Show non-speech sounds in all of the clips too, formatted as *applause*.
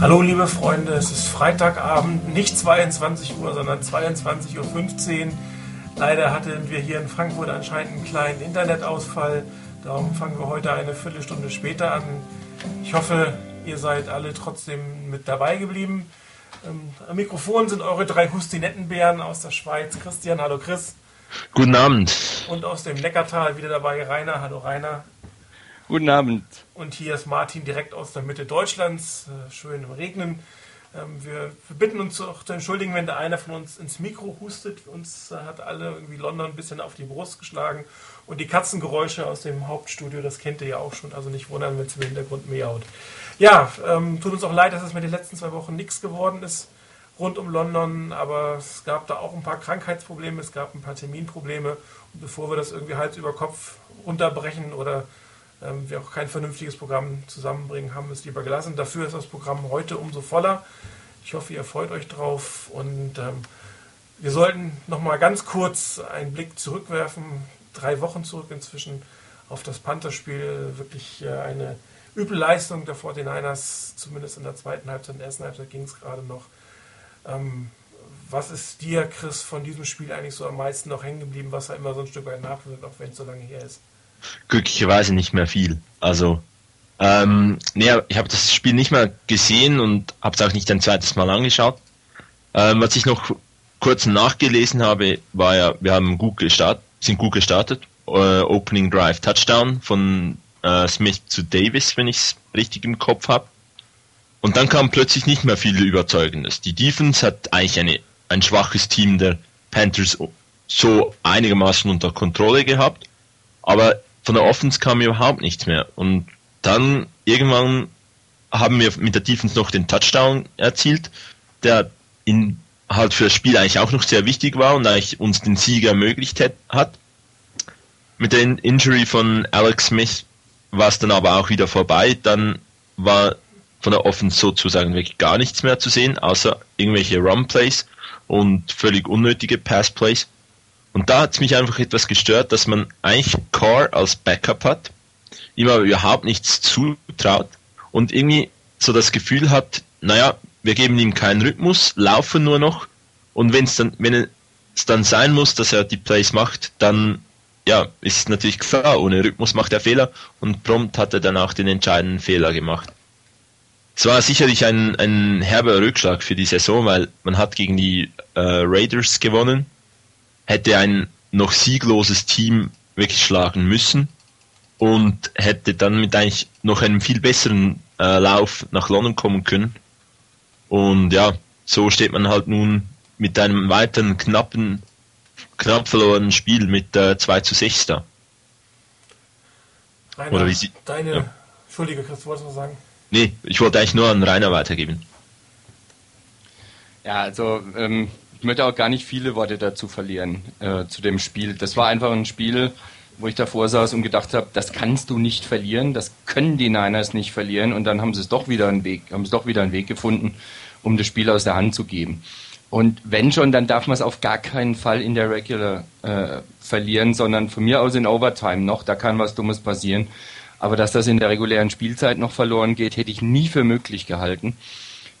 Hallo liebe Freunde, es ist Freitagabend, nicht 22 Uhr, sondern 22.15 Uhr. Leider hatten wir hier in Frankfurt anscheinend einen kleinen Internetausfall. Darum fangen wir heute eine Viertelstunde später an. Ich hoffe, ihr seid alle trotzdem mit dabei geblieben. Ähm, am Mikrofon sind eure drei Hustinettenbären aus der Schweiz. Christian, hallo Chris. Guten Abend. Und aus dem Neckartal wieder dabei Rainer. Hallo Rainer. Guten Abend. Und hier ist Martin direkt aus der Mitte Deutschlands, äh, schön im Regnen. Ähm, wir, bitten uns auch zu entschuldigen, wenn der einer von uns ins Mikro hustet. Uns äh, hat alle irgendwie London ein bisschen auf die Brust geschlagen. Und die Katzengeräusche aus dem Hauptstudio, das kennt ihr ja auch schon. Also nicht wundern, wenn es im Hintergrund miaut. Ja, ähm, tut uns auch leid, dass es mit den letzten zwei Wochen nichts geworden ist rund um London. Aber es gab da auch ein paar Krankheitsprobleme, es gab ein paar Terminprobleme. Und bevor wir das irgendwie Hals über Kopf runterbrechen oder ähm, wir auch kein vernünftiges Programm zusammenbringen, haben es lieber gelassen. Dafür ist das Programm heute umso voller. Ich hoffe, ihr freut euch drauf und ähm, wir sollten noch mal ganz kurz einen Blick zurückwerfen, drei Wochen zurück inzwischen auf das Panther-Spiel. Wirklich äh, eine üble Leistung der 49ers, zumindest in der zweiten Halbzeit, in der ersten Halbzeit ging es gerade noch. Ähm, was ist dir, Chris, von diesem Spiel eigentlich so am meisten noch hängen geblieben, was da immer so ein Stück weit nachwirkt, auch wenn es so lange her ist? Glücklicherweise nicht mehr viel. Also, ähm, nee, ich habe das Spiel nicht mehr gesehen und habe es auch nicht ein zweites Mal angeschaut. Ähm, was ich noch kurz nachgelesen habe, war ja, wir haben gut gestartet, sind gut gestartet. Äh, Opening Drive Touchdown von äh, Smith zu Davis, wenn ich es richtig im Kopf habe. Und dann kam plötzlich nicht mehr viel Überzeugendes. Die Defense hat eigentlich eine, ein schwaches Team der Panthers so einigermaßen unter Kontrolle gehabt. Aber von der Offense kam überhaupt nichts mehr. Und dann irgendwann haben wir mit der Defense noch den Touchdown erzielt, der in, halt für das Spiel eigentlich auch noch sehr wichtig war und eigentlich uns den Sieg ermöglicht hat. Mit der Injury von Alex Smith war es dann aber auch wieder vorbei. Dann war von der Offense sozusagen wirklich gar nichts mehr zu sehen, außer irgendwelche Run Plays und völlig unnötige Pass Plays. Und da hat es mich einfach etwas gestört, dass man eigentlich Core als Backup hat, ihm aber überhaupt nichts zutraut und irgendwie so das Gefühl hat, naja, wir geben ihm keinen Rhythmus, laufen nur noch und wenn's dann, wenn es dann sein muss, dass er die Plays macht, dann ja, ist natürlich klar, ohne Rhythmus macht er Fehler und prompt hat er dann auch den entscheidenden Fehler gemacht. Es war sicherlich ein, ein herber Rückschlag für die Saison, weil man hat gegen die äh, Raiders gewonnen hätte ein noch siegloses Team wirklich schlagen müssen und hätte dann mit eigentlich noch einem viel besseren äh, Lauf nach London kommen können. Und ja, so steht man halt nun mit einem weiteren knappen, knapp verlorenen Spiel mit äh, 2 zu 6 da. Rainer, Oder wie Sie, deine, ja. Entschuldige, Chris, wolltest du was sagen? Nee, ich wollte eigentlich nur an Rainer weitergeben. Ja, also ähm, ich möchte auch gar nicht viele Worte dazu verlieren, äh, zu dem Spiel. Das war einfach ein Spiel, wo ich davor saß und gedacht habe, das kannst du nicht verlieren, das können die Niners nicht verlieren und dann haben sie es doch wieder einen Weg, haben es doch wieder einen Weg gefunden, um das Spiel aus der Hand zu geben. Und wenn schon, dann darf man es auf gar keinen Fall in der Regular äh, verlieren, sondern von mir aus in Overtime noch, da kann was Dummes passieren. Aber dass das in der regulären Spielzeit noch verloren geht, hätte ich nie für möglich gehalten.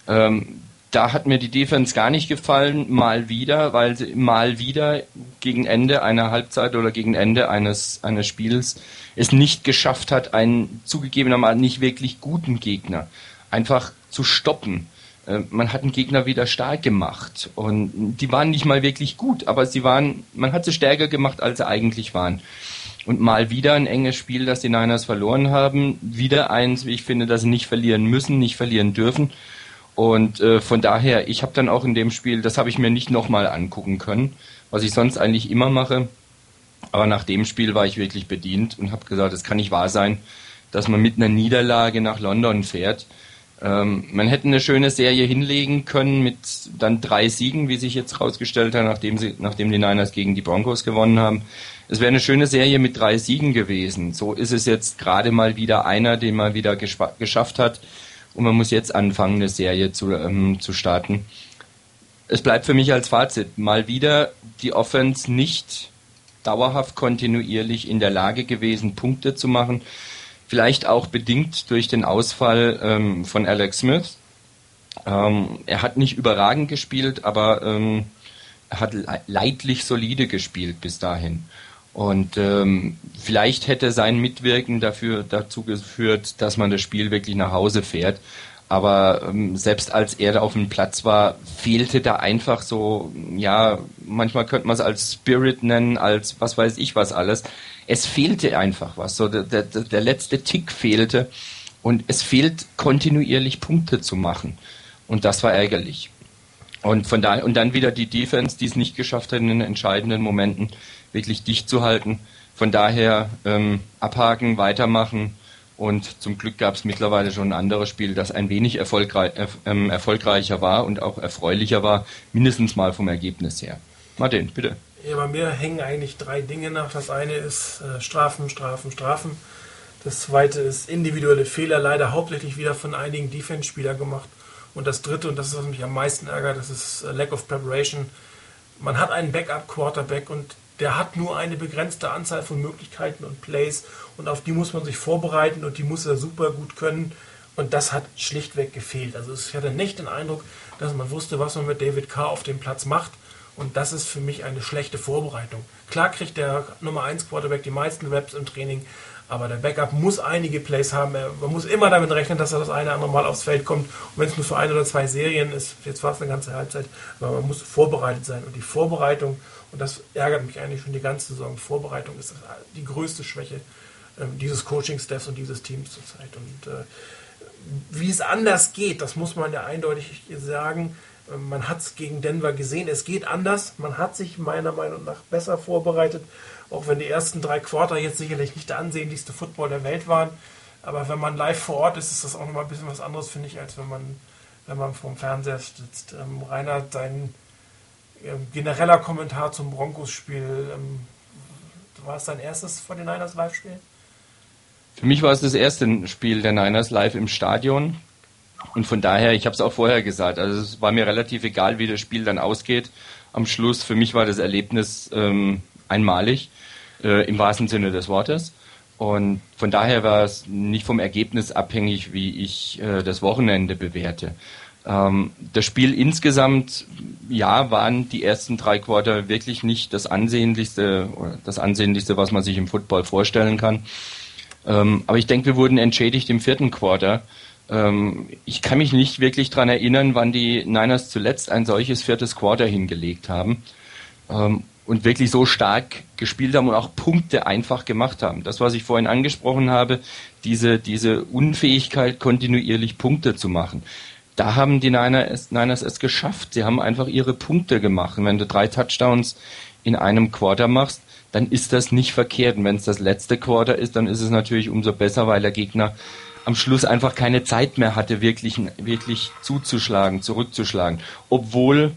Ähm, da hat mir die Defense gar nicht gefallen, mal wieder, weil sie mal wieder gegen Ende einer Halbzeit oder gegen Ende eines, eines Spiels es nicht geschafft hat, einen zugegebenermaßen nicht wirklich guten Gegner einfach zu stoppen. Äh, man hat den Gegner wieder stark gemacht und die waren nicht mal wirklich gut, aber sie waren, man hat sie stärker gemacht, als sie eigentlich waren. Und mal wieder ein enges Spiel, das die Niners verloren haben. Wieder eins, wie ich finde, dass sie nicht verlieren müssen, nicht verlieren dürfen. Und äh, von daher, ich habe dann auch in dem Spiel, das habe ich mir nicht nochmal angucken können, was ich sonst eigentlich immer mache. Aber nach dem Spiel war ich wirklich bedient und habe gesagt, es kann nicht wahr sein, dass man mit einer Niederlage nach London fährt. Ähm, man hätte eine schöne Serie hinlegen können mit dann drei Siegen, wie sich jetzt rausgestellt hat, nachdem, sie, nachdem die Niners gegen die Broncos gewonnen haben. Es wäre eine schöne Serie mit drei Siegen gewesen. So ist es jetzt gerade mal wieder einer, den man wieder geschafft hat und man muss jetzt anfangen, eine Serie zu, ähm, zu starten. Es bleibt für mich als Fazit mal wieder die Offense nicht dauerhaft kontinuierlich in der Lage gewesen, Punkte zu machen. Vielleicht auch bedingt durch den Ausfall ähm, von Alex Smith. Ähm, er hat nicht überragend gespielt, aber ähm, er hat leidlich solide gespielt bis dahin. Und ähm, vielleicht hätte sein Mitwirken dafür dazu geführt, dass man das Spiel wirklich nach Hause fährt. Aber ähm, selbst als er auf dem Platz war, fehlte da einfach so, ja, manchmal könnte man es als Spirit nennen, als was weiß ich was alles. Es fehlte einfach was. So der, der, der letzte Tick fehlte. Und es fehlt kontinuierlich Punkte zu machen. Und das war ärgerlich. Und von daher, und dann wieder die Defense, die es nicht geschafft hat, in den entscheidenden Momenten wirklich dicht zu halten. Von daher ähm, abhaken, weitermachen. Und zum Glück gab es mittlerweile schon ein anderes Spiel, das ein wenig erfolgreich, äh, erfolgreicher war und auch erfreulicher war, mindestens mal vom Ergebnis her. Martin, bitte. Ja, bei mir hängen eigentlich drei Dinge nach. Das eine ist äh, Strafen, Strafen, Strafen. Das zweite ist individuelle Fehler, leider hauptsächlich wieder von einigen Defense-Spielern gemacht. Und das dritte, und das ist, was mich am meisten ärgert, das ist äh, Lack of Preparation. Man hat einen Backup-Quarterback und der hat nur eine begrenzte Anzahl von Möglichkeiten und Plays und auf die muss man sich vorbereiten und die muss er super gut können. Und das hat schlichtweg gefehlt. Also ich hatte nicht den Eindruck, dass man wusste, was man mit David Carr auf dem Platz macht. Und das ist für mich eine schlechte Vorbereitung. Klar kriegt der Nummer 1 Quarterback die meisten Reps im Training, aber der Backup muss einige Plays haben. Man muss immer damit rechnen, dass er das eine oder andere Mal aufs Feld kommt. Und wenn es nur für ein oder zwei Serien ist, jetzt war es eine ganze Halbzeit, aber man muss vorbereitet sein. Und die Vorbereitung, und das ärgert mich eigentlich schon die ganze Saison, Vorbereitung ist die größte Schwäche ähm, dieses Coaching-Staffs und dieses Teams zurzeit. Und äh, wie es anders geht, das muss man ja eindeutig sagen. Ähm, man hat es gegen Denver gesehen, es geht anders. Man hat sich meiner Meinung nach besser vorbereitet. Auch wenn die ersten drei Quarter jetzt sicherlich nicht der ansehnlichste Football der Welt waren. Aber wenn man live vor Ort ist, ist das auch nochmal ein bisschen was anderes, finde ich, als wenn man, wenn man vorm Fernseher sitzt. Ähm, Rainer, dein ähm, genereller Kommentar zum Broncos-Spiel, ähm, war es dein erstes vor den Niners Live-Spiel? Für mich war es das erste Spiel der Niners live im Stadion. Und von daher, ich habe es auch vorher gesagt, also es war mir relativ egal, wie das Spiel dann ausgeht. Am Schluss, für mich war das Erlebnis ähm, einmalig äh, im wahrsten Sinne des Wortes. Und von daher war es nicht vom Ergebnis abhängig, wie ich äh, das Wochenende bewerte. Ähm, das Spiel insgesamt, ja, waren die ersten drei Quarter wirklich nicht das ansehnlichste, das ansehnlichste, was man sich im Football vorstellen kann. Ähm, aber ich denke, wir wurden entschädigt im vierten Quarter. Ähm, ich kann mich nicht wirklich daran erinnern, wann die Niners zuletzt ein solches viertes Quarter hingelegt haben. Ähm, und wirklich so stark gespielt haben und auch Punkte einfach gemacht haben. Das, was ich vorhin angesprochen habe, diese, diese Unfähigkeit, kontinuierlich Punkte zu machen. Da haben die Niners, Niners es geschafft. Sie haben einfach ihre Punkte gemacht. Und wenn du drei Touchdowns in einem Quarter machst, dann ist das nicht verkehrt. Und wenn es das letzte Quarter ist, dann ist es natürlich umso besser, weil der Gegner am Schluss einfach keine Zeit mehr hatte, wirklich, wirklich zuzuschlagen, zurückzuschlagen. Obwohl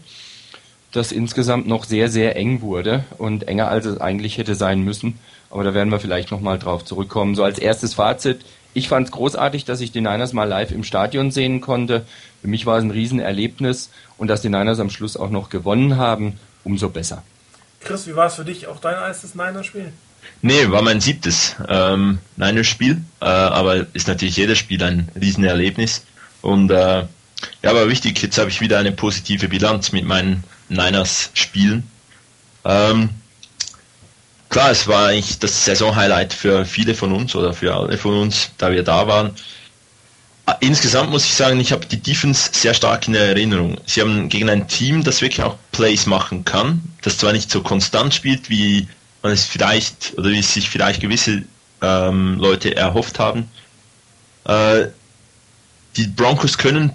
das insgesamt noch sehr, sehr eng wurde und enger als es eigentlich hätte sein müssen. Aber da werden wir vielleicht nochmal drauf zurückkommen. So als erstes Fazit. Ich fand es großartig, dass ich die Niners mal live im Stadion sehen konnte. Für mich war es ein Riesenerlebnis und dass die Niners am Schluss auch noch gewonnen haben, umso besser. Chris, wie war es für dich? Auch dein erstes Niners-Spiel? Nee, war mein siebtes ähm, Niners-Spiel, äh, aber ist natürlich jedes Spiel ein Riesenerlebnis. Und äh, ja, aber wichtig, jetzt habe ich wieder eine positive Bilanz mit meinen Niners spielen. Ähm, klar, es war eigentlich das Saison-Highlight für viele von uns oder für alle von uns, da wir da waren. Insgesamt muss ich sagen, ich habe die Defense sehr stark in Erinnerung. Sie haben gegen ein Team, das wirklich auch Plays machen kann, das zwar nicht so konstant spielt, wie man es vielleicht oder wie es sich vielleicht gewisse ähm, Leute erhofft haben. Äh, die Broncos können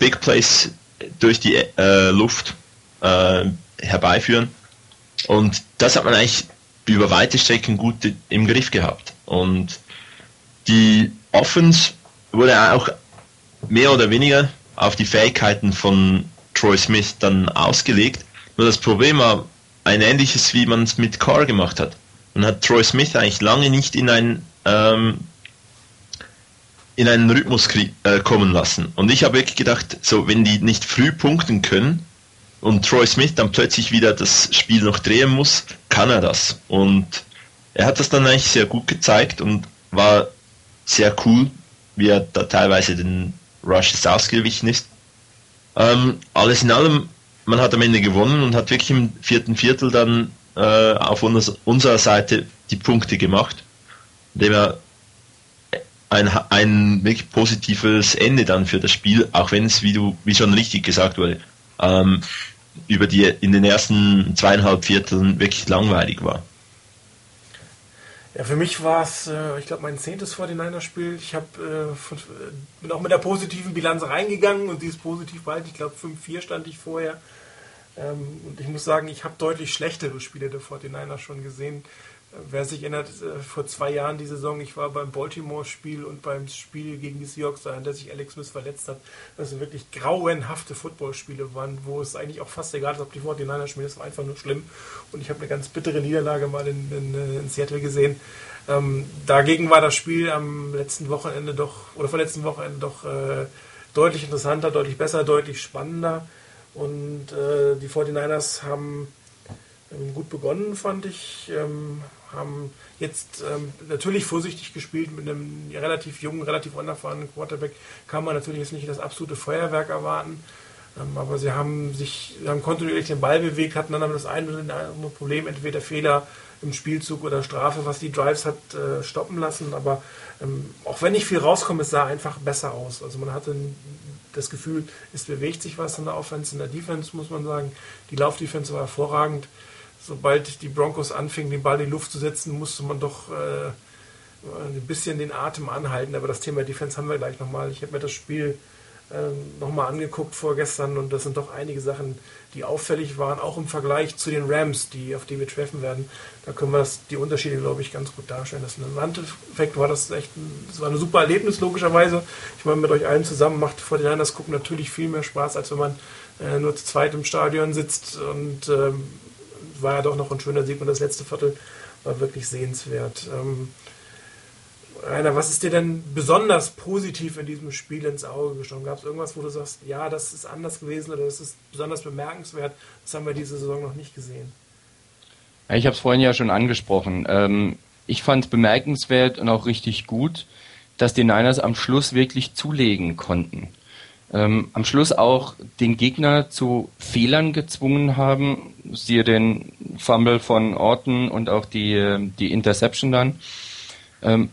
Big Plays durch die äh, Luft äh, herbeiführen. Und das hat man eigentlich über weite Strecken gut im Griff gehabt. Und die Offense wurde auch mehr oder weniger auf die Fähigkeiten von Troy Smith dann ausgelegt. Nur das Problem war ein ähnliches, wie man es mit Carr gemacht hat. Man hat Troy Smith eigentlich lange nicht in ein ähm, in einen Rhythmus äh, kommen lassen. Und ich habe wirklich gedacht, so wenn die nicht früh punkten können, und Troy Smith dann plötzlich wieder das Spiel noch drehen muss, kann er das. Und er hat das dann eigentlich sehr gut gezeigt und war sehr cool, wie er da teilweise den Rushes ausgewichen ist. Ähm, alles in allem, man hat am Ende gewonnen und hat wirklich im vierten Viertel dann äh, auf unser, unserer Seite die Punkte gemacht, indem er ein, ein wirklich positives Ende dann für das Spiel, auch wenn es, wie du, wie schon richtig gesagt wurde, ähm, über die in den ersten zweieinhalb Vierteln wirklich langweilig war. Ja, für mich war es, äh, ich glaube, mein zehntes 49er-Spiel. Ich hab, äh, bin auch mit der positiven Bilanz reingegangen und die ist positiv bald. Ich glaube, 5-4 stand ich vorher. Ähm, und ich muss sagen, ich habe deutlich schlechtere Spiele der 49ers schon gesehen. Wer sich erinnert, äh, vor zwei Jahren die Saison, ich war beim Baltimore-Spiel und beim Spiel gegen die Seahawks, an der sich Alex Smith verletzt hat. Das sind wirklich grauenhafte Footballspiele waren, wo es eigentlich auch fast egal ist, ob die 49ers spielen. Das war einfach nur schlimm. Und ich habe eine ganz bittere Niederlage mal in, in, in Seattle gesehen. Ähm, dagegen war das Spiel am letzten Wochenende doch, oder vorletzten Wochenende doch äh, deutlich interessanter, deutlich besser, deutlich spannender. Und äh, die 49ers haben ähm, gut begonnen, fand ich. Ähm, haben jetzt ähm, natürlich vorsichtig gespielt mit einem relativ jungen, relativ unerfahrenen Quarterback. Kann man natürlich jetzt nicht das absolute Feuerwerk erwarten. Ähm, aber sie haben sich, sie haben kontinuierlich den Ball bewegt, hatten dann aber das eine oder andere Problem, entweder Fehler im Spielzug oder Strafe, was die Drives hat äh, stoppen lassen. Aber ähm, auch wenn nicht viel rauskommt, es sah einfach besser aus. Also man hatte das Gefühl, es bewegt sich was in der Offense, in der Defense muss man sagen. Die Laufdefense war hervorragend sobald die Broncos anfingen, den Ball in die Luft zu setzen, musste man doch äh, ein bisschen den Atem anhalten. Aber das Thema Defense haben wir gleich nochmal. Ich habe mir das Spiel äh, nochmal angeguckt vorgestern und das sind doch einige Sachen, die auffällig waren, auch im Vergleich zu den Rams, die, auf die wir treffen werden. Da können wir das, die Unterschiede, glaube ich, ganz gut darstellen. Das im Endeffekt war das echt ein, das war ein super Erlebnis, logischerweise. Ich meine, mit euch allen zusammen macht vor den das gucken natürlich viel mehr Spaß, als wenn man äh, nur zu zweit im Stadion sitzt und ähm, war ja doch noch ein schöner Sieg und das letzte Viertel war wirklich sehenswert. Ähm, Rainer, was ist dir denn besonders positiv in diesem Spiel ins Auge gestochen? Gab es irgendwas, wo du sagst, ja, das ist anders gewesen oder das ist besonders bemerkenswert? Das haben wir diese Saison noch nicht gesehen. Ich habe es vorhin ja schon angesprochen. Ähm, ich fand es bemerkenswert und auch richtig gut, dass die Niners am Schluss wirklich zulegen konnten ähm, am Schluss auch den Gegner zu Fehlern gezwungen haben, siehe den Fumble von Orton und auch die, ähm, die Interception dann. Ähm,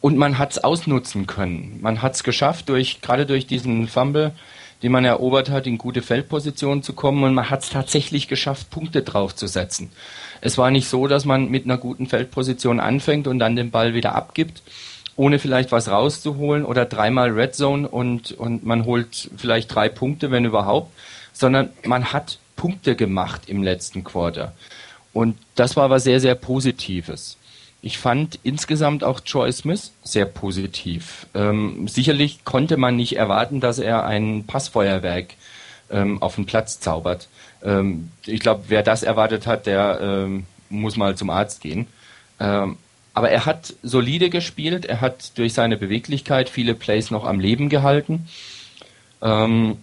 und man hat es ausnutzen können. Man hat es geschafft, durch, gerade durch diesen Fumble, den man erobert hat, in gute Feldpositionen zu kommen und man hat es tatsächlich geschafft, Punkte draufzusetzen. Es war nicht so, dass man mit einer guten Feldposition anfängt und dann den Ball wieder abgibt, ohne vielleicht was rauszuholen oder dreimal Red Zone und, und man holt vielleicht drei Punkte, wenn überhaupt, sondern man hat Punkte gemacht im letzten Quarter. Und das war was sehr, sehr Positives. Ich fand insgesamt auch Troy Smith sehr positiv. Ähm, sicherlich konnte man nicht erwarten, dass er ein Passfeuerwerk ähm, auf den Platz zaubert. Ähm, ich glaube, wer das erwartet hat, der ähm, muss mal zum Arzt gehen. Ähm, aber er hat solide gespielt, er hat durch seine Beweglichkeit viele Plays noch am Leben gehalten. Ähm,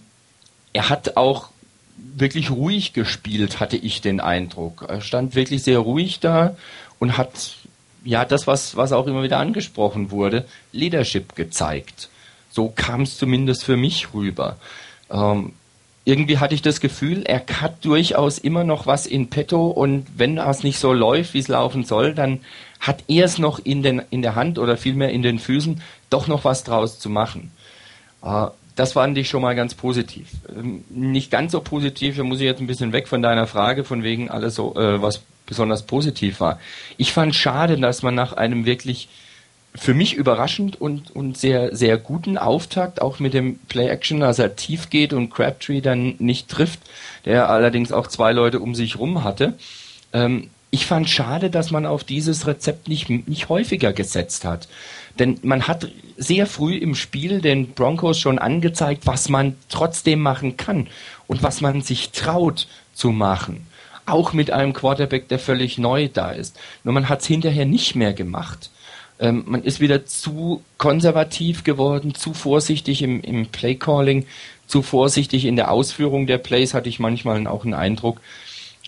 er hat auch wirklich ruhig gespielt, hatte ich den Eindruck. Er stand wirklich sehr ruhig da und hat ja das, was, was auch immer wieder angesprochen wurde, Leadership gezeigt. So kam es zumindest für mich rüber. Ähm, irgendwie hatte ich das Gefühl, er hat durchaus immer noch was in petto und wenn es nicht so läuft, wie es laufen soll, dann hat er es noch in, den, in der Hand oder vielmehr in den Füßen, doch noch was draus zu machen. Äh, das fand ich schon mal ganz positiv. Ähm, nicht ganz so positiv, da muss ich jetzt ein bisschen weg von deiner Frage, von wegen alles so, äh, was besonders positiv war. Ich fand schade, dass man nach einem wirklich für mich überraschend und, und sehr, sehr guten Auftakt, auch mit dem Play-Action, dass er tief geht und Crabtree dann nicht trifft, der allerdings auch zwei Leute um sich rum hatte. Ähm, ich fand schade, dass man auf dieses Rezept nicht, nicht häufiger gesetzt hat. Denn man hat sehr früh im Spiel den Broncos schon angezeigt, was man trotzdem machen kann und was man sich traut zu machen. Auch mit einem Quarterback, der völlig neu da ist. Nur man hat es hinterher nicht mehr gemacht. Ähm, man ist wieder zu konservativ geworden, zu vorsichtig im, im Playcalling, zu vorsichtig in der Ausführung der Plays, hatte ich manchmal auch einen Eindruck.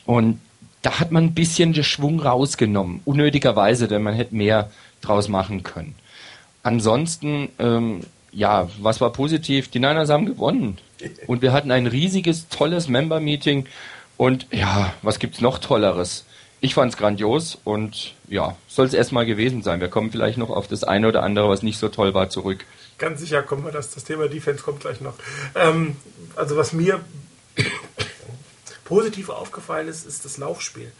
Und da hat man ein bisschen den Schwung rausgenommen, unnötigerweise, denn man hätte mehr draus machen können. Ansonsten, ähm, ja, was war positiv? Die Niners haben gewonnen. Und wir hatten ein riesiges, tolles Member-Meeting. Und ja, was gibt's noch Tolleres? Ich fand's grandios und ja, soll es erstmal gewesen sein. Wir kommen vielleicht noch auf das eine oder andere, was nicht so toll war, zurück. Ganz sicher kommen wir das. Das Thema Defense kommt gleich noch. Ähm, also was mir positiv aufgefallen ist, ist das Laufspiel.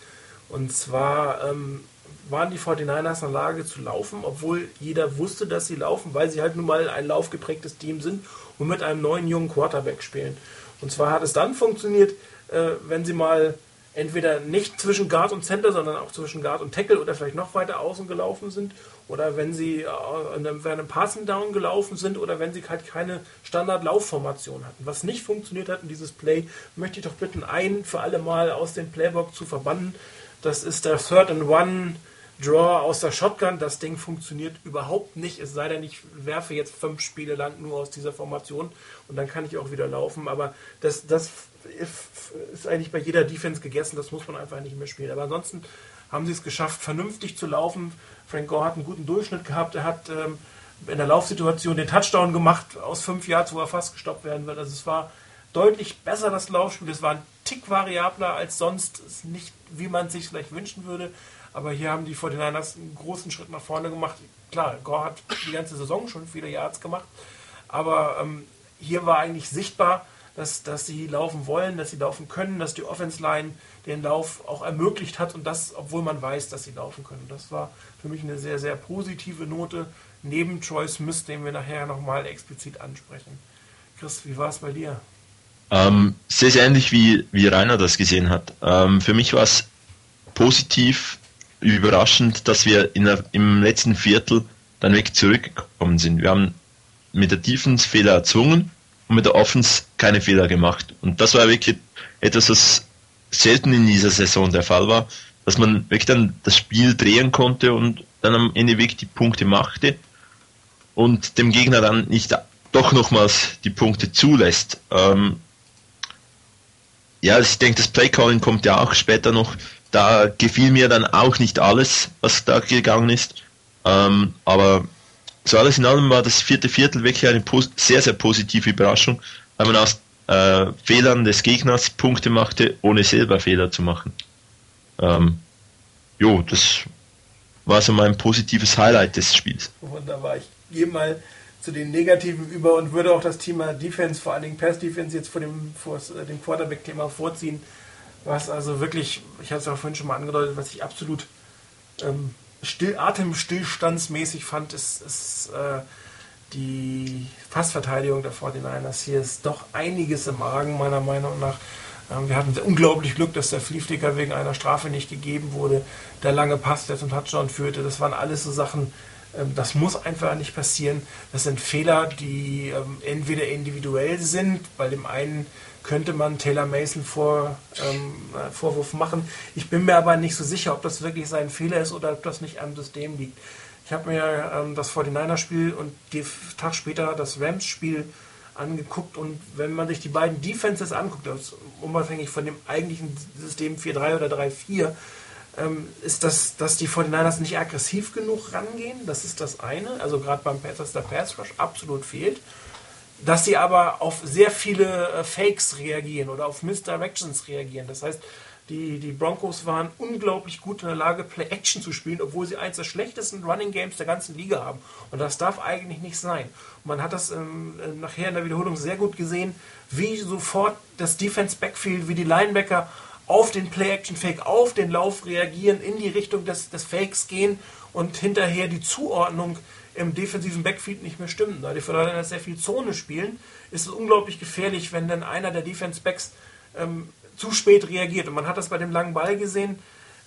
Und zwar ähm, waren die 49ers in der Lage zu laufen, obwohl jeder wusste, dass sie laufen, weil sie halt nun mal ein laufgeprägtes Team sind und mit einem neuen jungen Quarterback spielen. Und zwar hat es dann funktioniert, äh, wenn sie mal entweder nicht zwischen Guard und Center, sondern auch zwischen Guard und Tackle oder vielleicht noch weiter außen gelaufen sind oder wenn sie äh, während einem Passing Down gelaufen sind oder wenn sie halt keine Standard-Laufformation hatten. Was nicht funktioniert hat in dieses Play, möchte ich doch bitten, ein für alle Mal aus dem Playbook zu verbannen. Das ist der Third and One Draw aus der Shotgun. Das Ding funktioniert überhaupt nicht, es sei denn, ich werfe jetzt fünf Spiele lang nur aus dieser Formation und dann kann ich auch wieder laufen. Aber das, das ist eigentlich bei jeder Defense gegessen, das muss man einfach nicht mehr spielen. Aber ansonsten haben sie es geschafft, vernünftig zu laufen. Frank Gore hat einen guten Durchschnitt gehabt. Er hat ähm, in der Laufsituation den Touchdown gemacht aus fünf Yards, wo er fast gestoppt werden wird. Also es war deutlich besser das Laufspiel. Es war ein Tick variabler als sonst. Ist nicht, wie man sich vielleicht wünschen würde. Aber hier haben die 49ers einen großen Schritt nach vorne gemacht. Klar, Gore hat die ganze Saison schon viele Yards gemacht. Aber ähm, hier war eigentlich sichtbar, dass, dass sie laufen wollen, dass sie laufen können, dass die Offense Line den Lauf auch ermöglicht hat und das, obwohl man weiß, dass sie laufen können. Das war für mich eine sehr, sehr positive Note neben Troy Smith, den wir nachher nochmal explizit ansprechen. Chris, wie war es bei dir? Ähm, sehr, sehr ähnlich wie, wie Rainer das gesehen hat. Ähm, für mich war es positiv überraschend, dass wir in der, im letzten Viertel dann weg zurückgekommen sind. Wir haben mit der Defense Fehler erzwungen und mit der Offense keine Fehler gemacht. Und das war wirklich etwas, was selten in dieser Saison der Fall war, dass man wirklich dann das Spiel drehen konnte und dann am Ende wirklich die Punkte machte und dem Gegner dann nicht doch nochmals die Punkte zulässt. Ähm, ja, ich denke, das Playcalling kommt ja auch später noch. Da gefiel mir dann auch nicht alles, was da gegangen ist. Ähm, aber so alles in allem war das vierte Viertel wirklich eine sehr, sehr positive Überraschung, weil man aus äh, Fehlern des Gegners Punkte machte, ohne selber Fehler zu machen. Ähm, jo, das war so mein positives Highlight des Spiels. Wunderbar. Ich gehe mal zu den Negativen über und würde auch das Thema Defense, vor allen Dingen Pass Defense, jetzt vor dem, vor äh, dem Quarterback-Thema vorziehen, was also wirklich, ich hatte es ja vorhin schon mal angedeutet, was ich absolut ähm, still, atemstillstandsmäßig fand, ist, ist äh, die Passverteidigung der 49ers. Hier ist doch einiges im Argen, meiner Meinung nach. Ähm, wir hatten unglaublich Glück, dass der Flieflicker wegen einer Strafe nicht gegeben wurde. Der lange Pass, der zum Touchdown führte, das waren alles so Sachen, ähm, das muss einfach nicht passieren. Das sind Fehler, die ähm, entweder individuell sind, bei dem einen könnte man Taylor Mason vor, ähm, äh, Vorwurf machen. Ich bin mir aber nicht so sicher, ob das wirklich sein Fehler ist oder ob das nicht am System liegt. Habe mir ähm, das 49er-Spiel und den Tag später das Rams-Spiel angeguckt und wenn man sich die beiden Defenses anguckt, also unabhängig von dem eigentlichen System 4-3 oder 3-4, ähm, ist das, dass die 49ers nicht aggressiv genug rangehen. Das ist das eine. Also gerade beim Pass, dass der Pass Rush absolut fehlt. Dass sie aber auf sehr viele äh, Fakes reagieren oder auf Misdirections reagieren. Das heißt, die, die Broncos waren unglaublich gut in der Lage, Play-Action zu spielen, obwohl sie eins der schlechtesten Running Games der ganzen Liga haben. Und das darf eigentlich nicht sein. Man hat das ähm, äh, nachher in der Wiederholung sehr gut gesehen, wie sofort das Defense Backfield, wie die Linebacker auf den Play-Action-Fake, auf den Lauf reagieren, in die Richtung des, des Fakes gehen und hinterher die Zuordnung im defensiven Backfield nicht mehr stimmt. Da die Verteidiger sehr viel Zone spielen, ist es unglaublich gefährlich, wenn dann einer der Defense-Backs ähm, zu spät reagiert. Und man hat das bei dem langen Ball gesehen.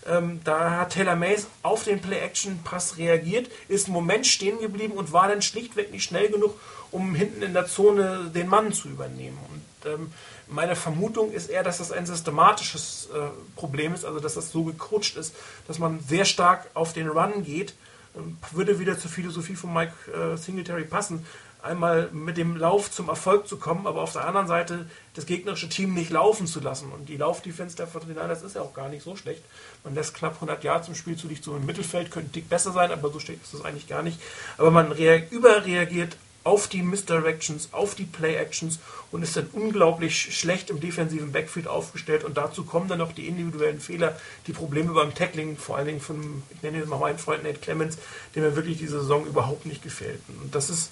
Ähm, da hat Taylor Mays auf den Play-Action-Pass reagiert, ist einen Moment stehen geblieben und war dann schlichtweg nicht schnell genug, um hinten in der Zone den Mann zu übernehmen. Und ähm, meine Vermutung ist eher, dass das ein systematisches äh, Problem ist, also dass das so gecoacht ist, dass man sehr stark auf den Run geht. Ähm, würde wieder zur Philosophie von Mike äh, Singletary passen einmal mit dem Lauf zum Erfolg zu kommen, aber auf der anderen Seite das gegnerische Team nicht laufen zu lassen. Und die Laufdefense der 49ers ist ja auch gar nicht so schlecht. Man lässt knapp 100 Jahre zum Spiel zu, liegt so im Mittelfeld, könnte dick besser sein, aber so ist das eigentlich gar nicht. Aber man überreagiert auf die Misdirections, auf die Play-Actions und ist dann unglaublich schlecht im defensiven Backfield aufgestellt. Und dazu kommen dann noch die individuellen Fehler, die Probleme beim Tackling, vor allen Dingen von, ich nenne jetzt mal meinen Freund Nate Clemens, dem mir wirklich diese Saison überhaupt nicht gefällt. Und das ist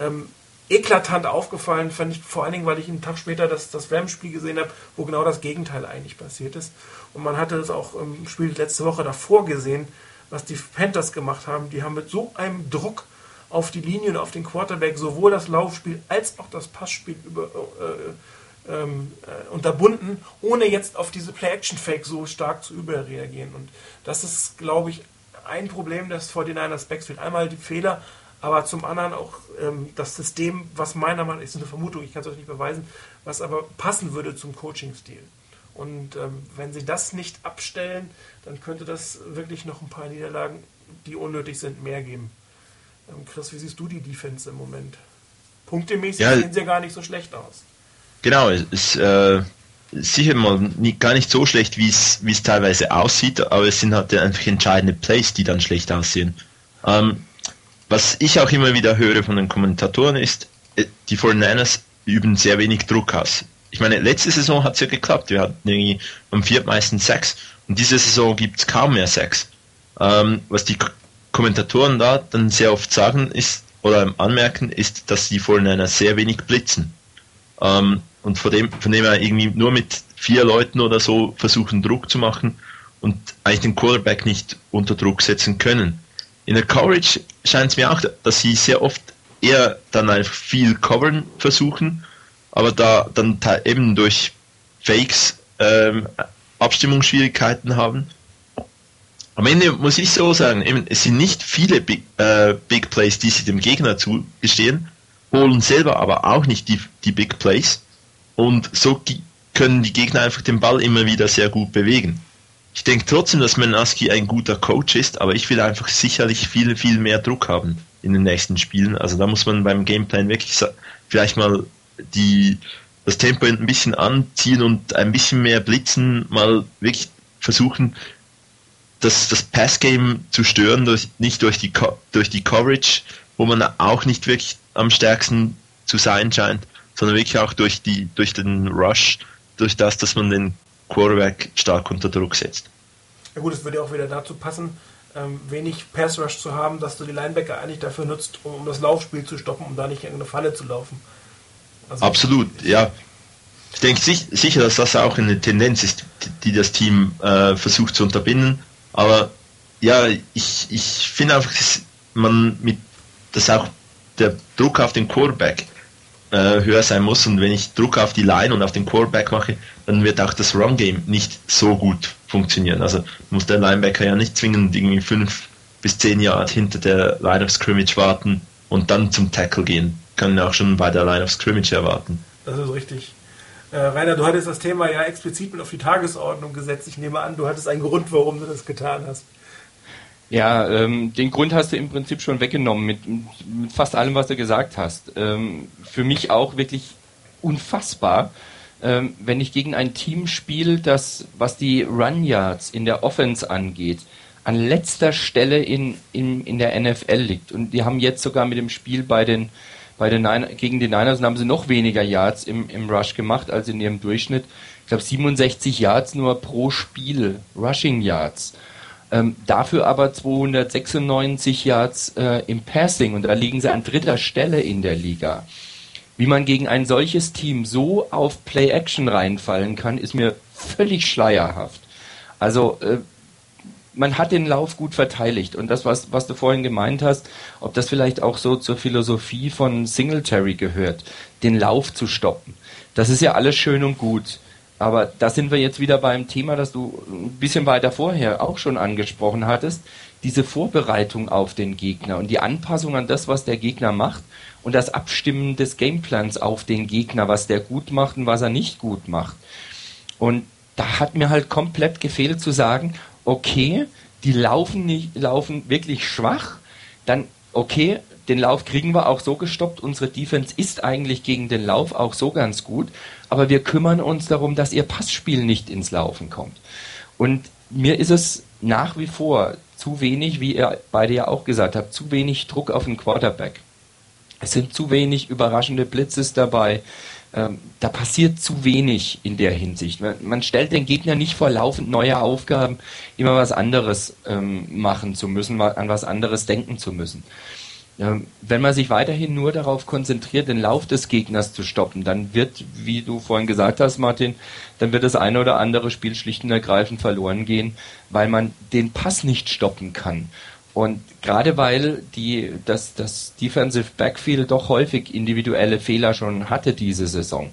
ähm, eklatant aufgefallen, fand ich vor allen Dingen, weil ich einen Tag später das, das Rams-Spiel gesehen habe, wo genau das Gegenteil eigentlich passiert ist. Und man hatte es auch im Spiel letzte Woche davor gesehen, was die Panthers gemacht haben. Die haben mit so einem Druck auf die Linie und auf den Quarterback sowohl das Laufspiel als auch das Passspiel über, äh, ähm, äh, unterbunden, ohne jetzt auf diese Play-Action-Fake so stark zu überreagieren. Und das ist, glaube ich, ein Problem des 49ers Backfield. Einmal die Fehler, aber zum anderen auch ähm, das System, was meiner Meinung nach, ist eine Vermutung, ich kann es euch nicht beweisen, was aber passen würde zum Coaching-Stil. Und ähm, wenn sie das nicht abstellen, dann könnte das wirklich noch ein paar Niederlagen, die unnötig sind, mehr geben. Ähm, Chris, wie siehst du die Defense im Moment? Punktemäßig ja, sehen sie ja gar nicht so schlecht aus. Genau, es ist äh, sicher mal nie, gar nicht so schlecht, wie es teilweise aussieht, aber es sind halt einfach entscheidende Plays, die dann schlecht aussehen. Ähm, was ich auch immer wieder höre von den Kommentatoren ist, äh, die 49ers üben sehr wenig Druck aus. Ich meine, letzte Saison hat es ja geklappt. Wir hatten irgendwie am viertmeisten Sex und diese Saison gibt es kaum mehr Sex. Ähm, was die Kommentatoren da dann sehr oft sagen ist oder anmerken, ist, dass die Vorhineiner sehr wenig blitzen. Ähm, und von dem, von dem her irgendwie nur mit vier Leuten oder so versuchen Druck zu machen und eigentlich den Quarterback nicht unter Druck setzen können. In der Coverage scheint es mir auch, dass sie sehr oft eher dann einfach viel covern versuchen, aber da dann eben durch Fakes ähm, Abstimmungsschwierigkeiten haben am Ende muss ich so sagen, eben, es sind nicht viele Big, äh, Big Plays, die sie dem Gegner zugestehen, holen selber aber auch nicht die, die Big Plays und so können die Gegner einfach den Ball immer wieder sehr gut bewegen. Ich denke trotzdem, dass Menaski ein guter Coach ist, aber ich will einfach sicherlich viel, viel mehr Druck haben in den nächsten Spielen. Also da muss man beim Gameplan wirklich vielleicht mal die, das Tempo ein bisschen anziehen und ein bisschen mehr blitzen, mal wirklich versuchen, das, das Passgame zu stören, durch, nicht durch die, durch die Coverage, wo man auch nicht wirklich am stärksten zu sein scheint, sondern wirklich auch durch, die, durch den Rush, durch das, dass man den Quarterback stark unter Druck setzt. Ja gut, es würde auch wieder dazu passen, ähm, wenig Pass Rush zu haben, dass du die Linebacker eigentlich dafür nutzt, um, um das Laufspiel zu stoppen, um da nicht in eine Falle zu laufen. Also Absolut, ja. Ich denke sich, sicher, dass das auch eine Tendenz ist, die, die das Team äh, versucht zu unterbinden. Aber ja, ich, ich finde einfach, dass man mit, dass auch der Druck auf den Quarterback äh, höher sein muss und wenn ich Druck auf die Line und auf den Quarterback mache, dann wird auch das Run Game nicht so gut funktionieren. Also muss der Linebacker ja nicht zwingend irgendwie fünf bis zehn Yard hinter der Line of Scrimmage warten und dann zum Tackle gehen. Kann auch schon bei der Line of Scrimmage erwarten. Das ist richtig. Äh, Rainer, du hattest das Thema ja explizit mit auf die Tagesordnung gesetzt. Ich nehme an, du hattest einen Grund, warum du das getan hast. Ja, ähm, den Grund hast du im Prinzip schon weggenommen mit, mit fast allem, was du gesagt hast. Ähm, für mich auch wirklich unfassbar, ähm, wenn ich gegen ein Team spiele, das, was die Run Yards in der Offense angeht, an letzter Stelle in, in, in der NFL liegt. Und die haben jetzt sogar mit dem Spiel bei den bei den Niners, gegen die Niners haben sie noch weniger Yards im, im Rush gemacht als in ihrem Durchschnitt. Ich glaube 67 Yards nur pro Spiel, Rushing Yards. Ähm, dafür aber 296 Yards äh, im Passing und da liegen sie an dritter Stelle in der Liga. Wie man gegen ein solches Team so auf Play-Action reinfallen kann, ist mir völlig schleierhaft. Also äh, man hat den Lauf gut verteidigt. Und das, was, was du vorhin gemeint hast, ob das vielleicht auch so zur Philosophie von Singletary gehört, den Lauf zu stoppen. Das ist ja alles schön und gut. Aber da sind wir jetzt wieder beim Thema, das du ein bisschen weiter vorher auch schon angesprochen hattest. Diese Vorbereitung auf den Gegner und die Anpassung an das, was der Gegner macht und das Abstimmen des Gameplans auf den Gegner, was der gut macht und was er nicht gut macht. Und da hat mir halt komplett gefehlt zu sagen, okay, die laufen nicht, laufen wirklich schwach, dann okay, den Lauf kriegen wir auch so gestoppt. Unsere Defense ist eigentlich gegen den Lauf auch so ganz gut, aber wir kümmern uns darum, dass ihr Passspiel nicht ins Laufen kommt. Und mir ist es nach wie vor zu wenig, wie ihr beide ja auch gesagt habt, zu wenig Druck auf den Quarterback. Es sind zu wenig überraschende Blitzes dabei. Ähm, da passiert zu wenig in der Hinsicht. Man, man, stellt den Gegner nicht vor laufend neue Aufgaben, immer was anderes ähm, machen zu müssen, an was anderes denken zu müssen. Wenn man sich weiterhin nur darauf konzentriert, den Lauf des Gegners zu stoppen, dann wird, wie du vorhin gesagt hast, Martin, dann wird das eine oder andere Spiel schlicht und ergreifend verloren gehen, weil man den Pass nicht stoppen kann. Und gerade weil die, das, das Defensive Backfield doch häufig individuelle Fehler schon hatte diese Saison,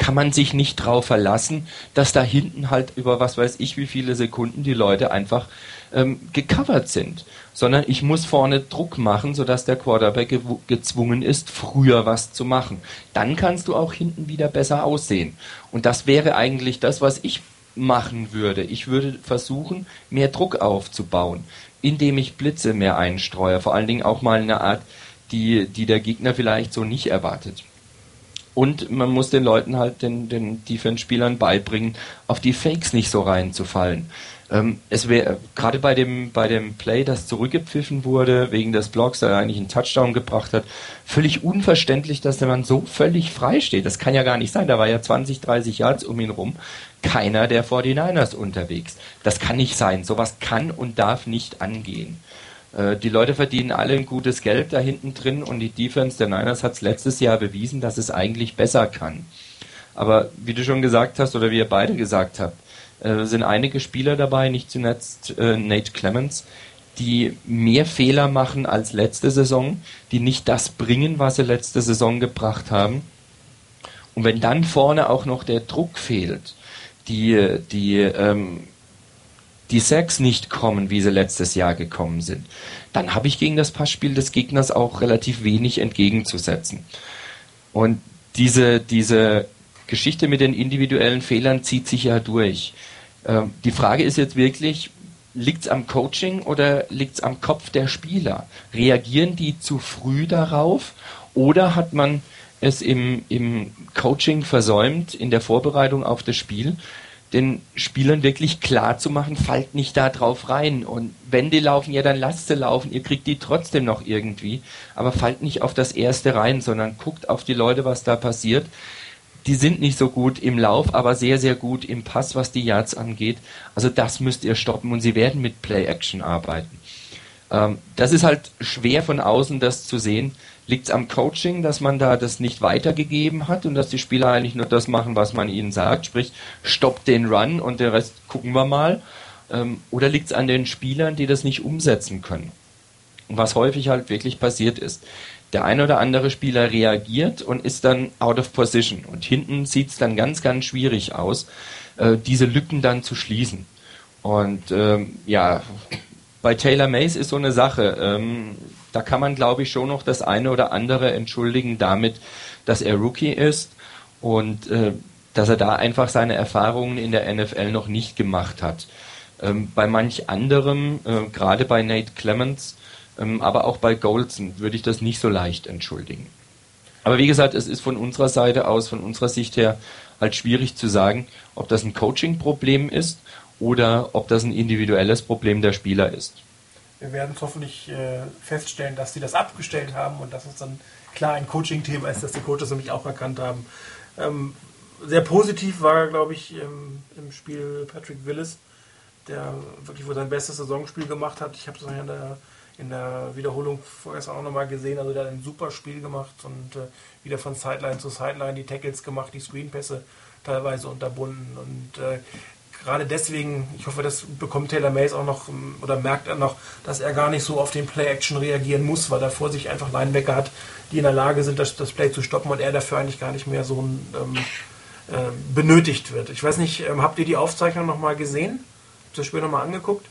kann man sich nicht drauf verlassen, dass da hinten halt über was weiß ich wie viele Sekunden die Leute einfach ähm, gecovert sind, sondern ich muss vorne Druck machen, sodass der Quarterback ge gezwungen ist, früher was zu machen. Dann kannst du auch hinten wieder besser aussehen. Und das wäre eigentlich das, was ich machen würde. Ich würde versuchen, mehr Druck aufzubauen indem ich Blitze mehr einstreue. Vor allen Dingen auch mal eine Art, die, die der Gegner vielleicht so nicht erwartet. Und man muss den Leuten halt, den, den Defense-Spielern beibringen, auf die Fakes nicht so reinzufallen. Ähm, es wäre gerade bei dem, bei dem Play, das zurückgepfiffen wurde, wegen des Blocks, der eigentlich einen Touchdown gebracht hat, völlig unverständlich, dass der Mann so völlig frei steht. Das kann ja gar nicht sein. Da war ja 20, 30 Yards um ihn rum. Keiner der 49ers unterwegs. Das kann nicht sein. Sowas kann und darf nicht angehen. Äh, die Leute verdienen alle ein gutes Geld da hinten drin und die Defense der Niners hat es letztes Jahr bewiesen, dass es eigentlich besser kann. Aber wie du schon gesagt hast oder wie ihr beide gesagt habt, äh, sind einige Spieler dabei, nicht zuletzt äh, Nate Clemens, die mehr Fehler machen als letzte Saison, die nicht das bringen, was sie letzte Saison gebracht haben. Und wenn dann vorne auch noch der Druck fehlt, die, die, ähm, die Sacks nicht kommen, wie sie letztes Jahr gekommen sind, dann habe ich gegen das Passspiel des Gegners auch relativ wenig entgegenzusetzen. Und diese, diese Geschichte mit den individuellen Fehlern zieht sich ja durch. Ähm, die Frage ist jetzt wirklich, liegt es am Coaching oder liegt es am Kopf der Spieler? Reagieren die zu früh darauf oder hat man es im, im Coaching versäumt, in der Vorbereitung auf das Spiel, den Spielern wirklich klar zu machen, fallt nicht da drauf rein. Und wenn die laufen, ja, dann lasst sie laufen, ihr kriegt die trotzdem noch irgendwie. Aber fallt nicht auf das erste rein, sondern guckt auf die Leute, was da passiert die sind nicht so gut im Lauf, aber sehr, sehr gut im Pass, was die Yards angeht. Also das müsst ihr stoppen und sie werden mit Play-Action arbeiten. Ähm, das ist halt schwer von außen, das zu sehen. Liegt es am Coaching, dass man da das nicht weitergegeben hat und dass die Spieler eigentlich nur das machen, was man ihnen sagt, sprich, stoppt den Run und den Rest gucken wir mal. Ähm, oder liegt es an den Spielern, die das nicht umsetzen können? Und was häufig halt wirklich passiert ist der ein oder andere Spieler reagiert und ist dann out of position. Und hinten sieht es dann ganz, ganz schwierig aus, äh, diese Lücken dann zu schließen. Und ähm, ja, bei Taylor Mays ist so eine Sache. Ähm, da kann man, glaube ich, schon noch das eine oder andere entschuldigen damit, dass er Rookie ist und äh, dass er da einfach seine Erfahrungen in der NFL noch nicht gemacht hat. Ähm, bei manch anderem, äh, gerade bei Nate Clements, ähm, aber auch bei Goldson würde ich das nicht so leicht entschuldigen. Aber wie gesagt, es ist von unserer Seite aus, von unserer Sicht her, halt schwierig zu sagen, ob das ein Coaching-Problem ist oder ob das ein individuelles Problem der Spieler ist. Wir werden es hoffentlich äh, feststellen, dass sie das abgestellt haben und dass es dann klar ein Coaching-Thema ist, dass die Coaches nämlich auch erkannt haben. Ähm, sehr positiv war, glaube ich, im, im, Spiel Patrick Willis, der wirklich wohl sein bestes Saisonspiel gemacht hat. Ich habe es in der in der Wiederholung vorgestern auch nochmal gesehen. Also der hat ein super Spiel gemacht und äh, wieder von Sideline zu Sideline die Tackles gemacht, die Screenpässe teilweise unterbunden. Und äh, gerade deswegen, ich hoffe, das bekommt Taylor Mays auch noch ähm, oder merkt er noch, dass er gar nicht so auf den Play-Action reagieren muss, weil er vor sich einfach Linebacker hat, die in der Lage sind, das, das Play zu stoppen und er dafür eigentlich gar nicht mehr so ähm, äh, benötigt wird. Ich weiß nicht, ähm, habt ihr die Aufzeichnung nochmal gesehen? Habt ihr das Spiel nochmal angeguckt?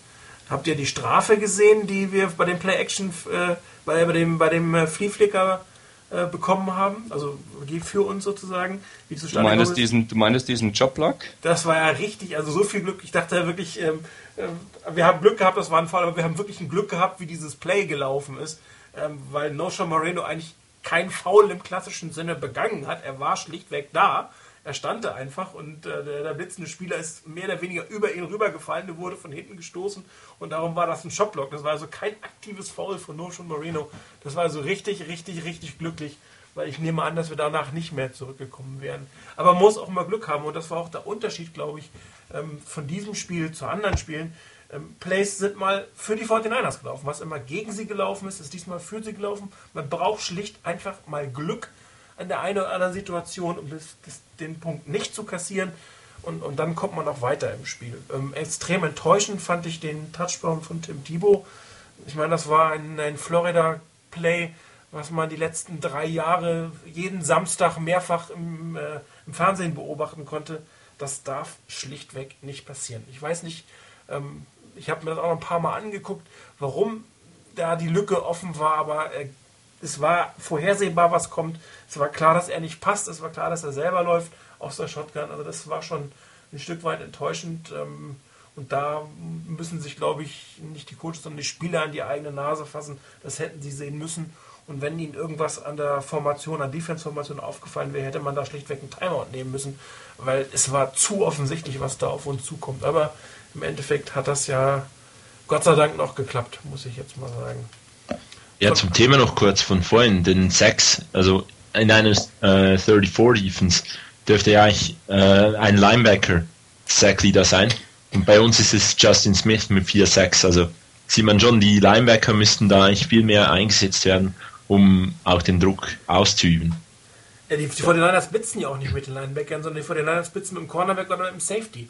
Habt ihr die Strafe gesehen, die wir bei dem Play-Action, äh, bei, bei, dem, bei dem äh, Flea-Flicker äh, bekommen haben? Also die für uns sozusagen. Wie du, meinst diesen, du meinst diesen Jobblock? Das war ja richtig, also so viel Glück. Ich dachte wirklich, ähm, äh, wir haben Glück gehabt, das war ein Fall, aber wir haben wirklich ein Glück gehabt, wie dieses Play gelaufen ist, ähm, weil Nosha Moreno eigentlich kein Foul im klassischen Sinne begangen hat. Er war schlichtweg da er stand da einfach und äh, der, der blitzende Spieler ist mehr oder weniger über ihn rübergefallen, der wurde von hinten gestoßen und darum war das ein Shotblock. Das war also kein aktives Foul von Notion Marino. Das war also richtig, richtig, richtig glücklich, weil ich nehme an, dass wir danach nicht mehr zurückgekommen wären. Aber man muss auch mal Glück haben und das war auch der Unterschied, glaube ich, ähm, von diesem Spiel zu anderen Spielen. Ähm, Plays sind mal für die 49ers gelaufen. Was immer gegen sie gelaufen ist, ist diesmal für sie gelaufen. Man braucht schlicht einfach mal Glück an der einen oder anderen Situation, um das, das, den Punkt nicht zu kassieren. Und, und dann kommt man auch weiter im Spiel. Ähm, extrem enttäuschend fand ich den Touchdown von Tim Thibault. Ich meine, das war ein, ein Florida-Play, was man die letzten drei Jahre jeden Samstag mehrfach im, äh, im Fernsehen beobachten konnte. Das darf schlichtweg nicht passieren. Ich weiß nicht, ähm, ich habe mir das auch noch ein paar Mal angeguckt, warum da die Lücke offen war, aber äh, es war vorhersehbar, was kommt. Es war klar, dass er nicht passt. Es war klar, dass er selber läuft aus der Shotgun. Also das war schon ein Stück weit enttäuschend. Ähm, und da müssen sich, glaube ich, nicht die Coaches, sondern die Spieler an die eigene Nase fassen. Das hätten sie sehen müssen. Und wenn ihnen irgendwas an der Formation, an Defense-Formation aufgefallen wäre, hätte man da schlichtweg einen Timeout nehmen müssen, weil es war zu offensichtlich, was da auf uns zukommt. Aber im Endeffekt hat das ja Gott sei Dank noch geklappt, muss ich jetzt mal sagen. Ja, zum Thema noch kurz von vorhin, den Sex. Also in einem äh, 34 Defense dürfte ja eigentlich äh, ein Linebacker Sackleader sein. Und bei uns ist es Justin Smith mit 4-6. Also sieht man schon, die Linebacker müssten da eigentlich viel mehr eingesetzt werden, um auch den Druck auszuüben. Ja, die, die 49ers blitzen ja auch nicht mit den Linebackern, sondern die 49ers blitzen mit dem Cornerback oder mit dem Safety.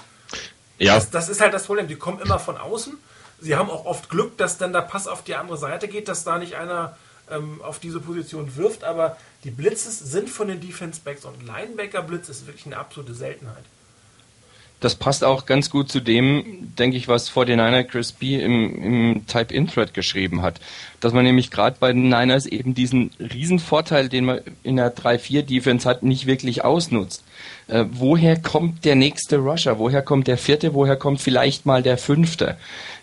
Ja. Das, das ist halt das Problem. Die kommen immer von außen sie haben auch oft Glück, dass dann der Pass auf die andere Seite geht, dass da nicht einer ähm, auf diese Position wirft, aber die Blitzes sind von den Defense Backs und Linebacker Blitz ist wirklich eine absolute Seltenheit das passt auch ganz gut zu dem, denke ich, was 49er Chris B. im, im Type-In-Thread geschrieben hat. Dass man nämlich gerade bei den Niners eben diesen Riesenvorteil, den man in der 3-4-Defense hat, nicht wirklich ausnutzt. Äh, woher kommt der nächste Rusher? Woher kommt der vierte? Woher kommt vielleicht mal der fünfte?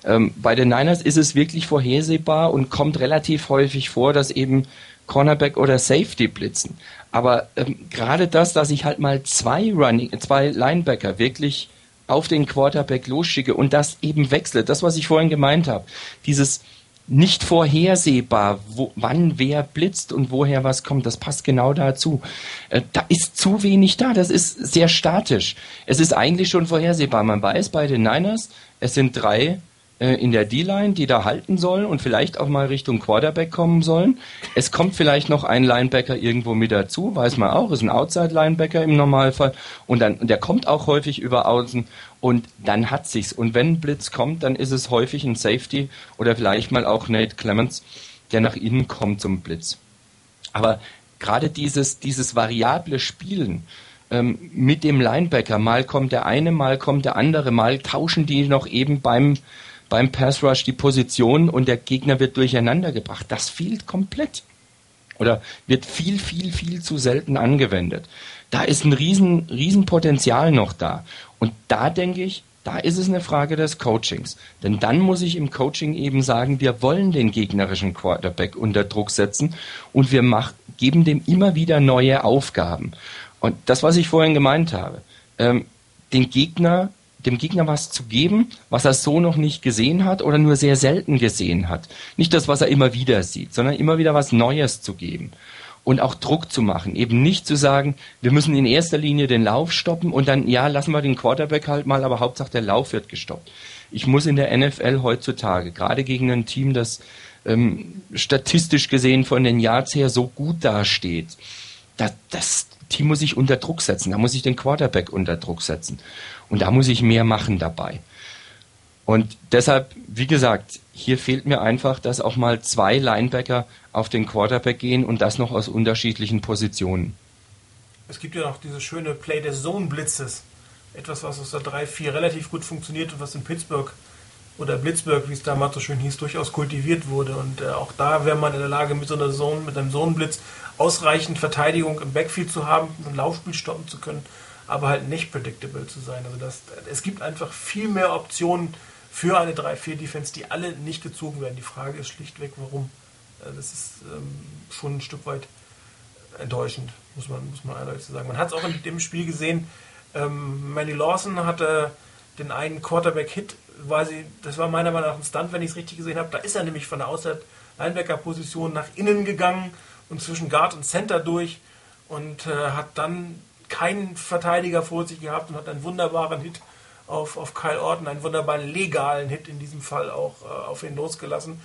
Ähm, bei den Niners ist es wirklich vorhersehbar und kommt relativ häufig vor, dass eben Cornerback oder Safety blitzen. Aber ähm, gerade das, dass ich halt mal zwei Running, zwei Linebacker wirklich auf den Quarterback losschicke und das eben wechsle, das, was ich vorhin gemeint habe, dieses nicht vorhersehbar, wo, wann wer blitzt und woher was kommt, das passt genau dazu. Äh, da ist zu wenig da, das ist sehr statisch. Es ist eigentlich schon vorhersehbar. Man weiß bei den Niners, es sind drei in der D-Line, die da halten sollen und vielleicht auch mal Richtung Quarterback kommen sollen. Es kommt vielleicht noch ein Linebacker irgendwo mit dazu, weiß man auch, ist ein Outside-Linebacker im Normalfall und dann der kommt auch häufig über außen und dann hat sich's. Und wenn Blitz kommt, dann ist es häufig ein Safety oder vielleicht mal auch Nate Clements, der nach innen kommt zum Blitz. Aber gerade dieses, dieses variable Spielen, ähm, mit dem Linebacker. Mal kommt der eine, mal kommt der andere, mal tauschen die noch eben beim beim Pass Rush die Position und der Gegner wird durcheinander gebracht. Das fehlt komplett. Oder wird viel, viel, viel zu selten angewendet. Da ist ein riesen, riesen Potenzial noch da. Und da denke ich, da ist es eine Frage des Coachings. Denn dann muss ich im Coaching eben sagen, wir wollen den gegnerischen Quarterback unter Druck setzen und wir mach, geben dem immer wieder neue Aufgaben. Und das, was ich vorhin gemeint habe, ähm, den Gegner dem Gegner was zu geben, was er so noch nicht gesehen hat oder nur sehr selten gesehen hat. Nicht das, was er immer wieder sieht, sondern immer wieder was Neues zu geben. Und auch Druck zu machen. Eben nicht zu sagen, wir müssen in erster Linie den Lauf stoppen und dann, ja, lassen wir den Quarterback halt mal, aber Hauptsache der Lauf wird gestoppt. Ich muss in der NFL heutzutage, gerade gegen ein Team, das ähm, statistisch gesehen von den Yards her so gut dasteht, das, das Team muss ich unter Druck setzen. Da muss ich den Quarterback unter Druck setzen. Und da muss ich mehr machen dabei. Und deshalb, wie gesagt, hier fehlt mir einfach, dass auch mal zwei Linebacker auf den Quarterback gehen und das noch aus unterschiedlichen Positionen. Es gibt ja noch dieses schöne Play des Zone-Blitzes. Etwas, was aus der 3-4 relativ gut funktioniert und was in Pittsburgh oder Blitzburg, wie es damals so schön hieß, durchaus kultiviert wurde. Und äh, auch da wäre man in der Lage, mit so einer Zone, mit einem Zonenblitz ausreichend Verteidigung im Backfield zu haben, ein Laufspiel stoppen zu können aber halt nicht predictable zu sein. Also das, es gibt einfach viel mehr Optionen für eine 3-4-Defense, die alle nicht gezogen werden. Die Frage ist schlichtweg, warum. Äh, das ist ähm, schon ein Stück weit enttäuschend, muss man, muss man eindeutig sagen. Man hat es auch in dem Spiel gesehen, ähm, Manny Lawson hatte den einen Quarterback-Hit, das war meiner Meinung nach ein Stunt, wenn ich es richtig gesehen habe. Da ist er nämlich von der Outside-Linebacker-Position nach innen gegangen und zwischen Guard und Center durch und äh, hat dann keinen Verteidiger vor sich gehabt und hat einen wunderbaren Hit auf, auf Kyle Orton, einen wunderbaren legalen Hit in diesem Fall auch äh, auf ihn losgelassen,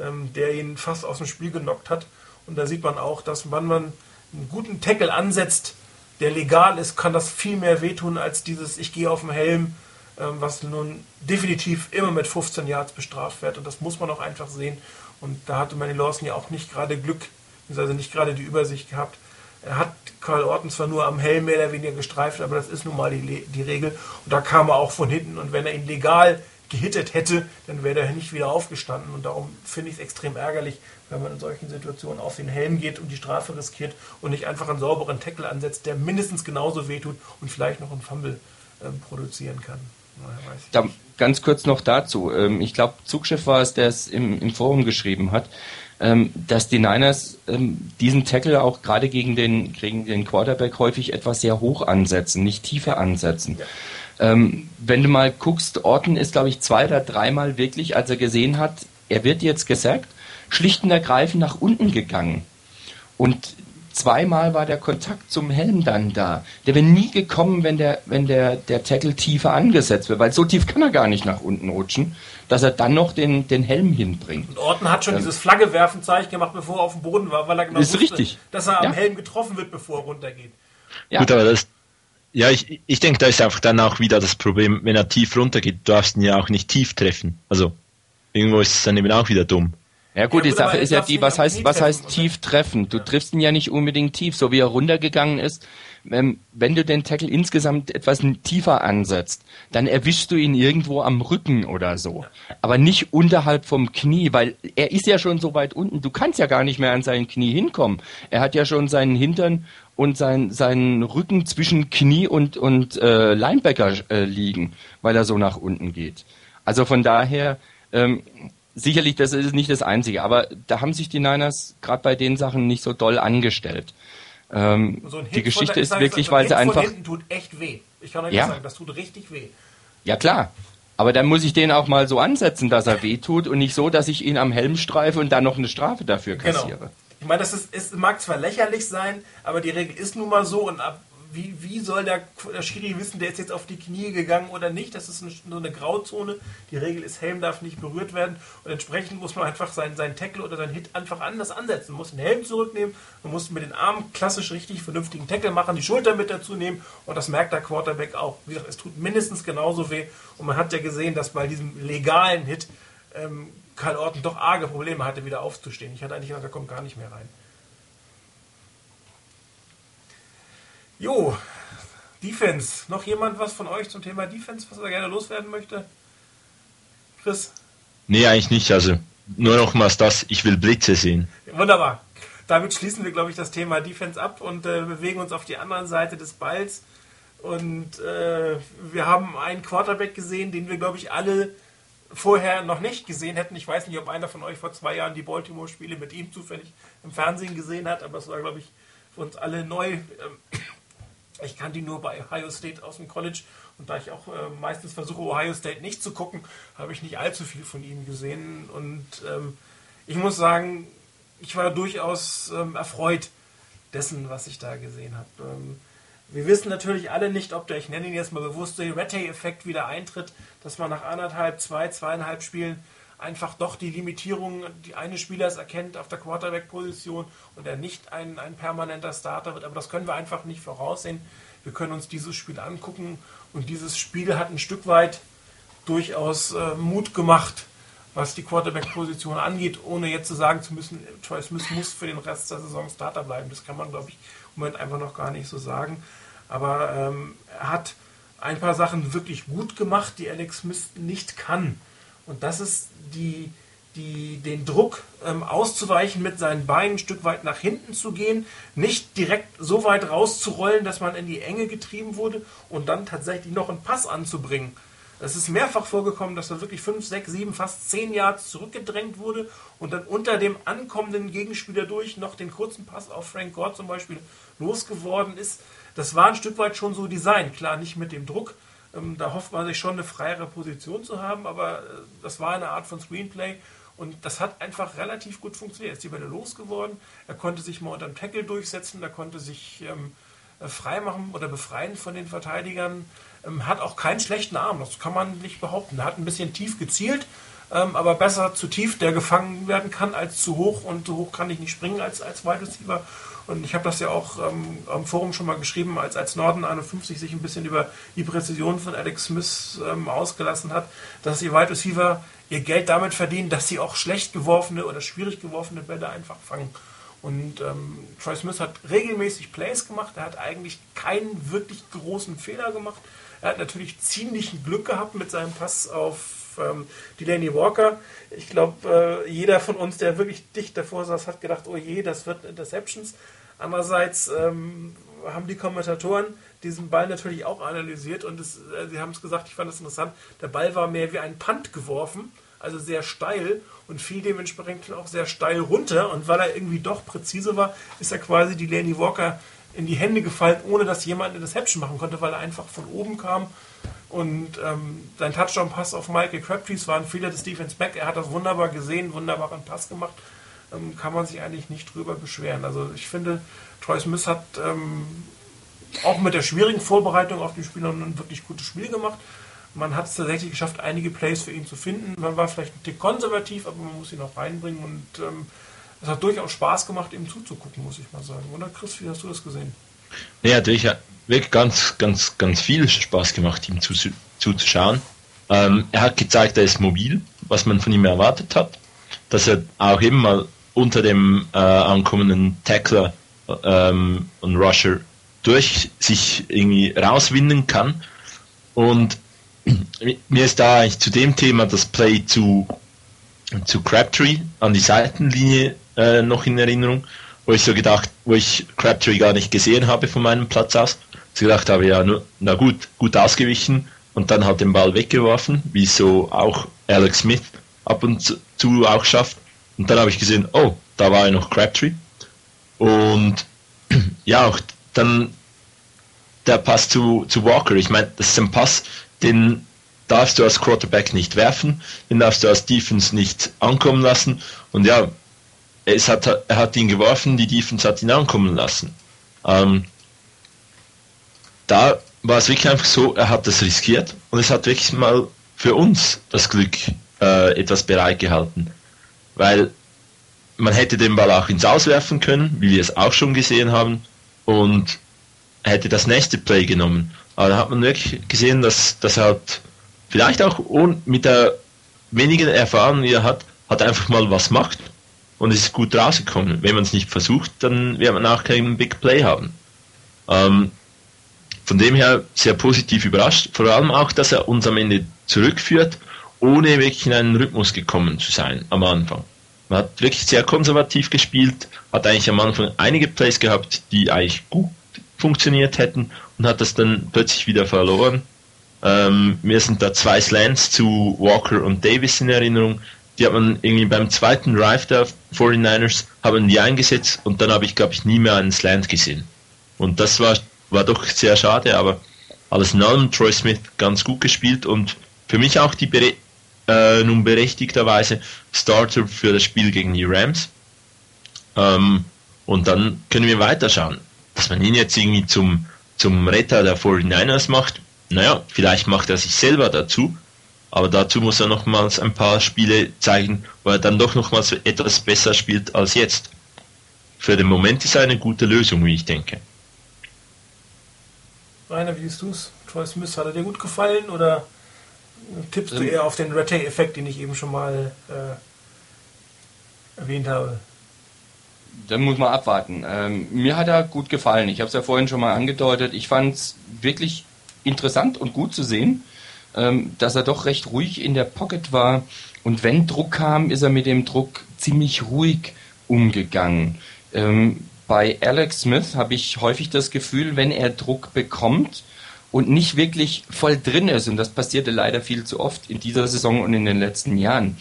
ähm, der ihn fast aus dem Spiel genockt hat. Und da sieht man auch, dass wenn man einen guten Tackle ansetzt, der legal ist, kann das viel mehr wehtun als dieses Ich gehe auf den Helm, ähm, was nun definitiv immer mit 15 Yards bestraft wird. Und das muss man auch einfach sehen. Und da hatte Manny Lawson ja auch nicht gerade Glück, also nicht gerade die Übersicht gehabt. Er hat Karl Orton zwar nur am Helm mehr oder weniger gestreift, aber das ist nun mal die, die Regel. Und da kam er auch von hinten. Und wenn er ihn legal gehittet hätte, dann wäre er nicht wieder aufgestanden. Und darum finde ich es extrem ärgerlich, wenn man in solchen Situationen auf den Helm geht und die Strafe riskiert und nicht einfach einen sauberen Tackle ansetzt, der mindestens genauso wehtut und vielleicht noch einen Fumble äh, produzieren kann. Da, ganz kurz noch dazu. Ähm, ich glaube, Zugchef war es, der es im, im Forum geschrieben hat, ähm, dass die Niners ähm, diesen Tackle auch gerade gegen den, gegen den Quarterback häufig etwas sehr hoch ansetzen, nicht tiefer ansetzen. Ja. Ähm, wenn du mal guckst, Orton ist, glaube ich, zwei oder dreimal wirklich, als er gesehen hat, er wird jetzt gesackt, schlicht und ergreifend nach unten gegangen. Und zweimal war der Kontakt zum Helm dann da. Der wäre nie gekommen, wenn der, wenn der, der Tackle tiefer angesetzt wird, weil so tief kann er gar nicht nach unten rutschen, dass er dann noch den, den Helm hinbringt. Und Orton hat schon ähm, dieses Flaggewerfen-Zeichen gemacht, bevor er auf dem Boden war, weil er genau ist wusste, richtig. dass er am Helm getroffen wird, bevor er runtergeht. Ja. Gut, aber das, ja, ich, ich denke, da ist einfach dann auch wieder das Problem, wenn er tief runtergeht, du darfst ihn ja auch nicht tief treffen. Also, irgendwo ist es dann eben auch wieder dumm. Ja gut, ja, die Sache ist ja die, was heißt, was heißt tief treffen? Du ja. triffst ihn ja nicht unbedingt tief, so wie er runtergegangen ist. Ähm, wenn du den Tackle insgesamt etwas tiefer ansetzt, dann erwischst du ihn irgendwo am Rücken oder so. Aber nicht unterhalb vom Knie, weil er ist ja schon so weit unten. Du kannst ja gar nicht mehr an sein Knie hinkommen. Er hat ja schon seinen Hintern und sein, seinen Rücken zwischen Knie und, und äh, Linebacker äh, liegen, weil er so nach unten geht. Also von daher, ähm, sicherlich, das ist nicht das Einzige, aber da haben sich die Niners gerade bei den Sachen nicht so doll angestellt. Ähm, so die Geschichte ist wirklich, weil sie einfach. Tut echt weh. Ich kann euch ja. sagen, das tut richtig weh. Ja klar. Aber dann muss ich den auch mal so ansetzen, dass er weh tut und nicht so, dass ich ihn am Helm streife und dann noch eine Strafe dafür genau. kassiere. Genau. Ich meine, das ist, ist, mag zwar lächerlich sein, aber die Regel ist nun mal so und ab, wie, wie soll der, der Schiri wissen, der ist jetzt auf die Knie gegangen oder nicht? Das ist so eine Grauzone. Die Regel ist, Helm darf nicht berührt werden und entsprechend muss man einfach seinen, seinen Tackle oder seinen Hit einfach anders ansetzen. Man muss den Helm zurücknehmen, man muss mit den Armen klassisch richtig vernünftigen Tackle machen, die Schulter mit dazu nehmen und das merkt der Quarterback auch. Wie gesagt, es tut mindestens genauso weh und man hat ja gesehen, dass bei diesem legalen Hit ähm, Karl Orton doch arge Probleme hatte, wieder aufzustehen. Ich hatte eigentlich gedacht, er kommt gar nicht mehr rein. Jo, Defense. Noch jemand was von euch zum Thema Defense, was er gerne loswerden möchte? Chris? Nee, eigentlich nicht. Also nur nochmals das, ich will Blitze sehen. Wunderbar. Damit schließen wir, glaube ich, das Thema Defense ab und äh, bewegen uns auf die andere Seite des Balls. Und äh, wir haben einen Quarterback gesehen, den wir, glaube ich, alle vorher noch nicht gesehen hätten. Ich weiß nicht, ob einer von euch vor zwei Jahren die Baltimore-Spiele mit ihm zufällig im Fernsehen gesehen hat, aber es war, glaube ich, für uns alle neu. Ich kannte ihn nur bei Ohio State aus dem College und da ich auch äh, meistens versuche, Ohio State nicht zu gucken, habe ich nicht allzu viel von ihm gesehen. Und ähm, ich muss sagen, ich war durchaus ähm, erfreut dessen, was ich da gesehen habe. Ähm, wir wissen natürlich alle nicht, ob der, ich nenne ihn jetzt mal bewusst, der Rattay-Effekt wieder eintritt, dass man nach anderthalb, zwei, zweieinhalb Spielen einfach doch die Limitierung die eines Spielers erkennt auf der Quarterback-Position und er nicht ein, ein permanenter Starter wird. Aber das können wir einfach nicht voraussehen. Wir können uns dieses Spiel angucken und dieses Spiel hat ein Stück weit durchaus äh, Mut gemacht, was die Quarterback-Position angeht, ohne jetzt zu sagen zu müssen, Troy Smith muss für den Rest der Saison Starter bleiben. Das kann man, glaube ich, im Moment einfach noch gar nicht so sagen. Aber ähm, er hat ein paar Sachen wirklich gut gemacht, die Alex Smith nicht kann. Und das ist die, die, den Druck ähm, auszuweichen, mit seinen Beinen ein Stück weit nach hinten zu gehen, nicht direkt so weit rauszurollen, dass man in die Enge getrieben wurde und dann tatsächlich noch einen Pass anzubringen. Es ist mehrfach vorgekommen, dass er wirklich 5, 6, 7, fast 10 Yards zurückgedrängt wurde und dann unter dem ankommenden Gegenspieler durch noch den kurzen Pass auf Frank Gore zum Beispiel losgeworden ist. Das war ein Stück weit schon so Design. Klar, nicht mit dem Druck. Ähm, da hofft man sich schon eine freiere Position zu haben, aber äh, das war eine Art von Screenplay und das hat einfach relativ gut funktioniert. Er ist die Bälle losgeworden. Er konnte sich mal unter dem Tackle durchsetzen. Er konnte sich ähm, äh, freimachen oder befreien von den Verteidigern. Ähm, hat auch keinen schlechten Arm, das kann man nicht behaupten. Er hat ein bisschen tief gezielt, ähm, aber besser zu tief, der gefangen werden kann, als zu hoch. Und so hoch kann ich nicht springen als, als Wide Receiver. Und ich habe das ja auch ähm, am Forum schon mal geschrieben, als, als Norden 51 sich ein bisschen über die Präzision von Alex Smith ähm, ausgelassen hat, dass die Wide Receiver ihr Geld damit verdienen, dass sie auch schlecht geworfene oder schwierig geworfene Bälle einfach fangen. Und ähm, Troy Smith hat regelmäßig Plays gemacht. Er hat eigentlich keinen wirklich großen Fehler gemacht. Er hat natürlich ziemlich Glück gehabt mit seinem Pass auf ähm, Delaney Walker. Ich glaube, äh, jeder von uns, der wirklich dicht davor saß, hat gedacht, oh je, das wird Interceptions. Andererseits ähm, haben die Kommentatoren diesen Ball natürlich auch analysiert und es, äh, sie haben es gesagt, ich fand es interessant, der Ball war mehr wie ein Punt geworfen, also sehr steil und fiel dementsprechend auch sehr steil runter und weil er irgendwie doch präzise war, ist er quasi die Laney Walker in die Hände gefallen, ohne dass jemand eine Deception machen konnte, weil er einfach von oben kam und ähm, sein Touchdown-Pass auf Michael Crabtrees war ein Fehler des Defense Back. Er hat das wunderbar gesehen, wunderbaren Pass gemacht. Ähm, kann man sich eigentlich nicht drüber beschweren. Also ich finde, Troy Smith hat ähm, auch mit der schwierigen Vorbereitung auf die Spieler ein wirklich gutes Spiel gemacht. Man hat es tatsächlich geschafft, einige Plays für ihn zu finden. Man war vielleicht ein Tick konservativ, aber man muss ihn auch reinbringen und ähm, es hat durchaus Spaß gemacht, ihm zuzugucken, muss ich mal sagen. Oder Chris, wie hast du das gesehen? Natürlich hat wirklich ganz, ganz, ganz viel Spaß gemacht, ihm zuzuschauen. Ähm, er hat gezeigt, er ist mobil, was man von ihm erwartet hat. Dass er auch eben mal unter dem äh, ankommenden Tackler ähm, und Rusher durch sich irgendwie rauswinden kann. Und *clears throat* mir ist da eigentlich zu dem Thema das Play zu, zu Crabtree an die Seitenlinie äh, noch in Erinnerung, wo ich so gedacht, wo ich Crabtree gar nicht gesehen habe von meinem Platz aus. So gedacht habe, ja, na gut, gut ausgewichen und dann halt den Ball weggeworfen, wie so auch Alex Smith ab und zu auch schafft. Und dann habe ich gesehen, oh, da war ja noch Crabtree. Und *clears throat* ja, auch dann der Pass zu, zu Walker. Ich meine, das ist ein Pass, den darfst du als Quarterback nicht werfen, den darfst du als Defense nicht ankommen lassen. Und ja, es hat, er hat ihn geworfen, die Defense hat ihn ankommen lassen. Ähm, da war es wirklich einfach so, er hat das riskiert und es hat wirklich mal für uns das Glück äh, etwas bereitgehalten. Weil man hätte den Ball auch ins Auswerfen können, wie wir es auch schon gesehen haben, und hätte das nächste Play genommen. Aber da hat man wirklich gesehen, dass, dass er halt vielleicht auch mit der wenigen Erfahrung, die er hat, hat einfach mal was macht und es ist gut rausgekommen. Wenn man es nicht versucht, dann wird man auch keinen Big Play haben. Ähm, von dem her sehr positiv überrascht, vor allem auch, dass er uns am Ende zurückführt, ohne wirklich in einen Rhythmus gekommen zu sein am Anfang. Man hat wirklich sehr konservativ gespielt, hat eigentlich am Anfang einige Plays gehabt, die eigentlich gut funktioniert hätten und hat das dann plötzlich wieder verloren. Ähm, mir sind da zwei Slants zu Walker und Davis in Erinnerung. Die hat man irgendwie beim zweiten Drive der 49ers haben die eingesetzt und dann habe ich, glaube ich, nie mehr einen Slant gesehen. Und das war, war doch sehr schade, aber alles in allem Troy Smith ganz gut gespielt und für mich auch die Bere äh, nun berechtigterweise Starter für das Spiel gegen die Rams. Ähm, und dann können wir weiterschauen dass man ihn jetzt irgendwie zum, zum Retter der 49ers macht, naja, vielleicht macht er sich selber dazu, aber dazu muss er nochmals ein paar Spiele zeigen, wo er dann doch nochmals etwas besser spielt als jetzt. Für den Moment ist er eine gute Lösung, wie ich denke. Rainer, wie siehst du es? Troy Smith, hat er dir gut gefallen oder tippst ähm, du eher auf den Rattay-Effekt, den ich eben schon mal äh, erwähnt habe? dann muss man abwarten. Ähm, mir hat er gut gefallen. Ich habe es ja vorhin schon mal angedeutet. Ich fand es wirklich interessant und gut zu sehen, dass er doch recht ruhig in der Pocket war. Und wenn Druck kam, ist er mit dem Druck ziemlich ruhig umgegangen. Ähm, bei Alex Smith habe ich häufig das Gefühl, wenn er Druck bekommt und nicht wirklich voll drin ist, und das passierte leider viel zu oft in dieser Saison und in den letzten Jahren,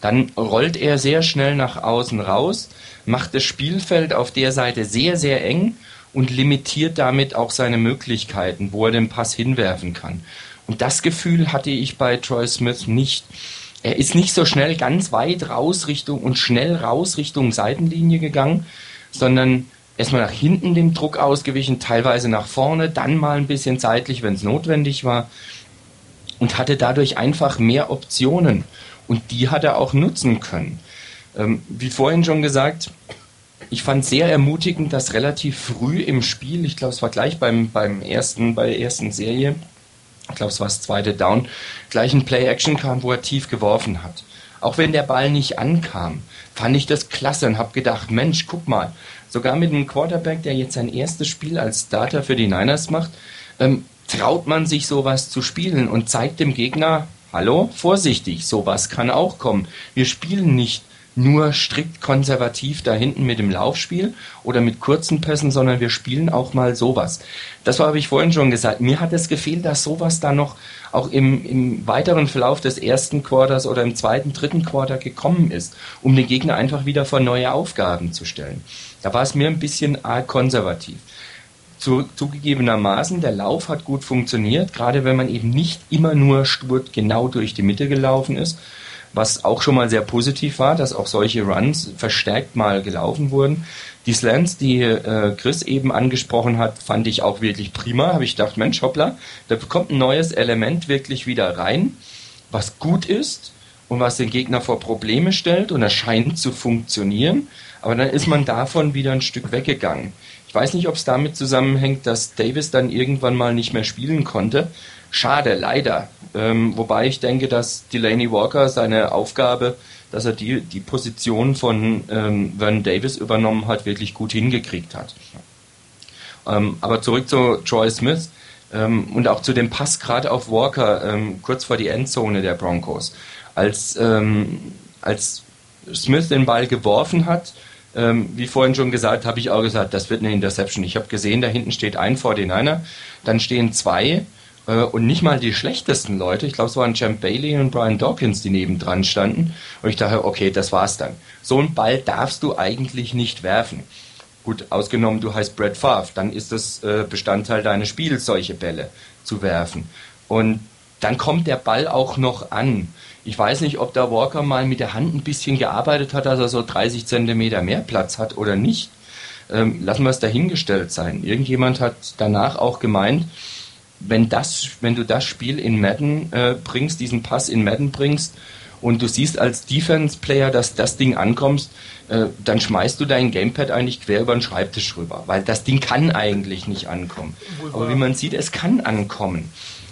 dann rollt er sehr schnell nach außen raus, macht das Spielfeld auf der Seite sehr, sehr eng und limitiert damit auch seine Möglichkeiten, wo er den Pass hinwerfen kann. Und das Gefühl hatte ich bei Troy Smith nicht. Er ist nicht so schnell ganz weit raus Richtung und schnell raus Richtung Seitenlinie gegangen, sondern erstmal nach hinten dem Druck ausgewichen, teilweise nach vorne, dann mal ein bisschen seitlich, wenn es notwendig war und hatte dadurch einfach mehr Optionen und die hat er auch nutzen können. Ähm, wie vorhin schon gesagt, ich fand sehr ermutigend, dass relativ früh im Spiel, ich glaube, es war gleich beim, beim ersten, bei der ersten Serie, ich glaube, es war das zweite Down, gleich ein Play-Action kam, wo er tief geworfen hat. Auch wenn der Ball nicht ankam, fand ich das klasse und habe gedacht, Mensch, guck mal, sogar mit einem Quarterback, der jetzt sein erstes Spiel als Starter für die Niners macht, ähm, traut man sich sowas zu spielen und zeigt dem Gegner, hallo, vorsichtig, sowas kann auch kommen. Wir spielen nicht nur strikt konservativ da hinten mit dem Laufspiel oder mit kurzen Pässen, sondern wir spielen auch mal sowas. Das habe ich vorhin schon gesagt. Mir hat es gefehlt, dass sowas da noch auch im, im weiteren Verlauf des ersten Quarters oder im zweiten, dritten Quarter gekommen ist, um den Gegner einfach wieder vor neue Aufgaben zu stellen. Da war es mir ein bisschen arg konservativ. Zu, zugegebenermaßen, der Lauf hat gut funktioniert, gerade wenn man eben nicht immer nur stur genau durch die Mitte gelaufen ist, was auch schon mal sehr positiv war, dass auch solche Runs verstärkt mal gelaufen wurden. Die Slants, die äh, Chris eben angesprochen hat, fand ich auch wirklich prima. Habe ich gedacht, Mensch, hoppla, da bekommt ein neues Element wirklich wieder rein, was gut ist und was den Gegner vor Probleme stellt und er scheint zu funktionieren. Aber dann ist man davon wieder ein Stück weggegangen. Ich weiß nicht, ob es damit zusammenhängt, dass Davis dann irgendwann mal nicht mehr spielen konnte Schade, leider. Ähm, wobei ich denke, dass Delaney Walker seine Aufgabe, dass er die, die Position von ähm, Vernon Davis übernommen hat, wirklich gut hingekriegt hat. Ähm, aber zurück zu Troy Smith ähm, und auch zu dem Pass gerade auf Walker ähm, kurz vor die Endzone der Broncos. Als, ähm, als Smith den Ball geworfen hat, wie vorhin schon gesagt, habe ich auch gesagt, das wird eine Interception. Ich habe gesehen, da hinten steht ein 49er, dann stehen zwei und nicht mal die schlechtesten Leute, ich glaube, es waren Champ Bailey und Brian Dawkins, die nebendran standen. Und ich dachte, okay, das war's dann. So einen Ball darfst du eigentlich nicht werfen. Gut, ausgenommen, du heißt Brett Favre, dann ist das äh, Bestandteil deines Spiels, solche Bälle zu werfen. Und dann kommt der Ball auch noch an. Ich weiß nicht, ob der Walker mal mit der Hand ein bisschen gearbeitet hat, dass er so 30 Zentimeter mehr Platz hat oder nicht. Ähm, lassen wir es dahingestellt sein. Irgendjemand hat danach auch gemeint, wenn, das, wenn du das Spiel in Madden äh, bringst, diesen Pass in Madden bringst und du siehst als Defense-Player, dass das Ding ankommst, äh, dann schmeißt du dein Gamepad eigentlich quer über den Schreibtisch rüber, weil das Ding kann eigentlich nicht ankommen. Aber wie man sieht, es kann ankommen.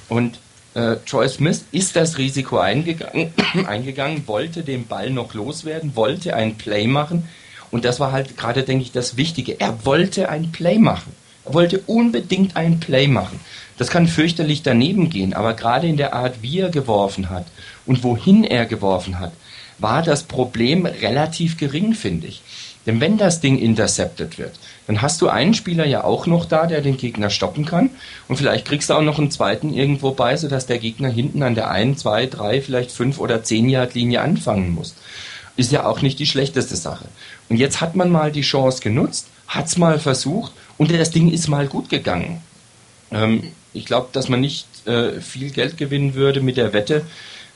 Und äh, Troy Smith ist das Risiko eingegangen, *coughs* eingegangen, wollte den Ball noch loswerden, wollte ein Play machen. Und das war halt gerade, denke ich, das Wichtige. Er wollte ein Play machen. Er wollte unbedingt ein Play machen. Das kann fürchterlich daneben gehen, aber gerade in der Art, wie er geworfen hat und wohin er geworfen hat, war das Problem relativ gering, finde ich. Denn wenn das Ding intercepted wird, dann hast du einen Spieler ja auch noch da, der den Gegner stoppen kann. Und vielleicht kriegst du auch noch einen zweiten irgendwo bei, sodass der Gegner hinten an der 1, 2, 3, vielleicht 5 oder 10 Yard Linie anfangen muss. Ist ja auch nicht die schlechteste Sache. Und jetzt hat man mal die Chance genutzt, hat es mal versucht und das Ding ist mal gut gegangen. Ähm, ich glaube, dass man nicht äh, viel Geld gewinnen würde mit der Wette.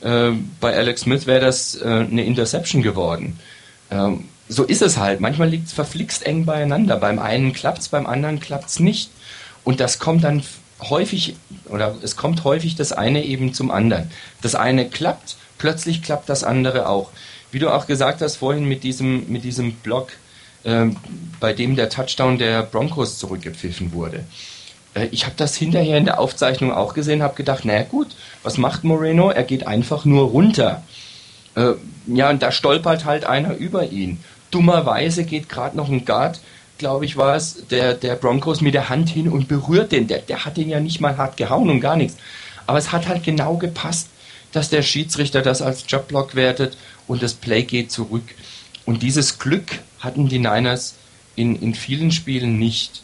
Äh, bei Alex Smith wäre das äh, eine Interception geworden. Ähm, so ist es halt. Manchmal liegt es verflixt eng beieinander. Beim einen klappt es, beim anderen klappt es nicht. Und das kommt dann häufig, oder es kommt häufig das eine eben zum anderen. Das eine klappt, plötzlich klappt das andere auch. Wie du auch gesagt hast vorhin mit diesem, mit diesem Block, bei dem der Touchdown der Broncos zurückgepfiffen wurde. Äh, ich habe das hinterher in der Aufzeichnung auch gesehen, habe gedacht, na gut, was macht Moreno? Er geht einfach nur runter. Äh, ja, und da stolpert halt einer über ihn. Dummerweise geht gerade noch ein Guard, glaube ich, war es, der, der Broncos mit der Hand hin und berührt den. Der, der hat den ja nicht mal hart gehauen und gar nichts. Aber es hat halt genau gepasst, dass der Schiedsrichter das als Jobblock wertet und das Play geht zurück. Und dieses Glück hatten die Niners in, in vielen Spielen nicht.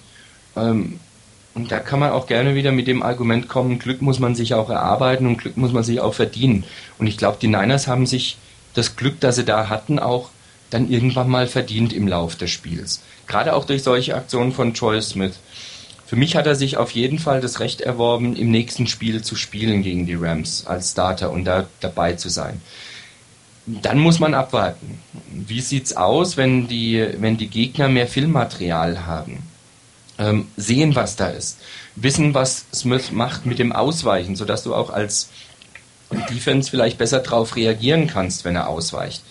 Ähm, und da kann man auch gerne wieder mit dem Argument kommen, Glück muss man sich auch erarbeiten und Glück muss man sich auch verdienen. Und ich glaube, die Niners haben sich das Glück, das sie da hatten, auch dann irgendwann mal verdient im Lauf des Spiels. Gerade auch durch solche Aktionen von Troy Smith. Für mich hat er sich auf jeden Fall das Recht erworben, im nächsten Spiel zu spielen gegen die Rams als Starter und da dabei zu sein. Dann muss man abwarten. Wie sieht's aus, wenn die, wenn die Gegner mehr Filmmaterial haben? ähm, sehen, was da ist, wissen, was Smith macht mit dem Ausweichen, sodass du auch als Defense vielleicht besser darauf reagieren kannst, wenn er ausweicht.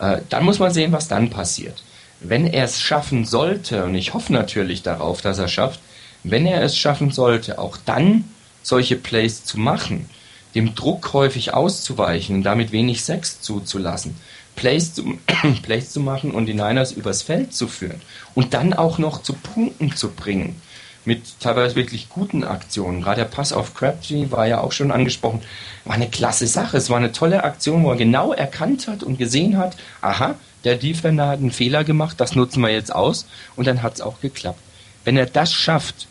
Äh, dann muss man sehen, was dann passiert. Wenn er es schaffen sollte, und ich hoffe natürlich darauf, dass er schafft, wenn er es schaffen sollte, auch dann solche Plays zu machen, dem Druck häufig auszuweichen und damit wenig Sex zuzulassen, Plays zu, *clears throat* Plays zu machen und die Niners übers Feld zu führen und dann auch noch zu Punkten zu bringen. Mit teilweise wirklich guten Aktionen. Gerade der Pass auf Crabtree war ja auch schon angesprochen. War eine klasse Sache. Es war eine tolle Aktion, wo er genau erkannt hat und gesehen hat, aha, der Defender hat einen Fehler gemacht, das nutzen wir jetzt aus. Und dann hat es auch geklappt. Wenn er das schafft,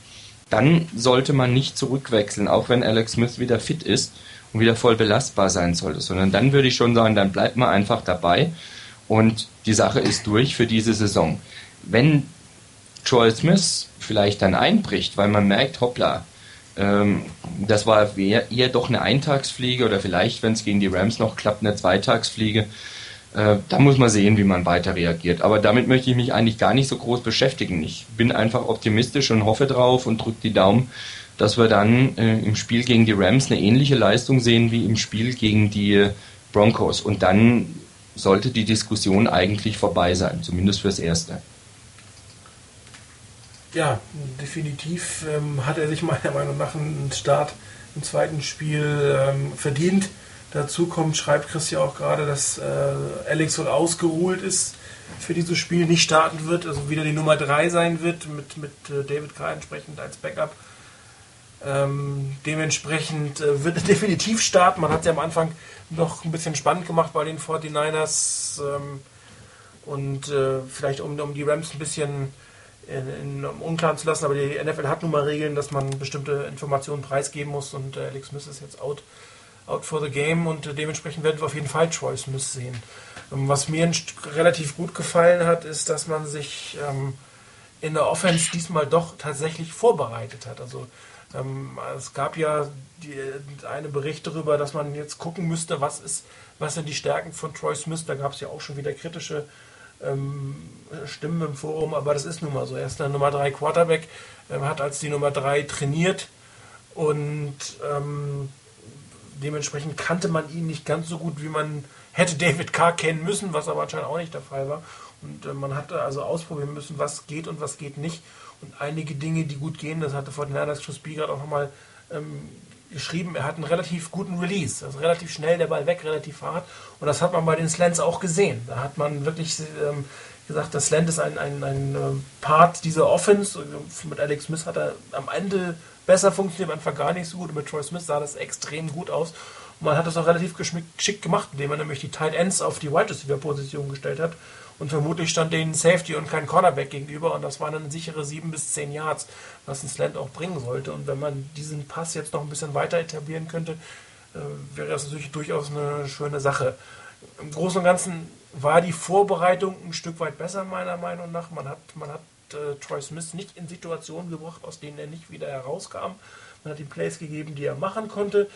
dann sollte man nicht zurückwechseln, auch wenn Alex Smith wieder fit ist und wieder voll belastbar sein sollte, sondern dann würde ich schon sagen, dann bleibt man einfach dabei und die Sache ist durch für diese Saison. Wenn Troy Smith vielleicht dann einbricht, weil man merkt, hoppla, ähm, das war eher, eher doch eine Eintagsfliege oder vielleicht, wenn es gegen die Rams noch klappt, eine Zweitagsfliege. Äh, da muss man sehen, wie man weiter reagiert. Aber damit möchte ich mich eigentlich gar nicht so groß beschäftigen. Ich bin einfach optimistisch und hoffe drauf und drücke die Daumen, dass wir dann äh, im Spiel gegen die Rams eine ähnliche Leistung sehen wie im Spiel gegen die Broncos. Und dann sollte die Diskussion eigentlich vorbei sein, zumindest fürs Erste. Ja, definitiv ähm, hat er sich meiner Meinung nach einen Start im zweiten Spiel ähm, verdient. Dazu kommt, schreibt Chris ja auch gerade, dass äh, Alex wohl ausgeruht ist für dieses Spiel, nicht starten wird, also wieder die Nummer 3 sein wird, mit, mit äh, David K. entsprechend als Backup. Ähm, dementsprechend äh, wird er *laughs* definitiv starten. Man hat es ja am Anfang noch ein bisschen spannend gemacht bei den 49ers ähm, und äh, vielleicht um, um die Rams ein bisschen in, in, um Unklaren zu lassen, aber die NFL hat nun mal Regeln, dass man bestimmte Informationen preisgeben muss und äh, Alex Smith ist jetzt out, out for the game und äh, dementsprechend werden wir auf jeden Fall Troy Smith sehen. Ähm, was mir relativ gut gefallen hat, ist, dass man sich ähm, in der Offense diesmal doch tatsächlich vorbereitet hat. Also es gab ja die, eine Bericht darüber, dass man jetzt gucken müsste, was ist, was sind die Stärken von Troy Smith. Da gab es ja auch schon wieder kritische ähm, Stimmen im Forum, aber das ist nun mal so. Er ist der Nummer 3 Quarterback, äh, hat als die Nummer 3 trainiert und ähm, dementsprechend kannte man ihn nicht ganz so gut, wie man hätte David Carr kennen müssen, was aber anscheinend auch nicht der Fall war. Und äh, man hatte also ausprobieren müssen, was geht und was geht nicht. Und einige Dinge, die gut gehen, das hatte Fortinanders Chris B gerade auch nochmal ähm, geschrieben, er hat einen relativ guten Release. Also relativ schnell der Ball weg, relativ hart. Und das hat man bei den Slants auch gesehen. Da hat man wirklich ähm, gesagt, das Slant ist ein, ein, ein ähm, Part dieser Offense. Mit Alex Smith hat er am Ende besser funktioniert, am Anfang gar nicht so gut. Und mit Troy Smith sah das extrem gut aus. Und man hat das auch relativ geschickt gemacht, indem man nämlich die Tight Ends auf die Wide Receiver Position gestellt hat und vermutlich stand denen Safety und kein Cornerback gegenüber und das waren dann sichere sieben bis zehn Yards, was ein Slant auch bringen sollte. Und wenn man diesen Pass jetzt noch ein bisschen weiter etablieren könnte, äh, wäre das natürlich durchaus eine schöne Sache. Im Großen und Ganzen war die Vorbereitung ein Stück weit besser, meiner Meinung nach. Man hat, man hat äh, Troy Smith nicht in Situationen gebracht, aus denen er nicht wieder herauskam. Man hat ihm Plays gegeben, die er machen konnte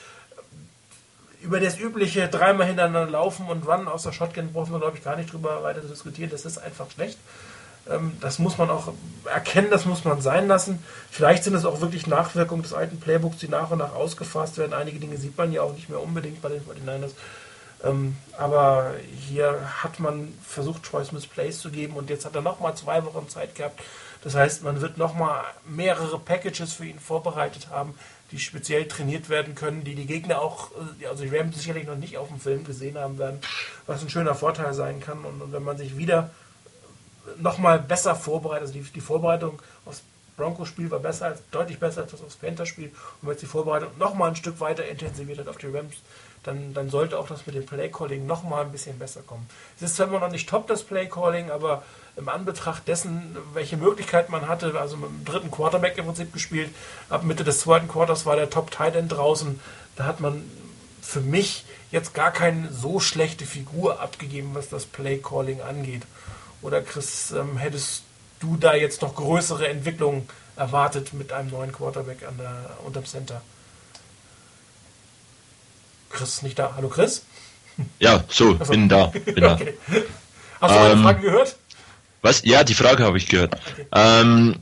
über das übliche dreimal hintereinander laufen und Run aus der Shotgun brauchen wir, glaube ich, gar nicht drüber weiter zu diskutieren. Das ist einfach schlecht. Ähm, das muss man auch erkennen, das muss man sein lassen. Vielleicht sind es auch wirklich Nachwirkungen des alten Playbooks, die nach und nach ausgefasst werden. Einige Dinge sieht man ja auch nicht mehr unbedingt bei den 49ers. Ähm, aber hier hat man versucht, Troy Smith Plays zu geben und jetzt hat er nochmal zwei Wochen Zeit gehabt. Das heißt, man wird nochmal mehrere Packages für ihn vorbereitet haben, die speziell trainiert werden können, die die Gegner auch, äh, also die Rams sicherlich noch nicht auf dem Film gesehen haben werden, was ein schöner Vorteil sein kann. Und, und wenn man sich wieder nochmal besser vorbereitet, also die, die Vorbereitung aufs Broncos-Spiel war besser als, deutlich besser als das aufs Panther-Spiel und wenn jetzt die Vorbereitung nochmal ein Stück weiter intensiviert hat auf die Rams, dann, dann sollte auch das mit dem Play-Calling nochmal ein bisschen besser kommen. Es ist zwar immer noch nicht top, das Play-Calling, aber im Anbetracht dessen, welche Möglichkeiten man hatte, also mit dem dritten Quarterback im Prinzip gespielt, ab Mitte des zweiten Quarters war der Top Tight End draußen, da hat man für mich jetzt gar keine so schlechte Figur abgegeben, was das Play Calling angeht. Oder Chris, ähm, hättest du da jetzt noch größere Entwicklungen erwartet mit einem neuen Quarterback an der, unterm Center? Chris ist nicht da. Hallo Chris? Ja, so, bin da. Bin *laughs* okay. Hast du meine ähm, Frage gehört? Was? Ja, die Frage habe ich gehört. Ähm,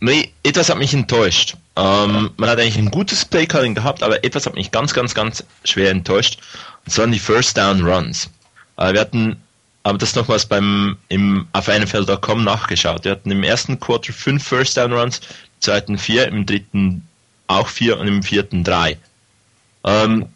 nee, etwas hat mich enttäuscht. Ähm, man hat eigentlich ein gutes Playcalling gehabt, aber etwas hat mich ganz, ganz, ganz schwer enttäuscht. Und zwar die First Down Runs. Äh, wir hatten aber das nochmals beim im auf NFL.com nachgeschaut. Wir hatten im ersten Quarter fünf First Down Runs, im zweiten vier, im dritten auch vier und im vierten drei. Ähm,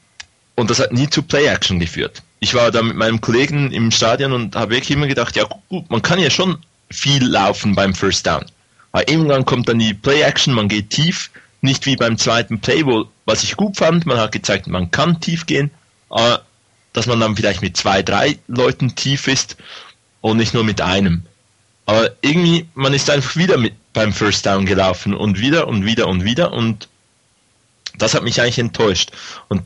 und das hat nie zu Play Action geführt. Ich war da mit meinem Kollegen im Stadion und habe wirklich immer gedacht, ja gut, man kann ja schon viel laufen beim First Down. Aber irgendwann kommt dann die Play Action, man geht tief, nicht wie beim zweiten Play, wo was ich gut fand, man hat gezeigt, man kann tief gehen, aber dass man dann vielleicht mit zwei, drei Leuten tief ist und nicht nur mit einem. Aber irgendwie, man ist einfach wieder mit beim First Down gelaufen und wieder und wieder und wieder und das hat mich eigentlich enttäuscht. Und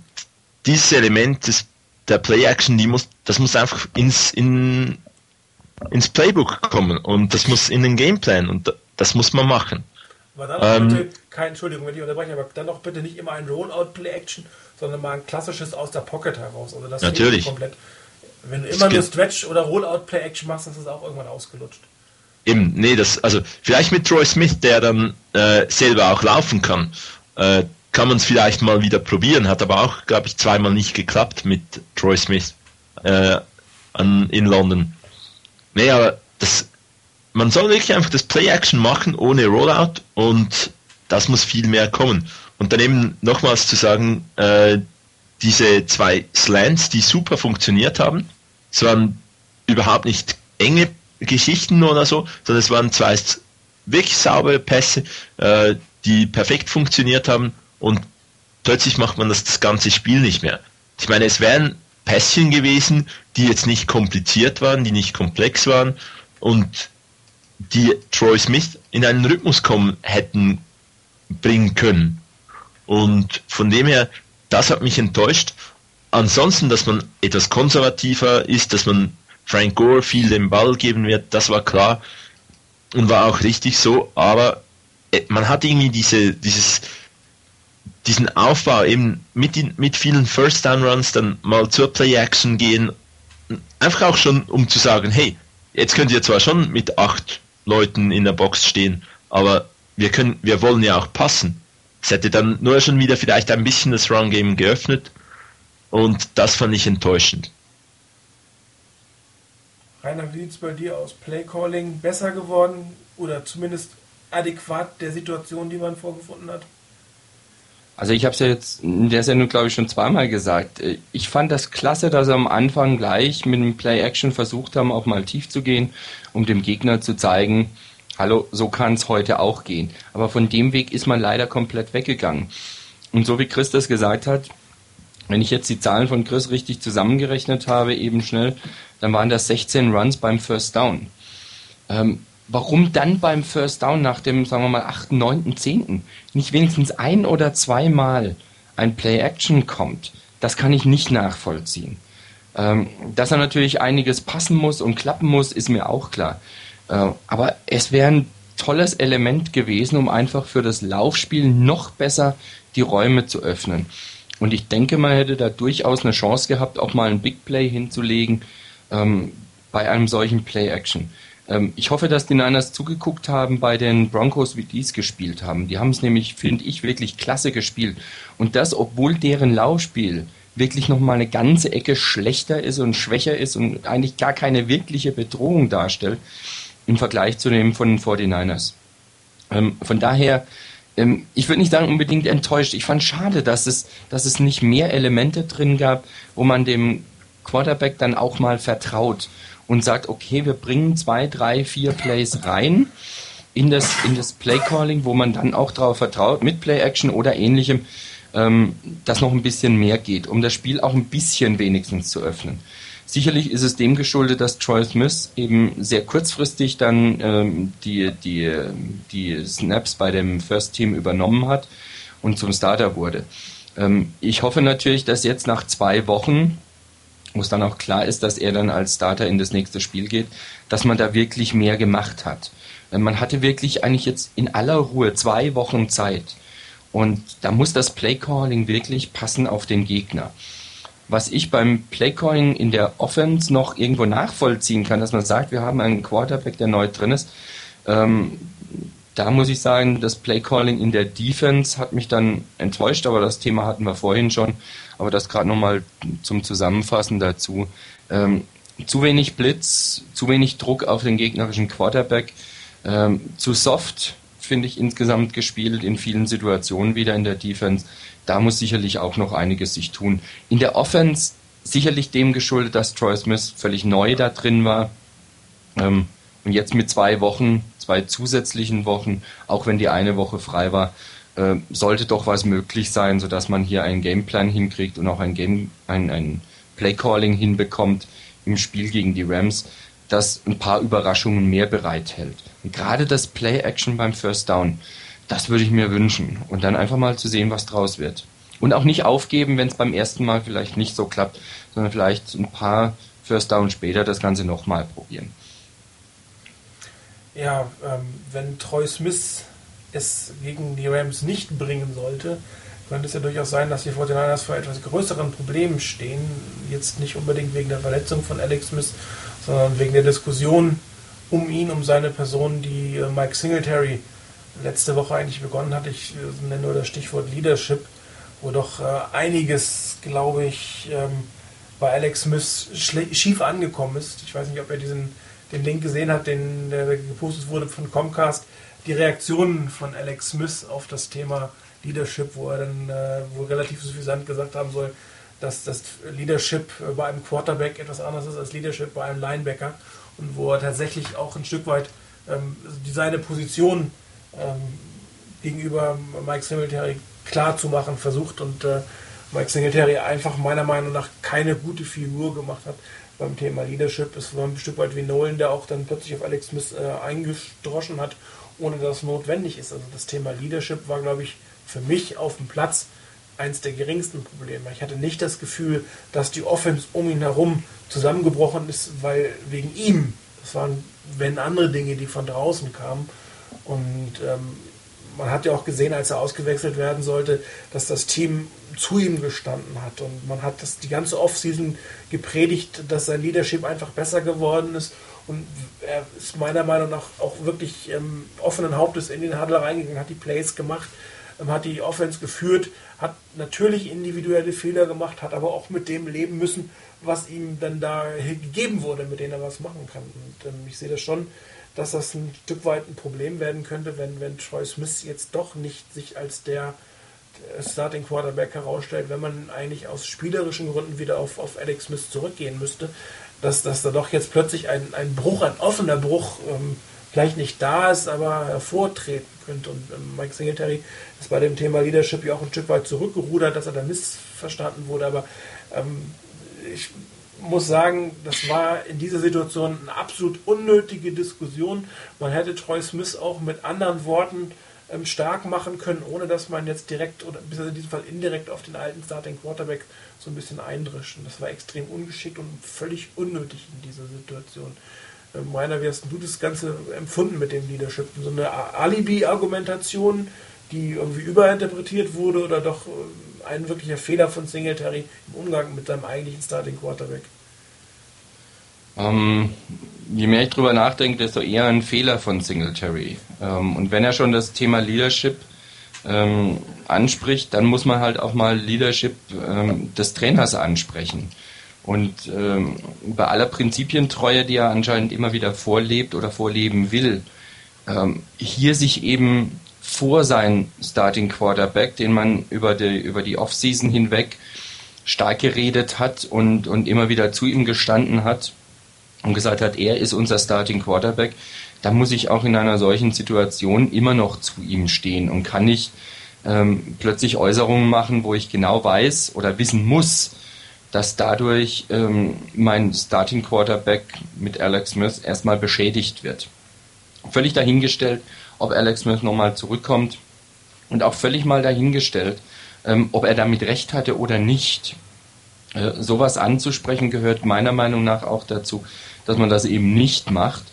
dieses Element des, der Play Action, die muss, das muss einfach ins, in, ins Playbook kommen und das muss in den Gameplan und das muss man machen. Aber dann ähm, bitte, kein, Entschuldigung, wenn ich unterbreche, aber dann doch bitte nicht immer ein Rollout Play Action, sondern mal ein klassisches aus der Pocket heraus. Also das Natürlich. komplett. Wenn du immer nur Stretch oder Rollout Play Action machst, ist es auch irgendwann ausgelutscht. Eben, nee, das, also vielleicht mit Troy Smith, der dann äh, selber auch laufen kann, äh, kann man es vielleicht mal wieder probieren. Hat aber auch, glaube ich, zweimal nicht geklappt mit Troy Smith äh, an, in London. Aber das, man soll wirklich einfach das Play-Action machen ohne Rollout und das muss viel mehr kommen. Und dann eben nochmals zu sagen, äh, diese zwei Slants, die super funktioniert haben, es waren überhaupt nicht enge Geschichten oder so, sondern es waren zwei wirklich saubere Pässe, äh, die perfekt funktioniert haben und plötzlich macht man das, das ganze Spiel nicht mehr. Ich meine, es wären Pässchen gewesen, die jetzt nicht kompliziert waren, die nicht komplex waren und die Troy Smith in einen Rhythmus kommen hätten bringen können. Und von dem her, das hat mich enttäuscht. Ansonsten, dass man etwas konservativer ist, dass man Frank Gore viel den Ball geben wird, das war klar und war auch richtig so, aber äh, man hat irgendwie diese, dieses, diesen Aufbau eben mit, mit vielen First Down Runs dann mal zur Play Action gehen, einfach auch schon, um zu sagen, hey, jetzt könnt ihr zwar schon mit acht Leuten in der Box stehen, aber wir können, wir wollen ja auch passen. Es hätte dann nur schon wieder vielleicht ein bisschen das Run Game geöffnet und das fand ich enttäuschend. Rainer, wie sieht es bei dir aus? Playcalling besser geworden oder zumindest adäquat der Situation, die man vorgefunden hat? Also ich habe es ja jetzt in der Sendung, glaube ich, schon zweimal gesagt. Ich fand das klasse, dass sie am Anfang gleich mit dem Play-Action versucht haben, auch mal tief zu gehen, um dem Gegner zu zeigen, hallo, so kann es heute auch gehen. Aber von dem Weg ist man leider komplett weggegangen. Und so wie Chris das gesagt hat, wenn ich jetzt die Zahlen von Chris richtig zusammengerechnet habe, eben schnell, dann waren das 16 Runs beim First Down. Ähm, warum dann beim First Down nach dem, sagen wir mal, 8., 9., 10. nicht wenigstens ein oder zweimal ein Play-Action kommt? Das kann ich nicht nachvollziehen. Ähm, dass er natürlich einiges passen muss und klappen muss, ist mir auch klar. Äh, aber es wäre ein tolles Element gewesen, um einfach für das Laufspiel noch besser die Räume zu öffnen. Und ich denke, man hätte da durchaus eine Chance gehabt, auch mal ein Big Play hinzulegen ähm, bei einem solchen Play-Action. Ähm, ich hoffe, dass die Niners zugeguckt haben bei den Broncos, wie die es gespielt haben. Die haben es nämlich, finde ich, wirklich klasse gespielt. Und das, obwohl deren Laufspiel wirklich nochmal eine ganze Ecke schlechter ist und schwächer ist und eigentlich gar keine wirkliche Bedrohung darstellt im Vergleich zu dem von den 49ers. Ähm, von daher, ähm, ich würde nicht sagen unbedingt enttäuscht. Ich fand schade, dass es, dass es nicht mehr Elemente drin gab, wo man dem Quarterback dann auch mal vertraut und sagt, okay, wir bringen zwei, drei, vier Plays rein in das, in das Play-Calling, wo man dann auch darauf vertraut, mit Play-Action oder ähnlichem, ähm, dass noch ein bisschen mehr geht, um das Spiel auch ein bisschen wenigstens zu öffnen. Sicherlich ist es dem geschuldet, dass Troy Smith eben sehr kurzfristig dann ähm, die, die, die Snaps bei dem First Team übernommen hat und zum Starter wurde. Ähm, ich hoffe natürlich, dass jetzt nach zwei Wochen, wo es dann auch klar ist, dass er dann als Starter in das nächste Spiel geht, dass man da wirklich mehr gemacht hat. Man hatte wirklich eigentlich jetzt in aller Ruhe zwei Wochen Zeit. Und da muss das Playcalling wirklich passen auf den Gegner was ich beim Playcalling in der Offense noch irgendwo nachvollziehen kann, dass man sagt, wir haben einen Quarterback, der neu drin ist. Ähm, da muss ich sagen, das Playcalling in der Defense hat mich dann enttäuscht, aber das Thema hatten wir vorhin schon. Aber das gerade nochmal zum Zusammenfassen dazu. Ähm, zu wenig Blitz, zu wenig Druck auf den gegnerischen Quarterback, ähm, zu soft, finde ich, insgesamt gespielt in vielen Situationen wieder in der Defense da muss sicherlich auch noch einiges sich tun. In der Offense sicherlich dem geschuldet, dass Troy Smith völlig neu da drin war. Ähm, und jetzt mit zwei Wochen, zwei zusätzlichen Wochen, auch wenn die eine Woche frei war, äh, sollte doch was möglich sein, sodass man hier einen Gameplan hinkriegt und auch ein Game, ein, ein Playcalling hinbekommt im Spiel gegen die Rams, das ein paar Überraschungen mehr bereithält. Und gerade das Play-Action beim First Down, das würde ich mir wünschen. Und dann einfach mal zu sehen, was draus wird. Und auch nicht aufgeben, wenn es beim ersten Mal vielleicht nicht so klappt, sondern vielleicht ein paar First Down später das Ganze nochmal probieren. Ja, ähm, wenn Troy Smith es gegen die Rams nicht bringen sollte, könnte es ja durchaus sein, dass die 49ers vor etwas größeren Problemen stehen. Jetzt nicht unbedingt wegen der Verletzung von Alex Smith, sondern wegen der Diskussion um ihn, um seine Person, die äh, Mike Singletary letzte Woche eigentlich begonnen hatte. Ich äh, nenne nur das Stichwort Leadership, wo doch äh, einiges, glaube ich, ähm, bei Alex Smith schief angekommen ist. Ich weiß nicht, ob er diesen den Link gesehen hat, den der gepostet wurde von Comcast. Die Reaktionen von Alex Smith auf das Thema Leadership, wo er dann äh, wohl relativ suffisant gesagt haben soll, dass das Leadership bei einem Quarterback etwas anderes ist als Leadership bei einem Linebacker und wo er tatsächlich auch ein Stück weit ähm, seine Position ähm, gegenüber Mike Singletary klar zu machen versucht und äh, Mike Singletary einfach meiner Meinung nach keine gute Figur gemacht hat beim Thema Leadership. Es war ein Stück weit wie Nolan, der auch dann plötzlich auf Alex Smith äh, eingestroschen hat, ohne dass es notwendig ist. Also das Thema Leadership war, glaube ich, für mich auf dem Platz eins der geringsten Probleme. Ich hatte nicht das Gefühl, dass die Offense um ihn herum zusammengebrochen ist, weil wegen ihm. Das waren, wenn andere Dinge, die von draußen kamen. Und ähm, man hat ja auch gesehen, als er ausgewechselt werden sollte, dass das Team zu ihm gestanden hat. Und man hat das die ganze Offseason gepredigt, dass sein Leadership einfach besser geworden ist. Und er ist meiner Meinung nach auch wirklich ähm, offenen Hauptes in den Handel reingegangen, hat die Plays gemacht, ähm, hat die Offense geführt, hat natürlich individuelle Fehler gemacht, hat aber auch mit dem leben müssen, was ihm dann da gegeben wurde, mit dem er was machen kann. Und ähm, ich sehe das schon dass das ein Stück weit ein Problem werden könnte, wenn, wenn Troy Smith jetzt doch nicht sich als der Starting Quarterback herausstellt, wenn man eigentlich aus spielerischen Gründen wieder auf, auf Alex Smith zurückgehen müsste, dass, dass da doch jetzt plötzlich ein, ein Bruch, ein offener Bruch ähm, vielleicht nicht da ist, aber hervortreten könnte. Und ähm, Mike Singletary ist bei dem Thema Leadership ja auch ein Stück weit zurückgerudert, dass er da missverstanden wurde, aber ähm, ich muss sagen, das war in dieser Situation eine absolut unnötige Diskussion. Man hätte Troy Smith auch mit anderen Worten ähm, stark machen können, ohne dass man jetzt direkt oder bis in diesem Fall indirekt auf den alten Starting Quarterback so ein bisschen eindrischt. Und das war extrem ungeschickt und völlig unnötig in dieser Situation. Ähm, Meiner, wie hast du das Ganze empfunden mit dem Leadership? So eine Alibi-Argumentation, die irgendwie überinterpretiert wurde oder doch äh, ein wirklicher Fehler von Singletary im Umgang mit seinem eigentlichen Starting Quarterback? Ähm, je mehr ich drüber nachdenke, desto eher ein Fehler von Singletary. Ähm, und wenn er schon das Thema Leadership ähm, anspricht, dann muss man halt auch mal Leadership ähm, des Trainers ansprechen. Und ähm, bei aller Prinzipientreue, die er anscheinend immer wieder vorlebt oder vorleben will, ähm, hier sich eben vor sein Starting Quarterback, den man über die, über die Offseason hinweg stark geredet hat und, und immer wieder zu ihm gestanden hat und gesagt hat, er ist unser Starting Quarterback, dann muss ich auch in einer solchen Situation immer noch zu ihm stehen und kann nicht ähm, plötzlich Äußerungen machen, wo ich genau weiß oder wissen muss, dass dadurch ähm, mein Starting Quarterback mit Alex Smith erstmal beschädigt wird. Völlig dahingestellt, ob Alex Smith nochmal zurückkommt und auch völlig mal dahingestellt, ähm, ob er damit recht hatte oder nicht. Äh, sowas anzusprechen gehört meiner Meinung nach auch dazu, dass man das eben nicht macht,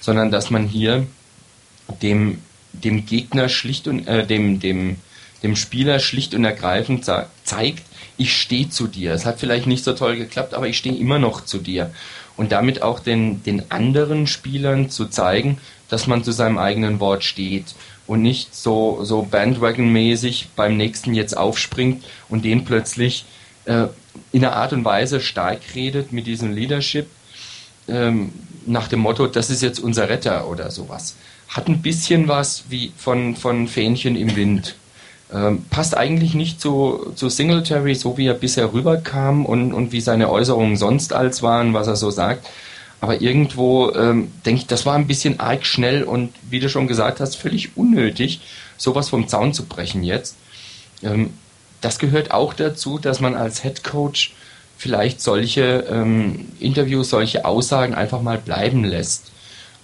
sondern dass man hier dem, dem Gegner schlicht und äh, dem, dem, dem Spieler schlicht und ergreifend zeigt, ich stehe zu dir. Es hat vielleicht nicht so toll geklappt, aber ich stehe immer noch zu dir. Und damit auch den, den anderen Spielern zu zeigen, dass man zu seinem eigenen Wort steht und nicht so, so Bandwagon-mäßig beim nächsten jetzt aufspringt und den plötzlich äh, in einer Art und Weise stark redet mit diesem Leadership ähm, nach dem Motto, das ist jetzt unser Retter oder sowas. Hat ein bisschen was wie von, von Fähnchen im Wind. Ähm, passt eigentlich nicht zu, zu Singletary, so wie er bisher rüberkam und, und wie seine Äußerungen sonst als waren, was er so sagt. Aber irgendwo ähm, denke ich, das war ein bisschen arg schnell und wie du schon gesagt hast, völlig unnötig, sowas vom Zaun zu brechen jetzt. Ähm, das gehört auch dazu, dass man als Head Coach vielleicht solche ähm, Interviews, solche Aussagen einfach mal bleiben lässt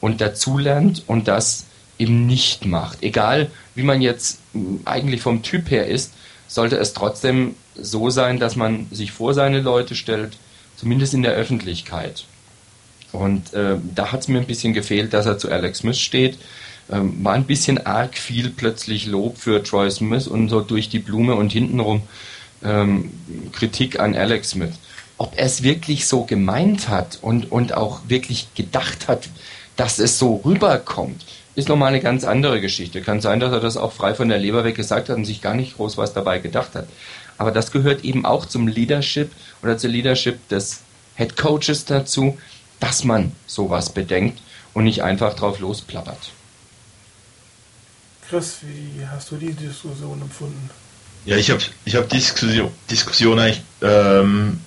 und dazulernt und das eben nicht macht. Egal, wie man jetzt hm, eigentlich vom Typ her ist, sollte es trotzdem so sein, dass man sich vor seine Leute stellt, zumindest in der Öffentlichkeit. Und äh, da hat es mir ein bisschen gefehlt, dass er zu Alex Smith steht. Ähm, war ein bisschen arg viel plötzlich Lob für Troy Smith und so durch die Blume und hintenrum ähm, Kritik an Alex Smith. Ob er es wirklich so gemeint hat und, und auch wirklich gedacht hat, dass es so rüberkommt, ist nochmal eine ganz andere Geschichte. Kann sein, dass er das auch frei von der Leber weg gesagt hat und sich gar nicht groß was dabei gedacht hat. Aber das gehört eben auch zum Leadership oder zur Leadership des Head Coaches dazu, dass man sowas bedenkt und nicht einfach drauf losplappert. Chris, wie hast du die Diskussion empfunden? Ja, ich habe ich hab die Diskussion, Diskussion eigentlich ähm,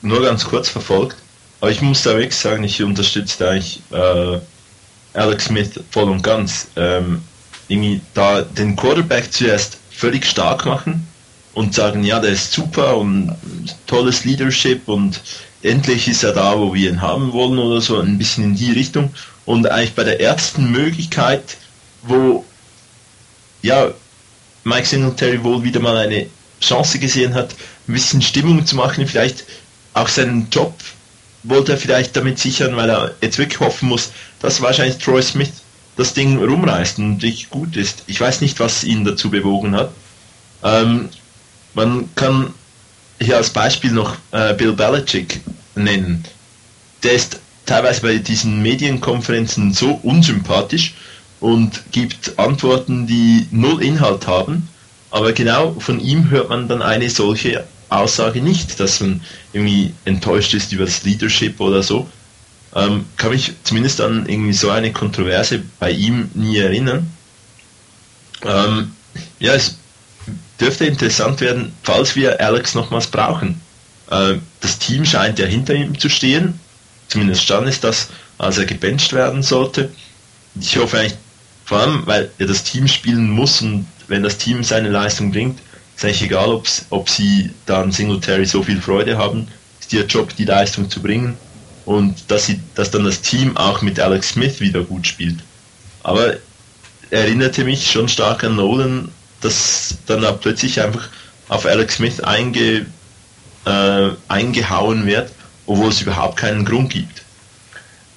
nur ganz kurz verfolgt, aber ich muss da wirklich sagen, ich unterstütze eigentlich äh, Alex Smith voll und ganz. Ähm, irgendwie da den Quarterback zuerst völlig stark machen und sagen, ja, der ist super und tolles Leadership und endlich ist er da, wo wir ihn haben wollen oder so, ein bisschen in die Richtung. Und eigentlich bei der ersten Möglichkeit, wo ja, Mike Singletary wohl wieder mal eine Chance gesehen hat, ein bisschen Stimmung zu machen, vielleicht auch seinen Job wollte er vielleicht damit sichern, weil er jetzt wirklich hoffen muss, dass wahrscheinlich Troy Smith das Ding rumreißt und nicht gut ist. Ich weiß nicht, was ihn dazu bewogen hat. Ähm, man kann hier als Beispiel noch äh, Bill Belichick nennen. Der ist teilweise bei diesen Medienkonferenzen so unsympathisch und gibt Antworten, die null Inhalt haben. Aber genau von ihm hört man dann eine solche Aussage nicht, dass man irgendwie enttäuscht ist über das Leadership oder so. Ähm, kann mich zumindest an irgendwie so eine Kontroverse bei ihm nie erinnern. Ähm, ja, es dürfte interessant werden, falls wir Alex nochmals brauchen. Äh, das Team scheint ja hinter ihm zu stehen. Zumindest stand es das, als er gebencht werden sollte. Ich hoffe eigentlich, vor allem, weil er das Team spielen muss und wenn das Team seine Leistung bringt, ist eigentlich egal, ob sie dann Singletary so viel Freude haben, ist ihr Job, die Leistung zu bringen und dass, sie, dass dann das Team auch mit Alex Smith wieder gut spielt. Aber erinnerte mich schon stark an Nolan, dass dann auch plötzlich einfach auf Alex Smith einge, äh, eingehauen wird, obwohl es überhaupt keinen Grund gibt.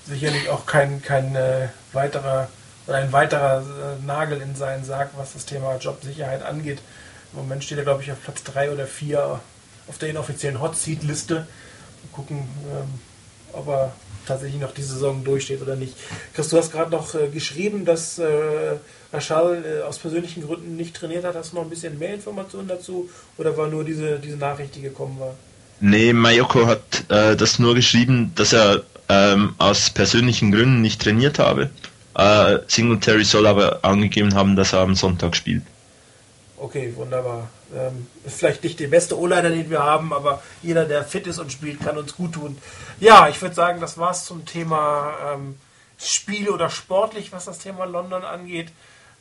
Sicherlich auch kein, kein äh, weiterer ein weiterer äh, Nagel in seinen Sarg, was das Thema Jobsicherheit angeht. Im Moment steht er, glaube ich, auf Platz 3 oder 4 auf der inoffiziellen Hot Seat Liste. gucken, ähm, ob er tatsächlich noch die Saison durchsteht oder nicht. Chris, du hast gerade noch äh, geschrieben, dass äh, Rachal äh, aus persönlichen Gründen nicht trainiert hat. Hast du noch ein bisschen mehr Informationen dazu oder war nur diese, diese Nachricht, die gekommen war? Nee, Mayoko hat äh, das nur geschrieben, dass er ähm, aus persönlichen Gründen nicht trainiert habe. Äh, Singletary soll aber angegeben haben, dass er am Sonntag spielt. Okay, wunderbar. Ähm, ist vielleicht nicht der beste O-Liner, den wir haben, aber jeder, der fit ist und spielt, kann uns gut tun. Ja, ich würde sagen, das war's zum Thema ähm, Spiel oder sportlich, was das Thema London angeht.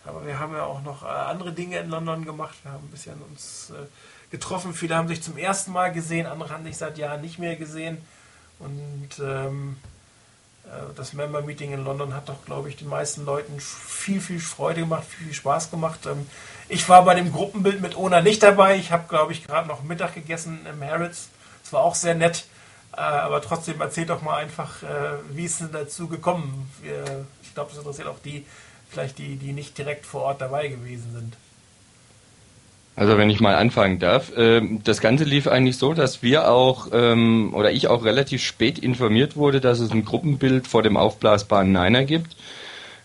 Aber wir haben ja auch noch äh, andere Dinge in London gemacht. Wir haben ein bisschen uns äh, getroffen. Viele haben sich zum ersten Mal gesehen, andere haben sich seit Jahren nicht mehr gesehen. Und ähm, äh, das Member-Meeting in London hat doch, glaube ich, den meisten Leuten viel, viel Freude gemacht, viel, viel Spaß gemacht. Ähm, ich war bei dem Gruppenbild mit Ona nicht dabei. Ich habe, glaube ich, gerade noch Mittag gegessen im Harrods. Es war auch sehr nett. Äh, aber trotzdem erzählt doch mal einfach, äh, wie ist denn dazu gekommen? Ich glaube, das interessiert auch die, vielleicht die, die nicht direkt vor Ort dabei gewesen sind. Also wenn ich mal anfangen darf, äh, das Ganze lief eigentlich so, dass wir auch ähm, oder ich auch relativ spät informiert wurde, dass es ein Gruppenbild vor dem aufblasbaren Niner gibt,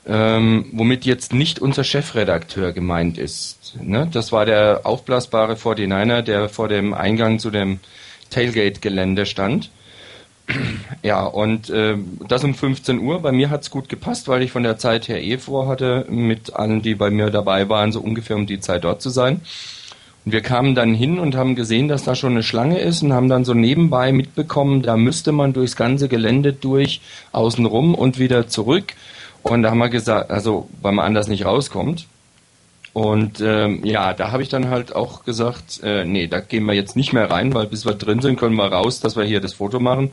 ähm, womit jetzt nicht unser Chefredakteur gemeint ist. Ne? Das war der aufblasbare 49er, der vor dem Eingang zu dem Tailgate-Gelände stand. Ja, und äh, das um 15 Uhr. Bei mir hat's gut gepasst, weil ich von der Zeit her eh vorhatte, mit allen, die bei mir dabei waren, so ungefähr um die Zeit dort zu sein. Und wir kamen dann hin und haben gesehen, dass da schon eine Schlange ist und haben dann so nebenbei mitbekommen, da müsste man durchs ganze Gelände durch, außenrum und wieder zurück. Und da haben wir gesagt, also weil man anders nicht rauskommt. Und ähm, ja, da habe ich dann halt auch gesagt, äh, nee, da gehen wir jetzt nicht mehr rein, weil bis wir drin sind, können wir raus, dass wir hier das Foto machen.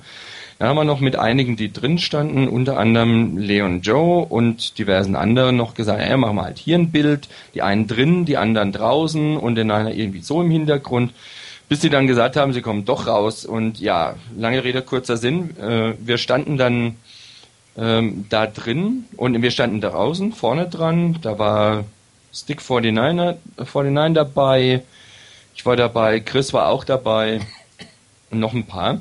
Dann haben wir noch mit einigen, die drin standen, unter anderem Leon Joe und diversen anderen noch gesagt, ja, machen wir halt hier ein Bild, die einen drin, die anderen draußen und den einer irgendwie so im Hintergrund, bis sie dann gesagt haben, sie kommen doch raus und ja, lange Rede, kurzer Sinn, äh, wir standen dann ähm, da drin und wir standen draußen, vorne dran, da war Stick 49, 49 dabei, ich war dabei, Chris war auch dabei und noch ein paar.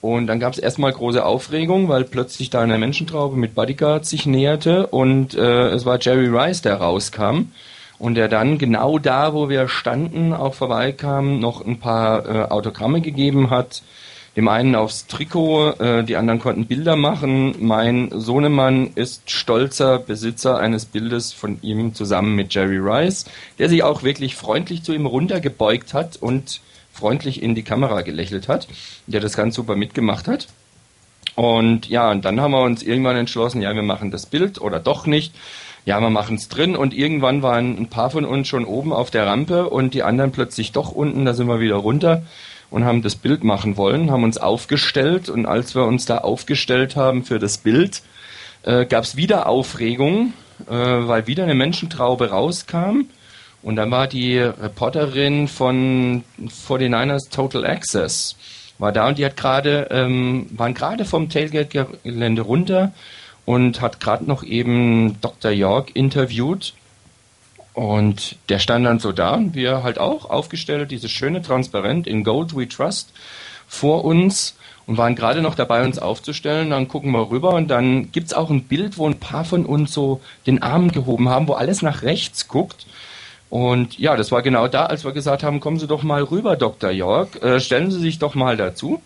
Und dann gab es erstmal große Aufregung, weil plötzlich da eine Menschentraube mit Bodyguards sich näherte und äh, es war Jerry Rice, der rauskam und der dann genau da, wo wir standen, auch vorbeikam, noch ein paar äh, Autogramme gegeben hat. Dem einen aufs Trikot, äh, die anderen konnten Bilder machen. Mein Sohnemann ist stolzer Besitzer eines Bildes von ihm zusammen mit Jerry Rice, der sich auch wirklich freundlich zu ihm runtergebeugt hat und freundlich in die Kamera gelächelt hat, der das ganz super mitgemacht hat. Und ja, und dann haben wir uns irgendwann entschlossen, ja, wir machen das Bild oder doch nicht. Ja, wir machen es drin und irgendwann waren ein paar von uns schon oben auf der Rampe und die anderen plötzlich doch unten, da sind wir wieder runter und haben das Bild machen wollen, haben uns aufgestellt und als wir uns da aufgestellt haben für das Bild, äh, gab es wieder Aufregung, äh, weil wieder eine Menschentraube rauskam und dann war die Reporterin von 49ers Total Access, war da und die hat gerade, ähm, waren gerade vom Tailgate-Gelände runter und hat gerade noch eben Dr. York interviewt. Und der stand dann so da und wir halt auch aufgestellt, dieses schöne Transparent in Gold We Trust vor uns und waren gerade noch dabei, uns aufzustellen. Dann gucken wir rüber und dann gibt's auch ein Bild, wo ein paar von uns so den Arm gehoben haben, wo alles nach rechts guckt. Und ja, das war genau da, als wir gesagt haben, kommen Sie doch mal rüber, Dr. York, äh, stellen Sie sich doch mal dazu.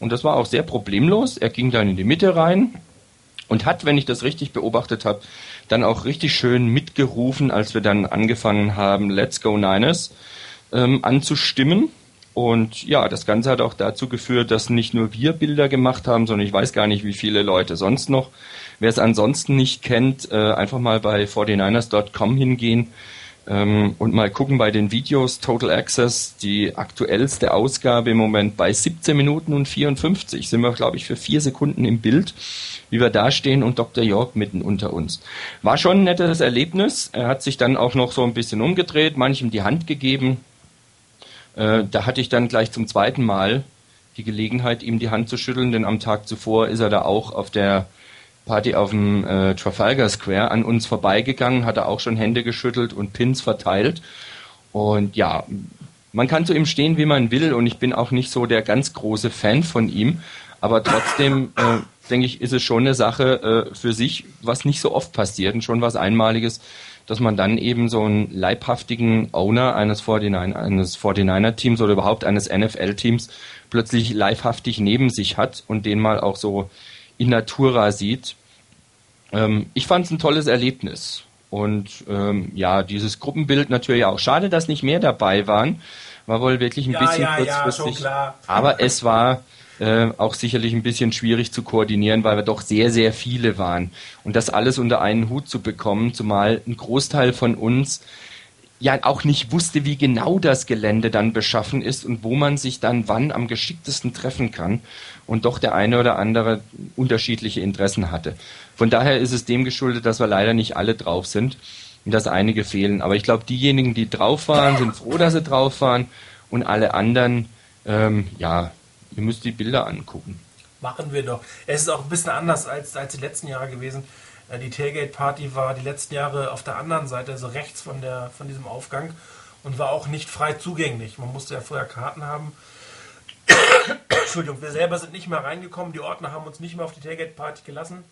Und das war auch sehr problemlos. Er ging dann in die Mitte rein und hat, wenn ich das richtig beobachtet habe, dann auch richtig schön mitgerufen, als wir dann angefangen haben, Let's Go Niners ähm, anzustimmen. Und ja, das Ganze hat auch dazu geführt, dass nicht nur wir Bilder gemacht haben, sondern ich weiß gar nicht, wie viele Leute sonst noch. Wer es ansonsten nicht kennt, äh, einfach mal bei 49ers.com hingehen und mal gucken bei den Videos Total Access, die aktuellste Ausgabe im Moment bei 17 Minuten und 54 sind wir, glaube ich, für vier Sekunden im Bild, wie wir da stehen und Dr. York mitten unter uns. War schon ein nettes Erlebnis. Er hat sich dann auch noch so ein bisschen umgedreht, manchem die Hand gegeben. Äh, da hatte ich dann gleich zum zweiten Mal die Gelegenheit, ihm die Hand zu schütteln, denn am Tag zuvor ist er da auch auf der Party auf dem äh, Trafalgar Square an uns vorbeigegangen, hat er auch schon Hände geschüttelt und Pins verteilt. Und ja, man kann zu ihm stehen, wie man will, und ich bin auch nicht so der ganz große Fan von ihm, aber trotzdem äh, denke ich, ist es schon eine Sache äh, für sich, was nicht so oft passiert und schon was Einmaliges, dass man dann eben so einen leibhaftigen Owner eines 49, eines 49er-Teams oder überhaupt eines NFL-Teams plötzlich leibhaftig neben sich hat und den mal auch so in Natura sieht. Ähm, ich fand es ein tolles Erlebnis. Und ähm, ja, dieses Gruppenbild natürlich auch. Schade, dass nicht mehr dabei waren. War wohl wirklich ein ja, bisschen ja, kurzfristig. Ja, aber es war äh, auch sicherlich ein bisschen schwierig zu koordinieren, weil wir doch sehr, sehr viele waren. Und das alles unter einen Hut zu bekommen, zumal ein Großteil von uns ja auch nicht wusste, wie genau das Gelände dann beschaffen ist und wo man sich dann wann am geschicktesten treffen kann und doch der eine oder andere unterschiedliche Interessen hatte. Von daher ist es dem geschuldet, dass wir leider nicht alle drauf sind und dass einige fehlen. Aber ich glaube, diejenigen, die drauf waren, sind froh, dass sie drauf waren und alle anderen, ähm, ja, ihr müsst die Bilder angucken. Machen wir doch. Es ist auch ein bisschen anders als, als die letzten Jahre gewesen. Äh, die Tailgate-Party war die letzten Jahre auf der anderen Seite, also rechts von, der, von diesem Aufgang und war auch nicht frei zugänglich. Man musste ja vorher Karten haben. Entschuldigung, wir selber sind nicht mehr reingekommen. Die Ordner haben uns nicht mehr auf die Tailgate-Party gelassen.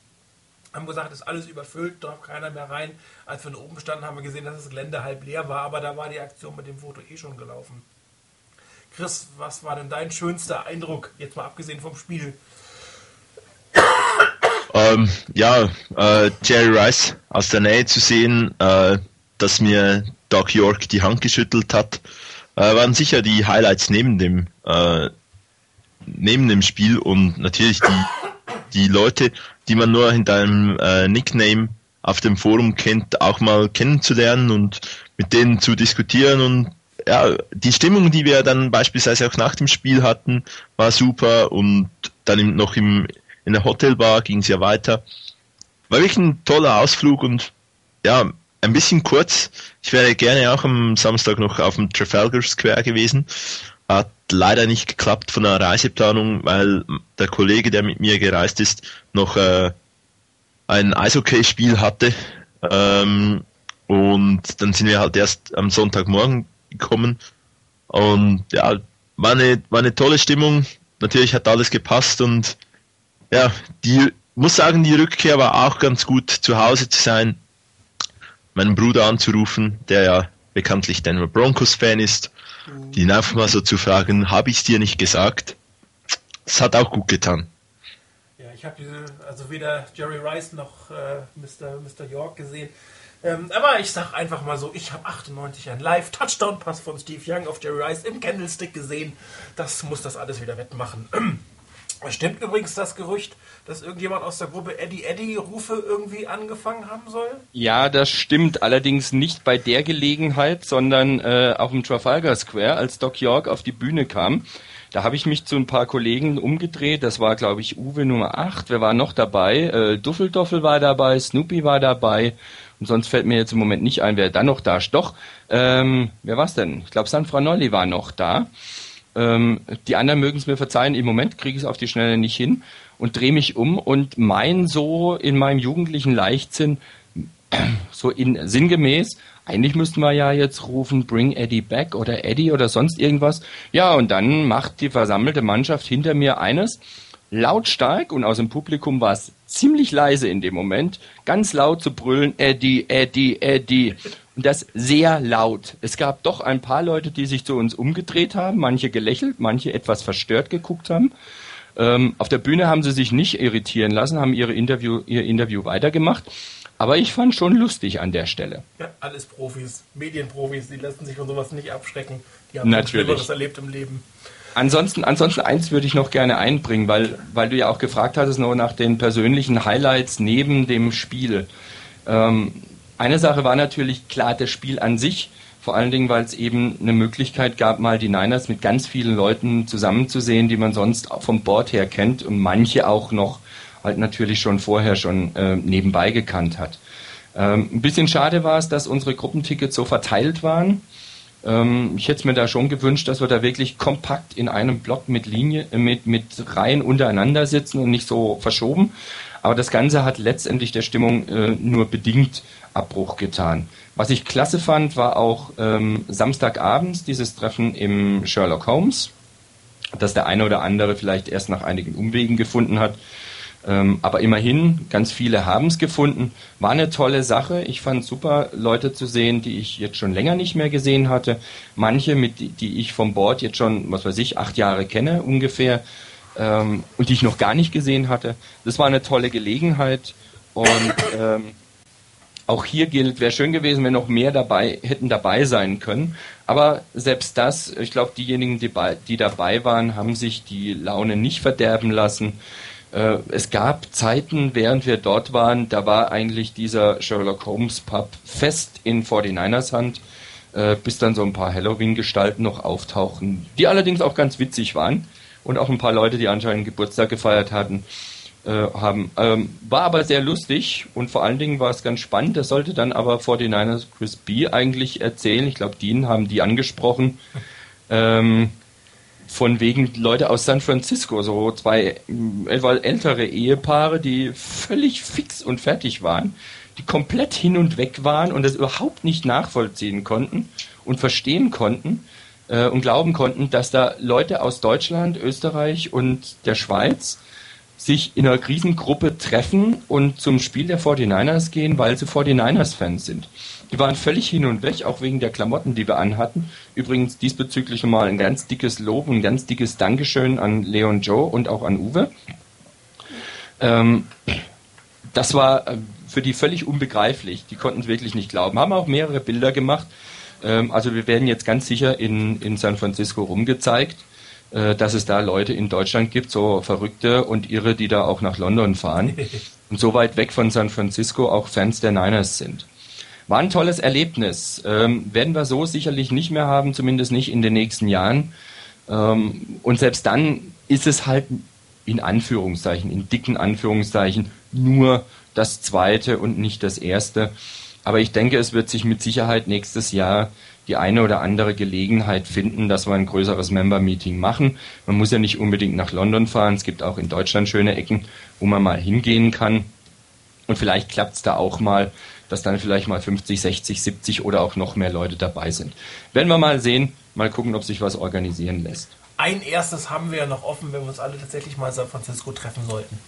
Haben gesagt, es ist alles überfüllt, darf keiner mehr rein. Als wir da oben standen, haben wir gesehen, dass das Gelände halb leer war, aber da war die Aktion mit dem Foto eh schon gelaufen. Chris, was war denn dein schönster Eindruck, jetzt mal abgesehen vom Spiel? Ähm, ja, äh, Jerry Rice aus der Nähe zu sehen, äh, dass mir Doc York die Hand geschüttelt hat, äh, waren sicher die Highlights neben dem äh, neben dem Spiel und natürlich die die Leute, die man nur hinter einem äh, Nickname auf dem Forum kennt, auch mal kennenzulernen und mit denen zu diskutieren und ja, die Stimmung, die wir dann beispielsweise auch nach dem Spiel hatten, war super und dann noch im in der Hotelbar ging es ja weiter. War wirklich ein toller Ausflug und ja, ein bisschen kurz. Ich wäre gerne auch am Samstag noch auf dem Trafalgar Square gewesen. Hat leider nicht geklappt von der Reiseplanung, weil der Kollege, der mit mir gereist ist, noch äh, ein Eishockey-Spiel hatte. Ähm, und dann sind wir halt erst am Sonntagmorgen gekommen. Und ja, war eine, war eine tolle Stimmung. Natürlich hat alles gepasst und ja, die muss sagen, die Rückkehr war auch ganz gut, zu Hause zu sein, meinen Bruder anzurufen, der ja bekanntlich Denver Broncos Fan ist. Ihn einfach mal so zu fragen, habe ich es dir nicht gesagt? Das hat auch gut getan. Ja, ich habe also weder Jerry Rice noch äh, Mr. Mr. York gesehen. Ähm, aber ich sag einfach mal so, ich habe 98 einen Live-Touchdown-Pass von Steve Young auf Jerry Rice im Candlestick gesehen. Das muss das alles wieder wettmachen. *clears throat* Stimmt übrigens das Gerücht, dass irgendjemand aus der Gruppe Eddie Eddie Rufe irgendwie angefangen haben soll? Ja, das stimmt. Allerdings nicht bei der Gelegenheit, sondern äh, auf dem Trafalgar Square, als Doc York auf die Bühne kam. Da habe ich mich zu ein paar Kollegen umgedreht. Das war, glaube ich, Uwe Nummer 8. Wer war noch dabei? Äh, Duffeldoffel war dabei, Snoopy war dabei. Und sonst fällt mir jetzt im Moment nicht ein, wer dann noch da ist. Doch, ähm, wer war's denn? Ich glaube, San Franolli war noch da. Ähm, die anderen mögen es mir verzeihen, im Moment kriege ich es auf die Schnelle nicht hin und drehe mich um und mein so in meinem jugendlichen Leichtsinn, *clears throat* so in sinngemäß, eigentlich müssten wir ja jetzt rufen, bring Eddie back oder Eddie oder sonst irgendwas. Ja, und dann macht die versammelte Mannschaft hinter mir eines, lautstark und aus dem Publikum war es ziemlich leise in dem Moment, ganz laut zu brüllen, Eddie, Eddie, Eddie. Und das sehr laut. Es gab doch ein paar Leute, die sich zu uns umgedreht haben, manche gelächelt, manche etwas verstört geguckt haben. Ähm, auf der Bühne haben sie sich nicht irritieren lassen, haben ihre Interview, ihr Interview weitergemacht. Aber ich fand schon lustig an der Stelle. Ja, alles Profis, Medienprofis, die lassen sich von sowas nicht abschrecken. Die haben Natürlich. was erlebt im Leben. Ansonsten, ansonsten eins würde ich noch gerne einbringen, weil, weil du ja auch gefragt hattest noch nach den persönlichen Highlights neben dem Spiel. Ähm, eine Sache war natürlich klar das Spiel an sich, vor allen Dingen, weil es eben eine Möglichkeit gab, mal die Niners mit ganz vielen Leuten zusammenzusehen, die man sonst vom Board her kennt und manche auch noch halt natürlich schon vorher schon äh, nebenbei gekannt hat. Ähm, ein bisschen schade war es, dass unsere Gruppentickets so verteilt waren. Ähm, ich hätte es mir da schon gewünscht, dass wir da wirklich kompakt in einem Block mit Linie, äh, mit, mit Reihen untereinander sitzen und nicht so verschoben. Aber das Ganze hat letztendlich der Stimmung äh, nur bedingt Abbruch getan. Was ich klasse fand, war auch ähm, Samstagabends dieses Treffen im Sherlock Holmes, das der eine oder andere vielleicht erst nach einigen Umwegen gefunden hat. Ähm, aber immerhin, ganz viele haben es gefunden. War eine tolle Sache. Ich fand super, Leute zu sehen, die ich jetzt schon länger nicht mehr gesehen hatte. Manche, mit die ich vom Board jetzt schon, was weiß ich, acht Jahre kenne ungefähr ähm, und die ich noch gar nicht gesehen hatte. Das war eine tolle Gelegenheit und ähm, auch hier gilt, wäre schön gewesen, wenn noch mehr dabei hätten dabei sein können. Aber selbst das, ich glaube, diejenigen, die, bei, die dabei waren, haben sich die Laune nicht verderben lassen. Äh, es gab Zeiten, während wir dort waren, da war eigentlich dieser Sherlock Holmes Pub fest in 49ers Hand. äh, bis dann so ein paar Halloween-Gestalten noch auftauchen, die allerdings auch ganz witzig waren und auch ein paar Leute, die anscheinend Geburtstag gefeiert hatten, äh, haben. Ähm, war aber sehr lustig und vor allen Dingen war es ganz spannend. Das sollte dann aber 49ers Chris B eigentlich erzählen. Ich glaube, Dean haben die angesprochen. Ähm, von wegen Leute aus San Francisco, so zwei etwa ältere Ehepaare, die völlig fix und fertig waren, die komplett hin und weg waren und das überhaupt nicht nachvollziehen konnten und verstehen konnten äh, und glauben konnten, dass da Leute aus Deutschland, Österreich und der Schweiz sich in einer Krisengruppe treffen und zum Spiel der 49ers gehen, weil sie 49ers-Fans sind. Die waren völlig hin und weg, auch wegen der Klamotten, die wir anhatten. Übrigens diesbezüglich mal ein ganz dickes Lob, ein ganz dickes Dankeschön an Leon Joe und auch an Uwe. Ähm, das war äh, für die völlig unbegreiflich. Die konnten es wirklich nicht glauben. Haben auch mehrere Bilder gemacht. Ähm, also wir werden jetzt ganz sicher in, in San Francisco rumgezeigt, dass es da Leute in Deutschland gibt, so Verrückte und Irre, die da auch nach London fahren *laughs* und so weit weg von San Francisco auch Fans der Niners sind. War ein tolles Erlebnis. Ähm, werden wir so sicherlich nicht mehr haben, zumindest nicht in den nächsten Jahren. Ähm, und selbst dann ist es halt in Anführungszeichen, in dicken Anführungszeichen, nur das zweite und nicht das erste. Aber ich denke, es wird sich mit Sicherheit nächstes Jahr die eine oder andere Gelegenheit finden, dass wir ein größeres Member-Meeting machen. Man muss ja nicht unbedingt nach London fahren. Es gibt auch in Deutschland schöne Ecken, wo man mal hingehen kann. Und vielleicht klappt es da auch mal, dass dann vielleicht mal 50, 60, 70 oder auch noch mehr Leute dabei sind. Werden wir mal sehen, mal gucken, ob sich was organisieren lässt. Ein erstes haben wir ja noch offen, wenn wir uns alle tatsächlich mal in San Francisco treffen sollten.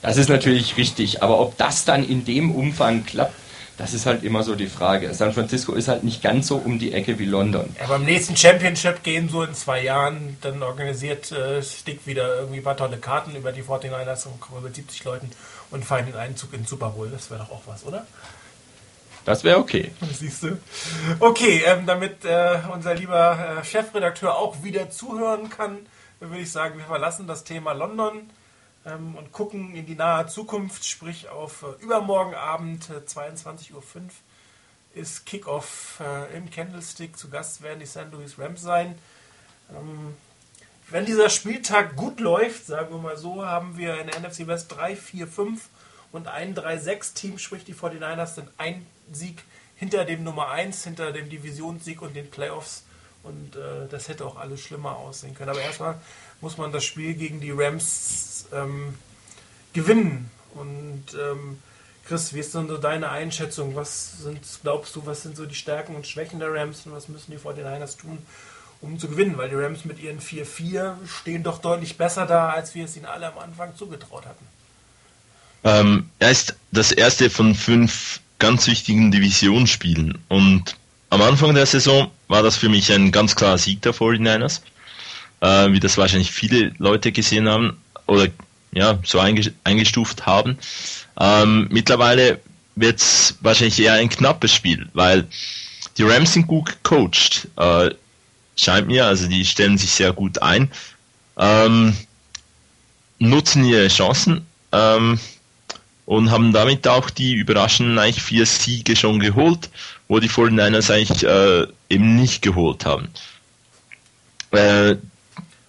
Das ist natürlich richtig, aber ob das dann in dem Umfang klappt, das ist halt immer so die Frage. San Francisco ist halt nicht ganz so um die Ecke wie London. Ja, beim nächsten Championship gehen so in zwei Jahren, dann organisiert äh, Stick wieder irgendwie ein paar tolle Karten über die 49ers und kommen mit 70 Leuten und feiern den Einzug in den Super Bowl. Das wäre doch auch was, oder? Das wäre okay. *laughs* Siehst du. Okay, ähm, damit äh, unser lieber äh, Chefredakteur auch wieder zuhören kann, würde ich sagen, wir verlassen das Thema London und gucken in die nahe Zukunft, sprich auf äh, übermorgen Abend äh, 22.05 Uhr ist Kickoff äh, im Candlestick. Zu Gast werden die St. Louis Rams sein. Ähm, wenn dieser Spieltag gut läuft, sagen wir mal so, haben wir in der NFC West 3, 4, 5 und ein 3-6-Team, sprich die 49ers sind ein Sieg hinter dem Nummer 1, hinter dem Divisionssieg und den Playoffs. Und äh, das hätte auch alles schlimmer aussehen können. Aber erstmal muss man das Spiel gegen die Rams ähm, gewinnen. Und ähm, Chris, wie ist denn so deine Einschätzung? Was sind, glaubst du, was sind so die Stärken und Schwächen der Rams und was müssen die 49ers tun, um zu gewinnen? Weil die Rams mit ihren 4-4 stehen doch deutlich besser da, als wir es ihnen alle am Anfang zugetraut hatten. Ähm, er ist das erste von fünf ganz wichtigen Divisionsspielen und am Anfang der Saison war das für mich ein ganz klarer Sieg der 49ers äh, wie das wahrscheinlich viele Leute gesehen haben oder ja, so eingestuft haben. Ähm, mittlerweile wird es wahrscheinlich eher ein knappes Spiel, weil die Rams sind gut gecoacht, äh, scheint mir, also die stellen sich sehr gut ein, ähm, nutzen ihre Chancen ähm, und haben damit auch die überraschenden eigentlich vier Siege schon geholt, wo die 49ers eigentlich äh, eben nicht geholt haben. Äh,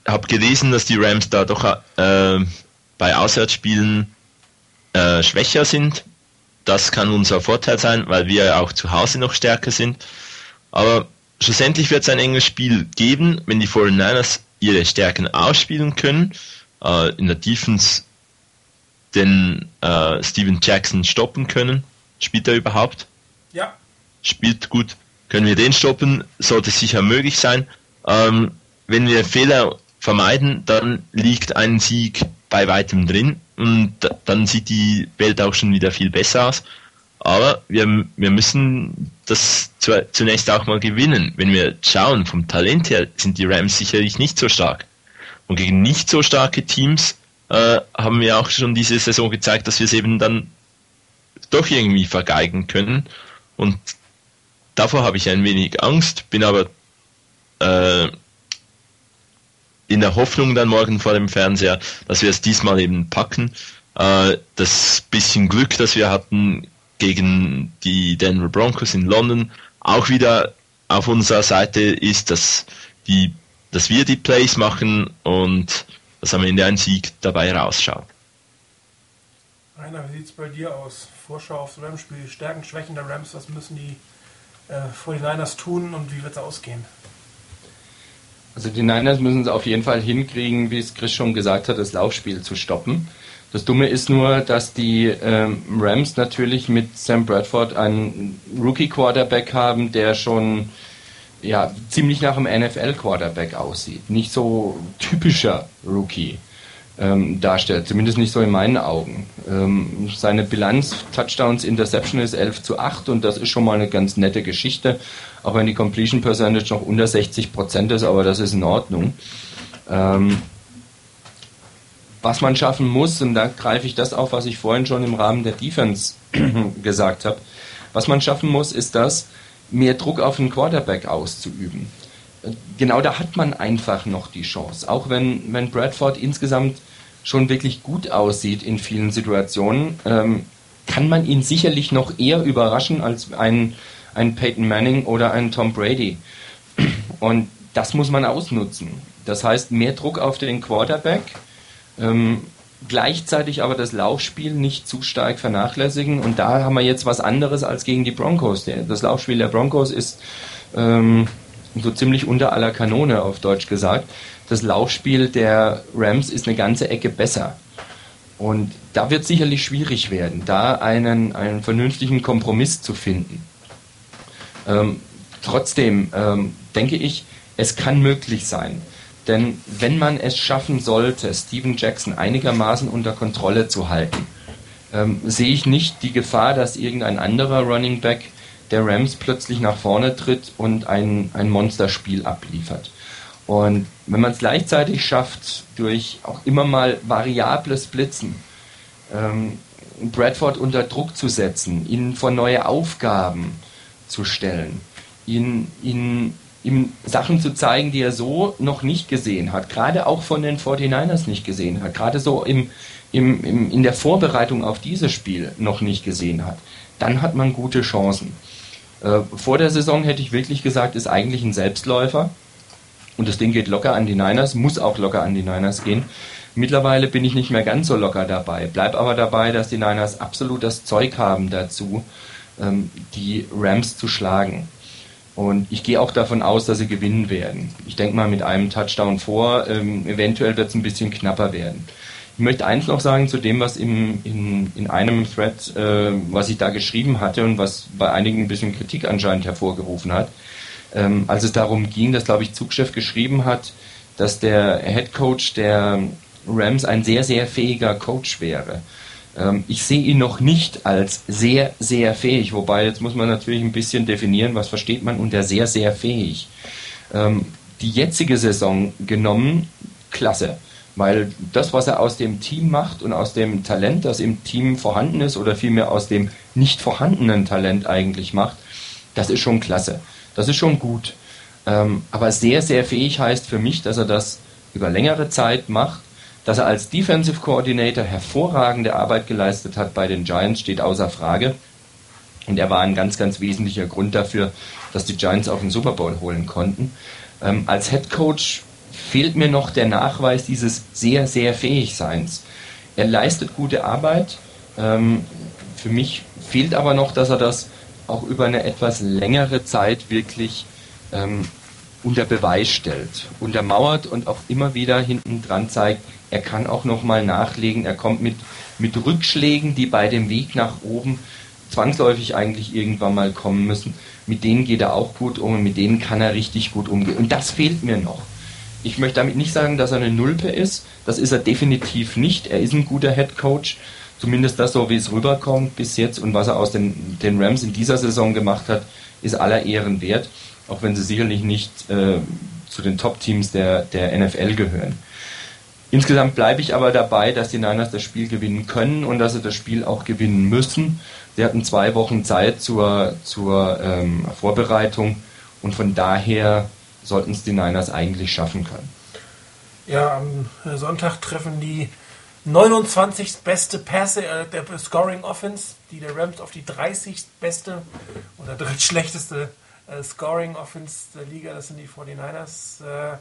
habe gelesen, dass die Rams da doch äh, bei Auswärtsspielen äh, schwächer sind. Das kann unser Vorteil sein, weil wir auch zu Hause noch stärker sind. Aber schlussendlich wird es ein enges Spiel geben, wenn die 49ers ihre Stärken ausspielen können. Äh, in der Defense den äh, Steven Jackson stoppen können. Spielt er überhaupt? Ja. Spielt gut. Können wir den stoppen? Sollte sicher möglich sein. Ähm, wenn wir Fehler vermeiden, dann liegt ein Sieg bei weitem drin und dann sieht die Welt auch schon wieder viel besser aus. Aber wir, wir müssen das zunächst auch mal gewinnen. Wenn wir schauen, vom Talent her sind die Rams sicherlich nicht so stark. Und gegen nicht so starke Teams äh, haben wir auch schon diese Saison gezeigt, dass wir es eben dann doch irgendwie vergeigen können. Und davor habe ich ein wenig Angst, bin aber äh, in der Hoffnung dann morgen vor dem Fernseher, dass wir es diesmal eben packen. Äh, das bisschen Glück, das wir hatten gegen die Denver Broncos in London, auch wieder auf unserer Seite ist, dass, die, dass wir die Plays machen und dass am Ende ein Sieg dabei rausschaut. Rainer, wie sieht es bei dir aus? Vorschau aufs Rams-Spiel, Stärken, Schwächen der Rams, was müssen die äh, 49ers tun und wie wird es ausgehen? Also die Niners müssen es auf jeden Fall hinkriegen, wie es Chris schon gesagt hat, das Laufspiel zu stoppen. Das Dumme ist nur, dass die ähm, Rams natürlich mit Sam Bradford einen Rookie-Quarterback haben, der schon ja, ziemlich nach einem NFL-Quarterback aussieht. Nicht so typischer Rookie ähm, darstellt, zumindest nicht so in meinen Augen. Ähm, seine Bilanz Touchdowns Interception ist 11 zu 8 und das ist schon mal eine ganz nette Geschichte, auch wenn die Completion Percentage noch unter 60 Prozent ist, aber das ist in Ordnung. Ähm, was man schaffen muss, und da greife ich das auf, was ich vorhin schon im Rahmen der Defense *clears throat* gesagt habe, was man schaffen muss, ist das, mehr Druck auf den Quarterback auszuüben genau da hat man einfach noch die Chance. Auch wenn, wenn Bradford insgesamt schon wirklich gut aussieht in vielen Situationen, ähm, kann man ihn sicherlich noch eher überraschen als ein, ein Peyton Manning oder ein Tom Brady. Und das muss man ausnutzen. Das heißt, mehr Druck auf den Quarterback, ähm, gleichzeitig aber das Laufspiel nicht zu stark vernachlässigen. Und da haben wir jetzt was anderes als gegen die Broncos. Das Laufspiel der Broncos ist ähm, so ziemlich unter aller Kanone auf Deutsch gesagt. Das Laufspiel der Rams ist eine ganze Ecke besser. Und da wird sicherlich schwierig werden, da einen, einen vernünftigen Kompromiss zu finden. Ähm, trotzdem ähm, denke ich, es kann möglich sein. Denn wenn man es schaffen sollte, Steven Jackson einigermaßen unter Kontrolle zu halten, ähm, sehe ich nicht die Gefahr, dass irgendein anderer Running Back der Rams plötzlich nach vorne tritt und ein, ein Monsterspiel abliefert. Und wenn man es gleichzeitig schafft, durch auch immer mal variables Blitzen, ähm, Bradford unter Druck zu setzen, ihn vor neue Aufgaben zu stellen, ihn, ihn, ihm Sachen zu zeigen, die er so noch nicht gesehen hat, gerade auch von den 49ers nicht gesehen hat, gerade so im, im, im, in der Vorbereitung auf dieses Spiel noch nicht gesehen hat, dann hat man gute Chancen. Äh, vor der Saison hätte ich wirklich gesagt, ist eigentlich ein Selbstläufer. Und das Ding geht locker an die Niners, muss auch locker an die Niners gehen. Mittlerweile bin ich nicht mehr ganz so locker dabei. Bleib aber dabei, dass die Niners absolut das Zeug haben dazu, ähm, die Rams zu schlagen. Und ich gehe auch davon aus, dass sie gewinnen werden. Ich denke mal mit einem Touchdown vor. Ähm, eventuell wird es ein bisschen knapper werden. Ich möchte eins noch sagen zu dem, was im, in, in einem Thread, äh, was ich da geschrieben hatte und was bei einigen ein bisschen Kritik anscheinend hervorgerufen hat. Ähm, als es darum ging, dass, glaube ich, Zugchef geschrieben hat, dass der Head Coach der Rams ein sehr, sehr fähiger Coach wäre. Ähm, ich sehe ihn noch nicht als sehr, sehr fähig, wobei jetzt muss man natürlich ein bisschen definieren, was versteht man unter sehr, sehr fähig. Ähm, die jetzige Saison genommen, klasse. Weil das, was er aus dem Team macht und aus dem Talent, das im Team vorhanden ist, oder vielmehr aus dem nicht vorhandenen Talent eigentlich macht, das ist schon klasse. Das ist schon gut. Ähm, aber sehr, sehr fähig heißt für mich, dass er das über längere Zeit macht, dass er als Defensive Coordinator hervorragende Arbeit geleistet hat bei den Giants, steht außer Frage. Und er war ein ganz, ganz wesentlicher Grund dafür, dass die Giants auch den Super Bowl holen konnten. Ähm, als Head Coach fehlt mir noch der Nachweis dieses sehr, sehr Fähigseins. Er leistet gute Arbeit. Ähm, für mich fehlt aber noch, dass er das auch über eine etwas längere Zeit wirklich ähm, unter Beweis stellt, untermauert und auch immer wieder hinten dran zeigt, er kann auch nochmal nachlegen, er kommt mit, mit Rückschlägen, die bei dem Weg nach oben zwangsläufig eigentlich irgendwann mal kommen müssen, mit denen geht er auch gut um und mit denen kann er richtig gut umgehen. Und das fehlt mir noch. Ich möchte damit nicht sagen, dass er eine Nulpe ist. Das ist er definitiv nicht. Er ist ein guter Head Coach. Zumindest das so, wie es rüberkommt bis jetzt und was er aus den, den Rams in dieser Saison gemacht hat, ist aller Ehren wert. Auch wenn sie sicherlich nicht äh, zu den Top-Teams der, der NFL gehören. Insgesamt bleibe ich aber dabei, dass die Niners das Spiel gewinnen können und dass sie das Spiel auch gewinnen müssen. Sie hatten zwei Wochen Zeit zur, zur ähm, Vorbereitung und von daher sollten es die Niners eigentlich schaffen können. Ja, am Sonntag treffen die 29. beste Pässe äh, der Scoring Offense, die der Rams auf die 30. beste oder drittschlechteste äh, Scoring Offense der Liga, das sind die 49ers. Äh,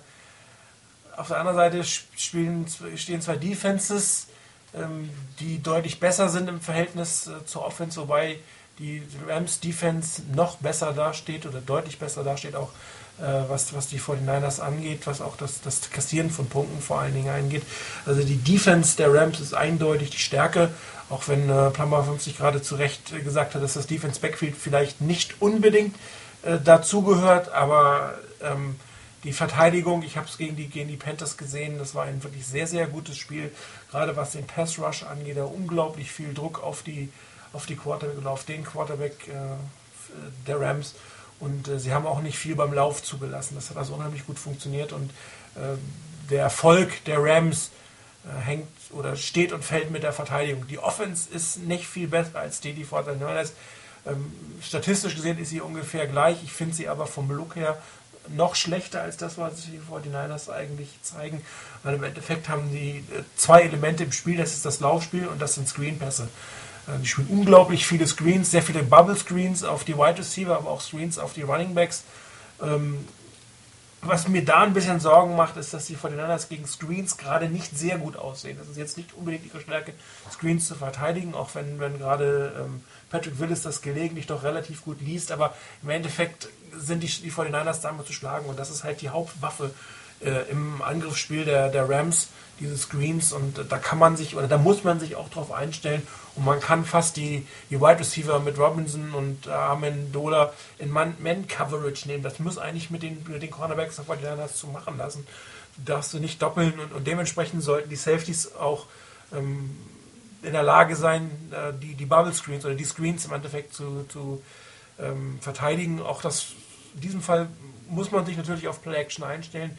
auf der anderen Seite spielen, stehen zwei Defenses, ähm, die deutlich besser sind im Verhältnis äh, zur Offense, wobei die Rams Defense noch besser dasteht oder deutlich besser dasteht, auch äh, was, was die 49ers angeht, was auch das, das Kassieren von Punkten vor allen Dingen angeht. Also die Defense der Rams ist eindeutig die Stärke, auch wenn äh, Plummer 50 gerade zu Recht äh, gesagt hat, dass das Defense Backfield vielleicht nicht unbedingt äh, dazugehört, aber ähm, die Verteidigung, ich habe es gegen die, gegen die Panthers gesehen, das war ein wirklich sehr, sehr gutes Spiel, gerade was den Pass Rush angeht, da unglaublich viel Druck auf die, auf die Quarterback oder auf den Quarterback äh, der Rams und äh, sie haben auch nicht viel beim Lauf zugelassen, das hat also unheimlich gut funktioniert und äh, der Erfolg der Rams äh, hängt oder steht und fällt mit der Verteidigung. Die Offense ist nicht viel besser als die, die vor ähm, statistisch gesehen ist sie ungefähr gleich. Ich finde sie aber vom Look her noch schlechter als das, was die 49ers eigentlich zeigen. Weil im Endeffekt haben die äh, zwei Elemente im Spiel, das ist das Laufspiel und das sind Screenpässe. Äh, die spielen unglaublich viele Screens, sehr viele Bubble Screens auf die Wide Receiver, aber auch Screens auf die Running Backs. Ähm, was mir da ein bisschen Sorgen macht, ist, dass die 49ers gegen Screens gerade nicht sehr gut aussehen. Das ist jetzt nicht unbedingt ihre Stärke, Screens zu verteidigen, auch wenn, wenn gerade ähm, Patrick Willis das gelegentlich doch relativ gut liest, aber im Endeffekt sind die, die 49ers damit zu schlagen und das ist halt die Hauptwaffe äh, im Angriffsspiel der, der Rams, diese Screens und äh, da kann man sich oder da muss man sich auch drauf einstellen und man kann fast die, die Wide Receiver mit Robinson und äh, Amendola in Man-Coverage nehmen. Das muss eigentlich mit den, mit den Cornerbacks der 49ers zu machen lassen. Darfst du nicht doppeln und, und dementsprechend sollten die Safeties auch ähm, in der Lage sein, äh, die, die Bubble Screens oder die Screens im Endeffekt zu, zu ähm, verteidigen. Auch das, in diesem Fall muss man sich natürlich auf Play Action einstellen.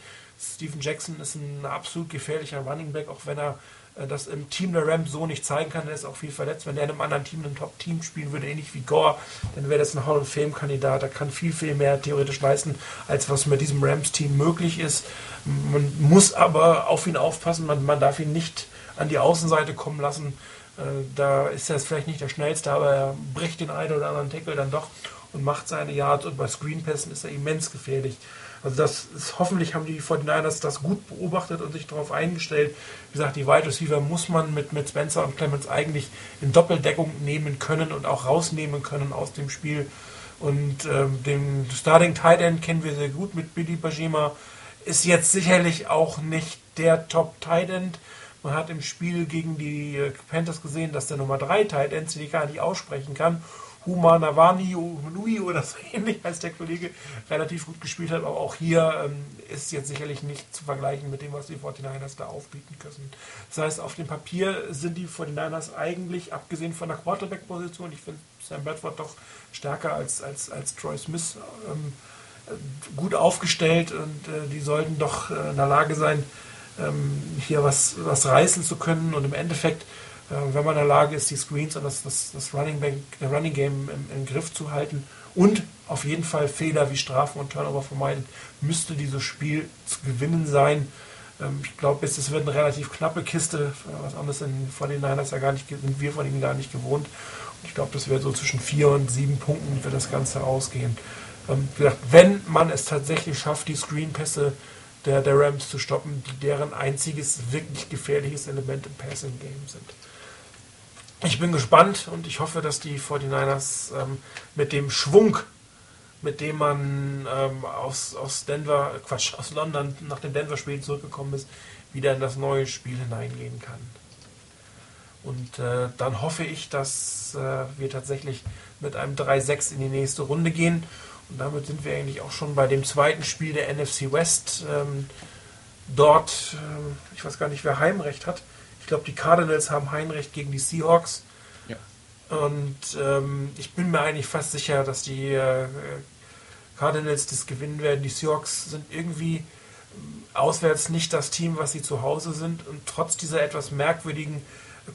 Steven Jackson ist ein absolut gefährlicher Running Back, auch wenn er äh, das im Team der Rams so nicht zeigen kann. Er ist auch viel verletzt. Wenn er in einem anderen Team, einem Top-Team spielen würde, ähnlich wie Gore, dann wäre das ein Hall of Fame-Kandidat. Er kann viel, viel mehr theoretisch leisten, als was mit diesem Rams-Team möglich ist. Man muss aber auf ihn aufpassen. Man, man darf ihn nicht an die Außenseite kommen lassen. Äh, da ist er vielleicht nicht der schnellste, aber er bricht den einen oder anderen Tackle dann doch und macht seine Yards und bei Screenpässen ist er immens gefährlich. Also das ist, hoffentlich haben die 49ers das gut beobachtet und sich darauf eingestellt. Wie gesagt, die Wide Receiver muss man mit, mit Spencer und Clemens eigentlich in Doppeldeckung nehmen können und auch rausnehmen können aus dem Spiel. Und ähm, den Starting Tight End kennen wir sehr gut mit Billy Bajima. Ist jetzt sicherlich auch nicht der Top Tight End, man hat im Spiel gegen die äh, Panthers gesehen, dass der Nummer 3 Tight End, die gar nicht aussprechen kann, Huma Navani Nui oder so *laughs* ähnlich als der Kollege relativ gut gespielt hat, aber auch hier ähm, ist jetzt sicherlich nicht zu vergleichen mit dem, was die 49ers da aufbieten können. Das heißt, auf dem Papier sind die 49ers eigentlich, abgesehen von der Quarterback-Position, ich finde Sam Bradford doch stärker als, als, als Troy Smith, ähm, gut aufgestellt und äh, die sollten doch äh, in der Lage sein, ähm, hier was, was reißen zu können und im Endeffekt, äh, wenn man in der Lage ist, die Screens und das, das, das Running, Bank, der Running Game im, im, Griff zu halten und auf jeden Fall Fehler wie Strafen und Turnover vermeiden, müsste dieses Spiel zu gewinnen sein. Ähm, ich glaube, es wird eine relativ knappe Kiste, was anderes sind von den Niners ja gar nicht, sind wir von ihnen gar nicht gewohnt. Und ich glaube, das wird so zwischen vier und sieben Punkten für das Ganze ausgehen. Ähm, wie gesagt, wenn man es tatsächlich schafft, die Screenpässe der, der Rams zu stoppen, die deren einziges wirklich gefährliches Element im Passing Game sind. Ich bin gespannt und ich hoffe, dass die 49ers ähm, mit dem Schwung, mit dem man ähm, aus, aus Denver, Quatsch, aus London nach dem Denver-Spiel zurückgekommen ist, wieder in das neue Spiel hineingehen kann. Und äh, dann hoffe ich, dass äh, wir tatsächlich mit einem 3-6 in die nächste Runde gehen und damit sind wir eigentlich auch schon bei dem zweiten Spiel der NFC West. Ähm, dort, ähm, ich weiß gar nicht, wer Heimrecht hat. Ich glaube, die Cardinals haben Heimrecht gegen die Seahawks. Ja. Und ähm, ich bin mir eigentlich fast sicher, dass die äh, Cardinals das gewinnen werden. Die Seahawks sind irgendwie ähm, auswärts nicht das Team, was sie zu Hause sind. Und trotz dieser etwas merkwürdigen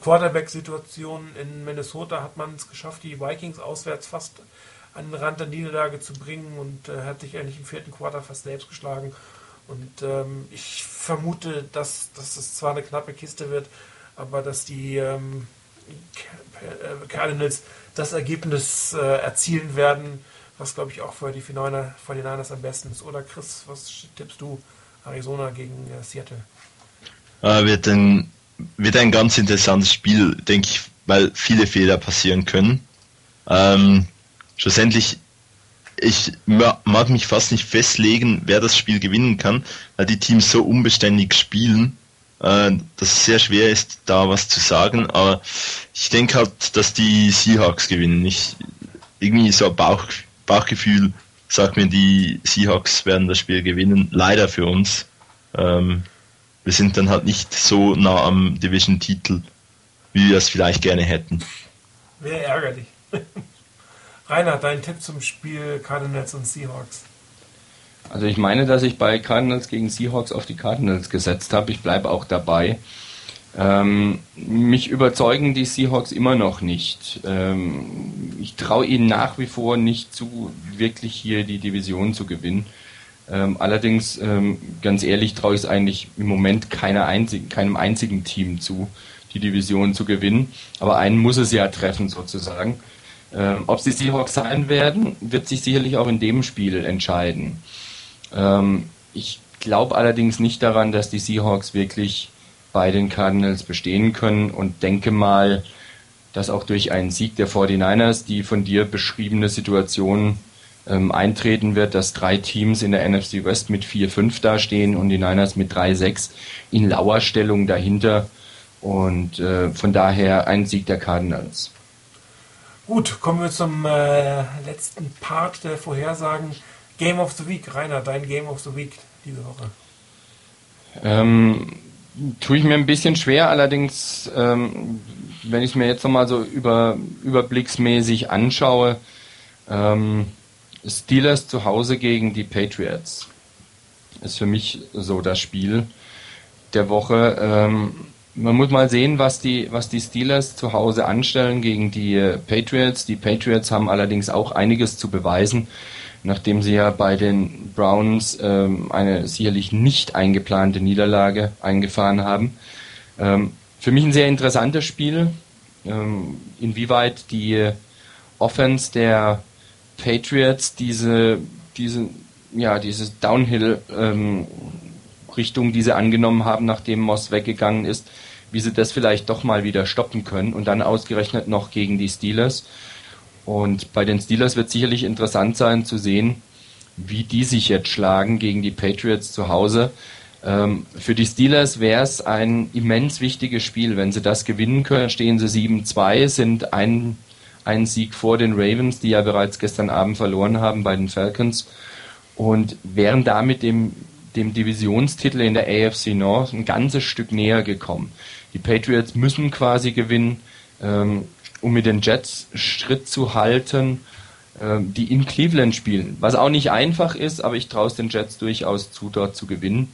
Quarterback-Situation in Minnesota hat man es geschafft, die Vikings auswärts fast an den Rand der Niederlage zu bringen und äh, hat sich eigentlich im vierten Quarter fast selbst geschlagen. Und ähm, ich vermute, dass, dass es zwar eine knappe Kiste wird, aber dass die ähm, Cardinals das Ergebnis äh, erzielen werden, was glaube ich auch für die 49ers am besten ist. Oder Chris, was tippst du? Arizona gegen äh, Seattle? Äh, wird, ein, wird ein ganz interessantes Spiel, denke ich, weil viele Fehler passieren können. Ähm, schlussendlich, ich mag mich fast nicht festlegen, wer das Spiel gewinnen kann, weil die Teams so unbeständig spielen, äh, dass es sehr schwer ist, da was zu sagen. Aber ich denke halt, dass die Seahawks gewinnen. Ich, irgendwie so ein Bauch, Bauchgefühl sagt mir, die Seahawks werden das Spiel gewinnen. Leider für uns. Ähm, wir sind dann halt nicht so nah am Division-Titel, wie wir es vielleicht gerne hätten. Wäre ärgerlich. *laughs* Rainer, dein Tipp zum Spiel Cardinals und Seahawks? Also ich meine, dass ich bei Cardinals gegen Seahawks auf die Cardinals gesetzt habe. Ich bleibe auch dabei. Ähm, mich überzeugen die Seahawks immer noch nicht. Ähm, ich traue ihnen nach wie vor nicht zu, wirklich hier die Division zu gewinnen. Ähm, allerdings, ähm, ganz ehrlich, traue ich es eigentlich im Moment einzig, keinem einzigen Team zu, die Division zu gewinnen. Aber einen muss es ja treffen, sozusagen. Ähm, ob sie Seahawks sein werden, wird sich sicherlich auch in dem Spiel entscheiden. Ähm, ich glaube allerdings nicht daran, dass die Seahawks wirklich bei den Cardinals bestehen können und denke mal, dass auch durch einen Sieg der 49ers die von dir beschriebene Situation ähm, eintreten wird, dass drei Teams in der NFC West mit 4-5 dastehen und die Niners mit 3-6 in Lauerstellung dahinter und äh, von daher ein Sieg der Cardinals. Gut, kommen wir zum äh, letzten Part der Vorhersagen. Game of the Week. Rainer, dein Game of the Week diese Woche. Ähm, tue ich mir ein bisschen schwer, allerdings, ähm, wenn ich es mir jetzt nochmal so über, überblicksmäßig anschaue, ähm, Steelers zu Hause gegen die Patriots ist für mich so das Spiel der Woche. Ähm, man muss mal sehen, was die, was die Steelers zu Hause anstellen gegen die Patriots. Die Patriots haben allerdings auch einiges zu beweisen, nachdem sie ja bei den Browns ähm, eine sicherlich nicht eingeplante Niederlage eingefahren haben. Ähm, für mich ein sehr interessantes Spiel, ähm, inwieweit die Offense der Patriots diese, diese, ja, diese Downhill-Richtung, ähm, die sie angenommen haben, nachdem Moss weggegangen ist, wie sie das vielleicht doch mal wieder stoppen können und dann ausgerechnet noch gegen die Steelers. Und bei den Steelers wird sicherlich interessant sein zu sehen, wie die sich jetzt schlagen gegen die Patriots zu Hause. Ähm, für die Steelers wäre es ein immens wichtiges Spiel. Wenn sie das gewinnen können, stehen sie 7-2, sind ein einen Sieg vor den Ravens, die ja bereits gestern Abend verloren haben bei den Falcons und wären damit dem, dem Divisionstitel in der AFC North ein ganzes Stück näher gekommen. Die Patriots müssen quasi gewinnen, ähm, um mit den Jets Schritt zu halten, ähm, die in Cleveland spielen. Was auch nicht einfach ist, aber ich traue es den Jets durchaus zu, dort zu gewinnen.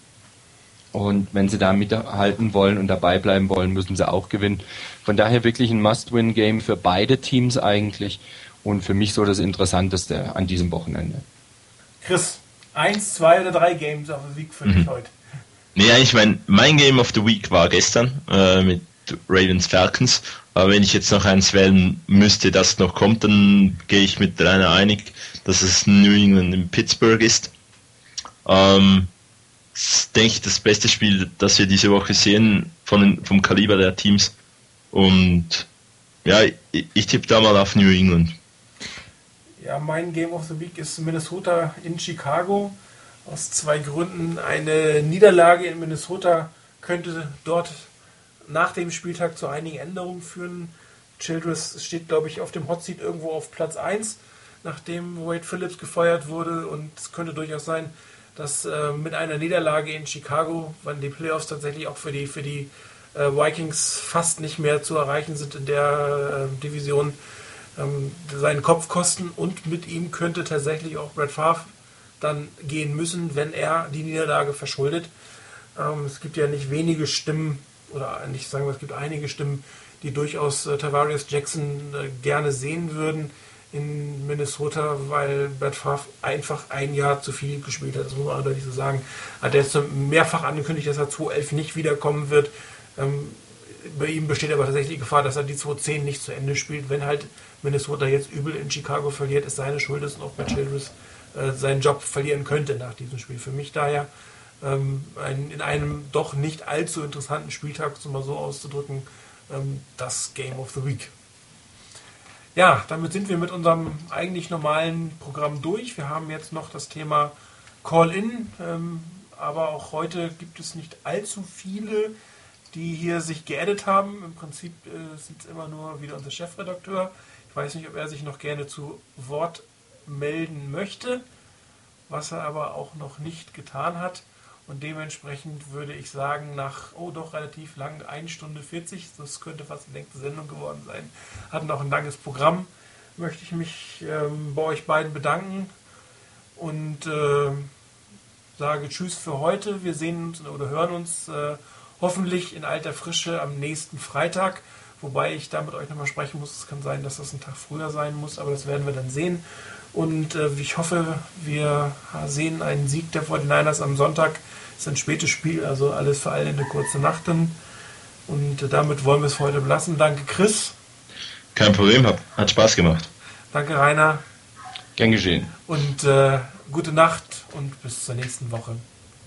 Und wenn sie da mithalten wollen und dabei bleiben wollen, müssen sie auch gewinnen. Von daher wirklich ein Must-Win-Game für beide Teams eigentlich und für mich so das Interessanteste an diesem Wochenende. Chris, eins, zwei oder drei Games of the Week für mhm. dich heute? Nee, eigentlich mein, mein Game of the Week war gestern äh, mit Ravens Falcons. Aber wenn ich jetzt noch eins wählen müsste, das noch kommt, dann gehe ich mit Rainer einig, dass es New England in Pittsburgh ist. Ähm, denke ich, das beste Spiel, das wir diese Woche sehen, von, vom Kaliber der Teams. Und ja, ich, ich tippe da mal auf New England. Ja, mein Game of the Week ist Minnesota in Chicago. Aus zwei Gründen. Eine Niederlage in Minnesota könnte dort nach dem Spieltag zu einigen Änderungen führen. Childress steht, glaube ich, auf dem Hot Seat irgendwo auf Platz 1, nachdem Wade Phillips gefeuert wurde. Und es könnte durchaus sein, dass äh, mit einer Niederlage in Chicago, wann die Playoffs tatsächlich auch für die, für die äh, Vikings fast nicht mehr zu erreichen sind in der äh, Division, ähm, seinen Kopf kosten und mit ihm könnte tatsächlich auch Brett Favre dann gehen müssen, wenn er die Niederlage verschuldet. Ähm, es gibt ja nicht wenige Stimmen, oder nicht sagen wir, es gibt einige Stimmen, die durchaus äh, Tavarius Jackson äh, gerne sehen würden in Minnesota, weil Brett Favre einfach ein Jahr zu viel gespielt hat. Das muss man deutlich so sagen. Hat er jetzt mehrfach angekündigt, dass er 2011 nicht wiederkommen wird. Ähm, bei ihm besteht aber tatsächlich die Gefahr, dass er die 2-10 nicht zu Ende spielt. Wenn halt Minnesota jetzt übel in Chicago verliert, ist seine Schuld, dass auch bei Childress äh, seinen Job verlieren könnte nach diesem Spiel. Für mich daher in einem doch nicht allzu interessanten Spieltag, um mal so auszudrücken, ähm, das Game of the Week. Ja, damit sind wir mit unserem eigentlich normalen Programm durch. Wir haben jetzt noch das Thema Call-In, ähm, aber auch heute gibt es nicht allzu viele, die hier sich geaddet haben. Im Prinzip äh, sind es immer nur wieder unser Chefredakteur. Ich weiß nicht, ob er sich noch gerne zu Wort melden möchte, was er aber auch noch nicht getan hat. Und dementsprechend würde ich sagen, nach, oh doch, relativ lang, 1 Stunde 40, das könnte fast eine längste Sendung geworden sein, hatten auch ein langes Programm, möchte ich mich ähm, bei euch beiden bedanken und äh, sage Tschüss für heute. Wir sehen uns oder hören uns äh, hoffentlich in alter Frische am nächsten Freitag. Wobei ich da mit euch nochmal sprechen muss. Es kann sein, dass das ein Tag früher sein muss, aber das werden wir dann sehen. Und äh, ich hoffe, wir sehen einen Sieg der 49ers am Sonntag. Es ist ein spätes Spiel, also alles für alle eine kurze Nacht. Und äh, damit wollen wir es heute belassen. Danke, Chris. Kein Problem, hat, hat Spaß gemacht. Danke, Rainer. Gern geschehen. Und äh, gute Nacht und bis zur nächsten Woche.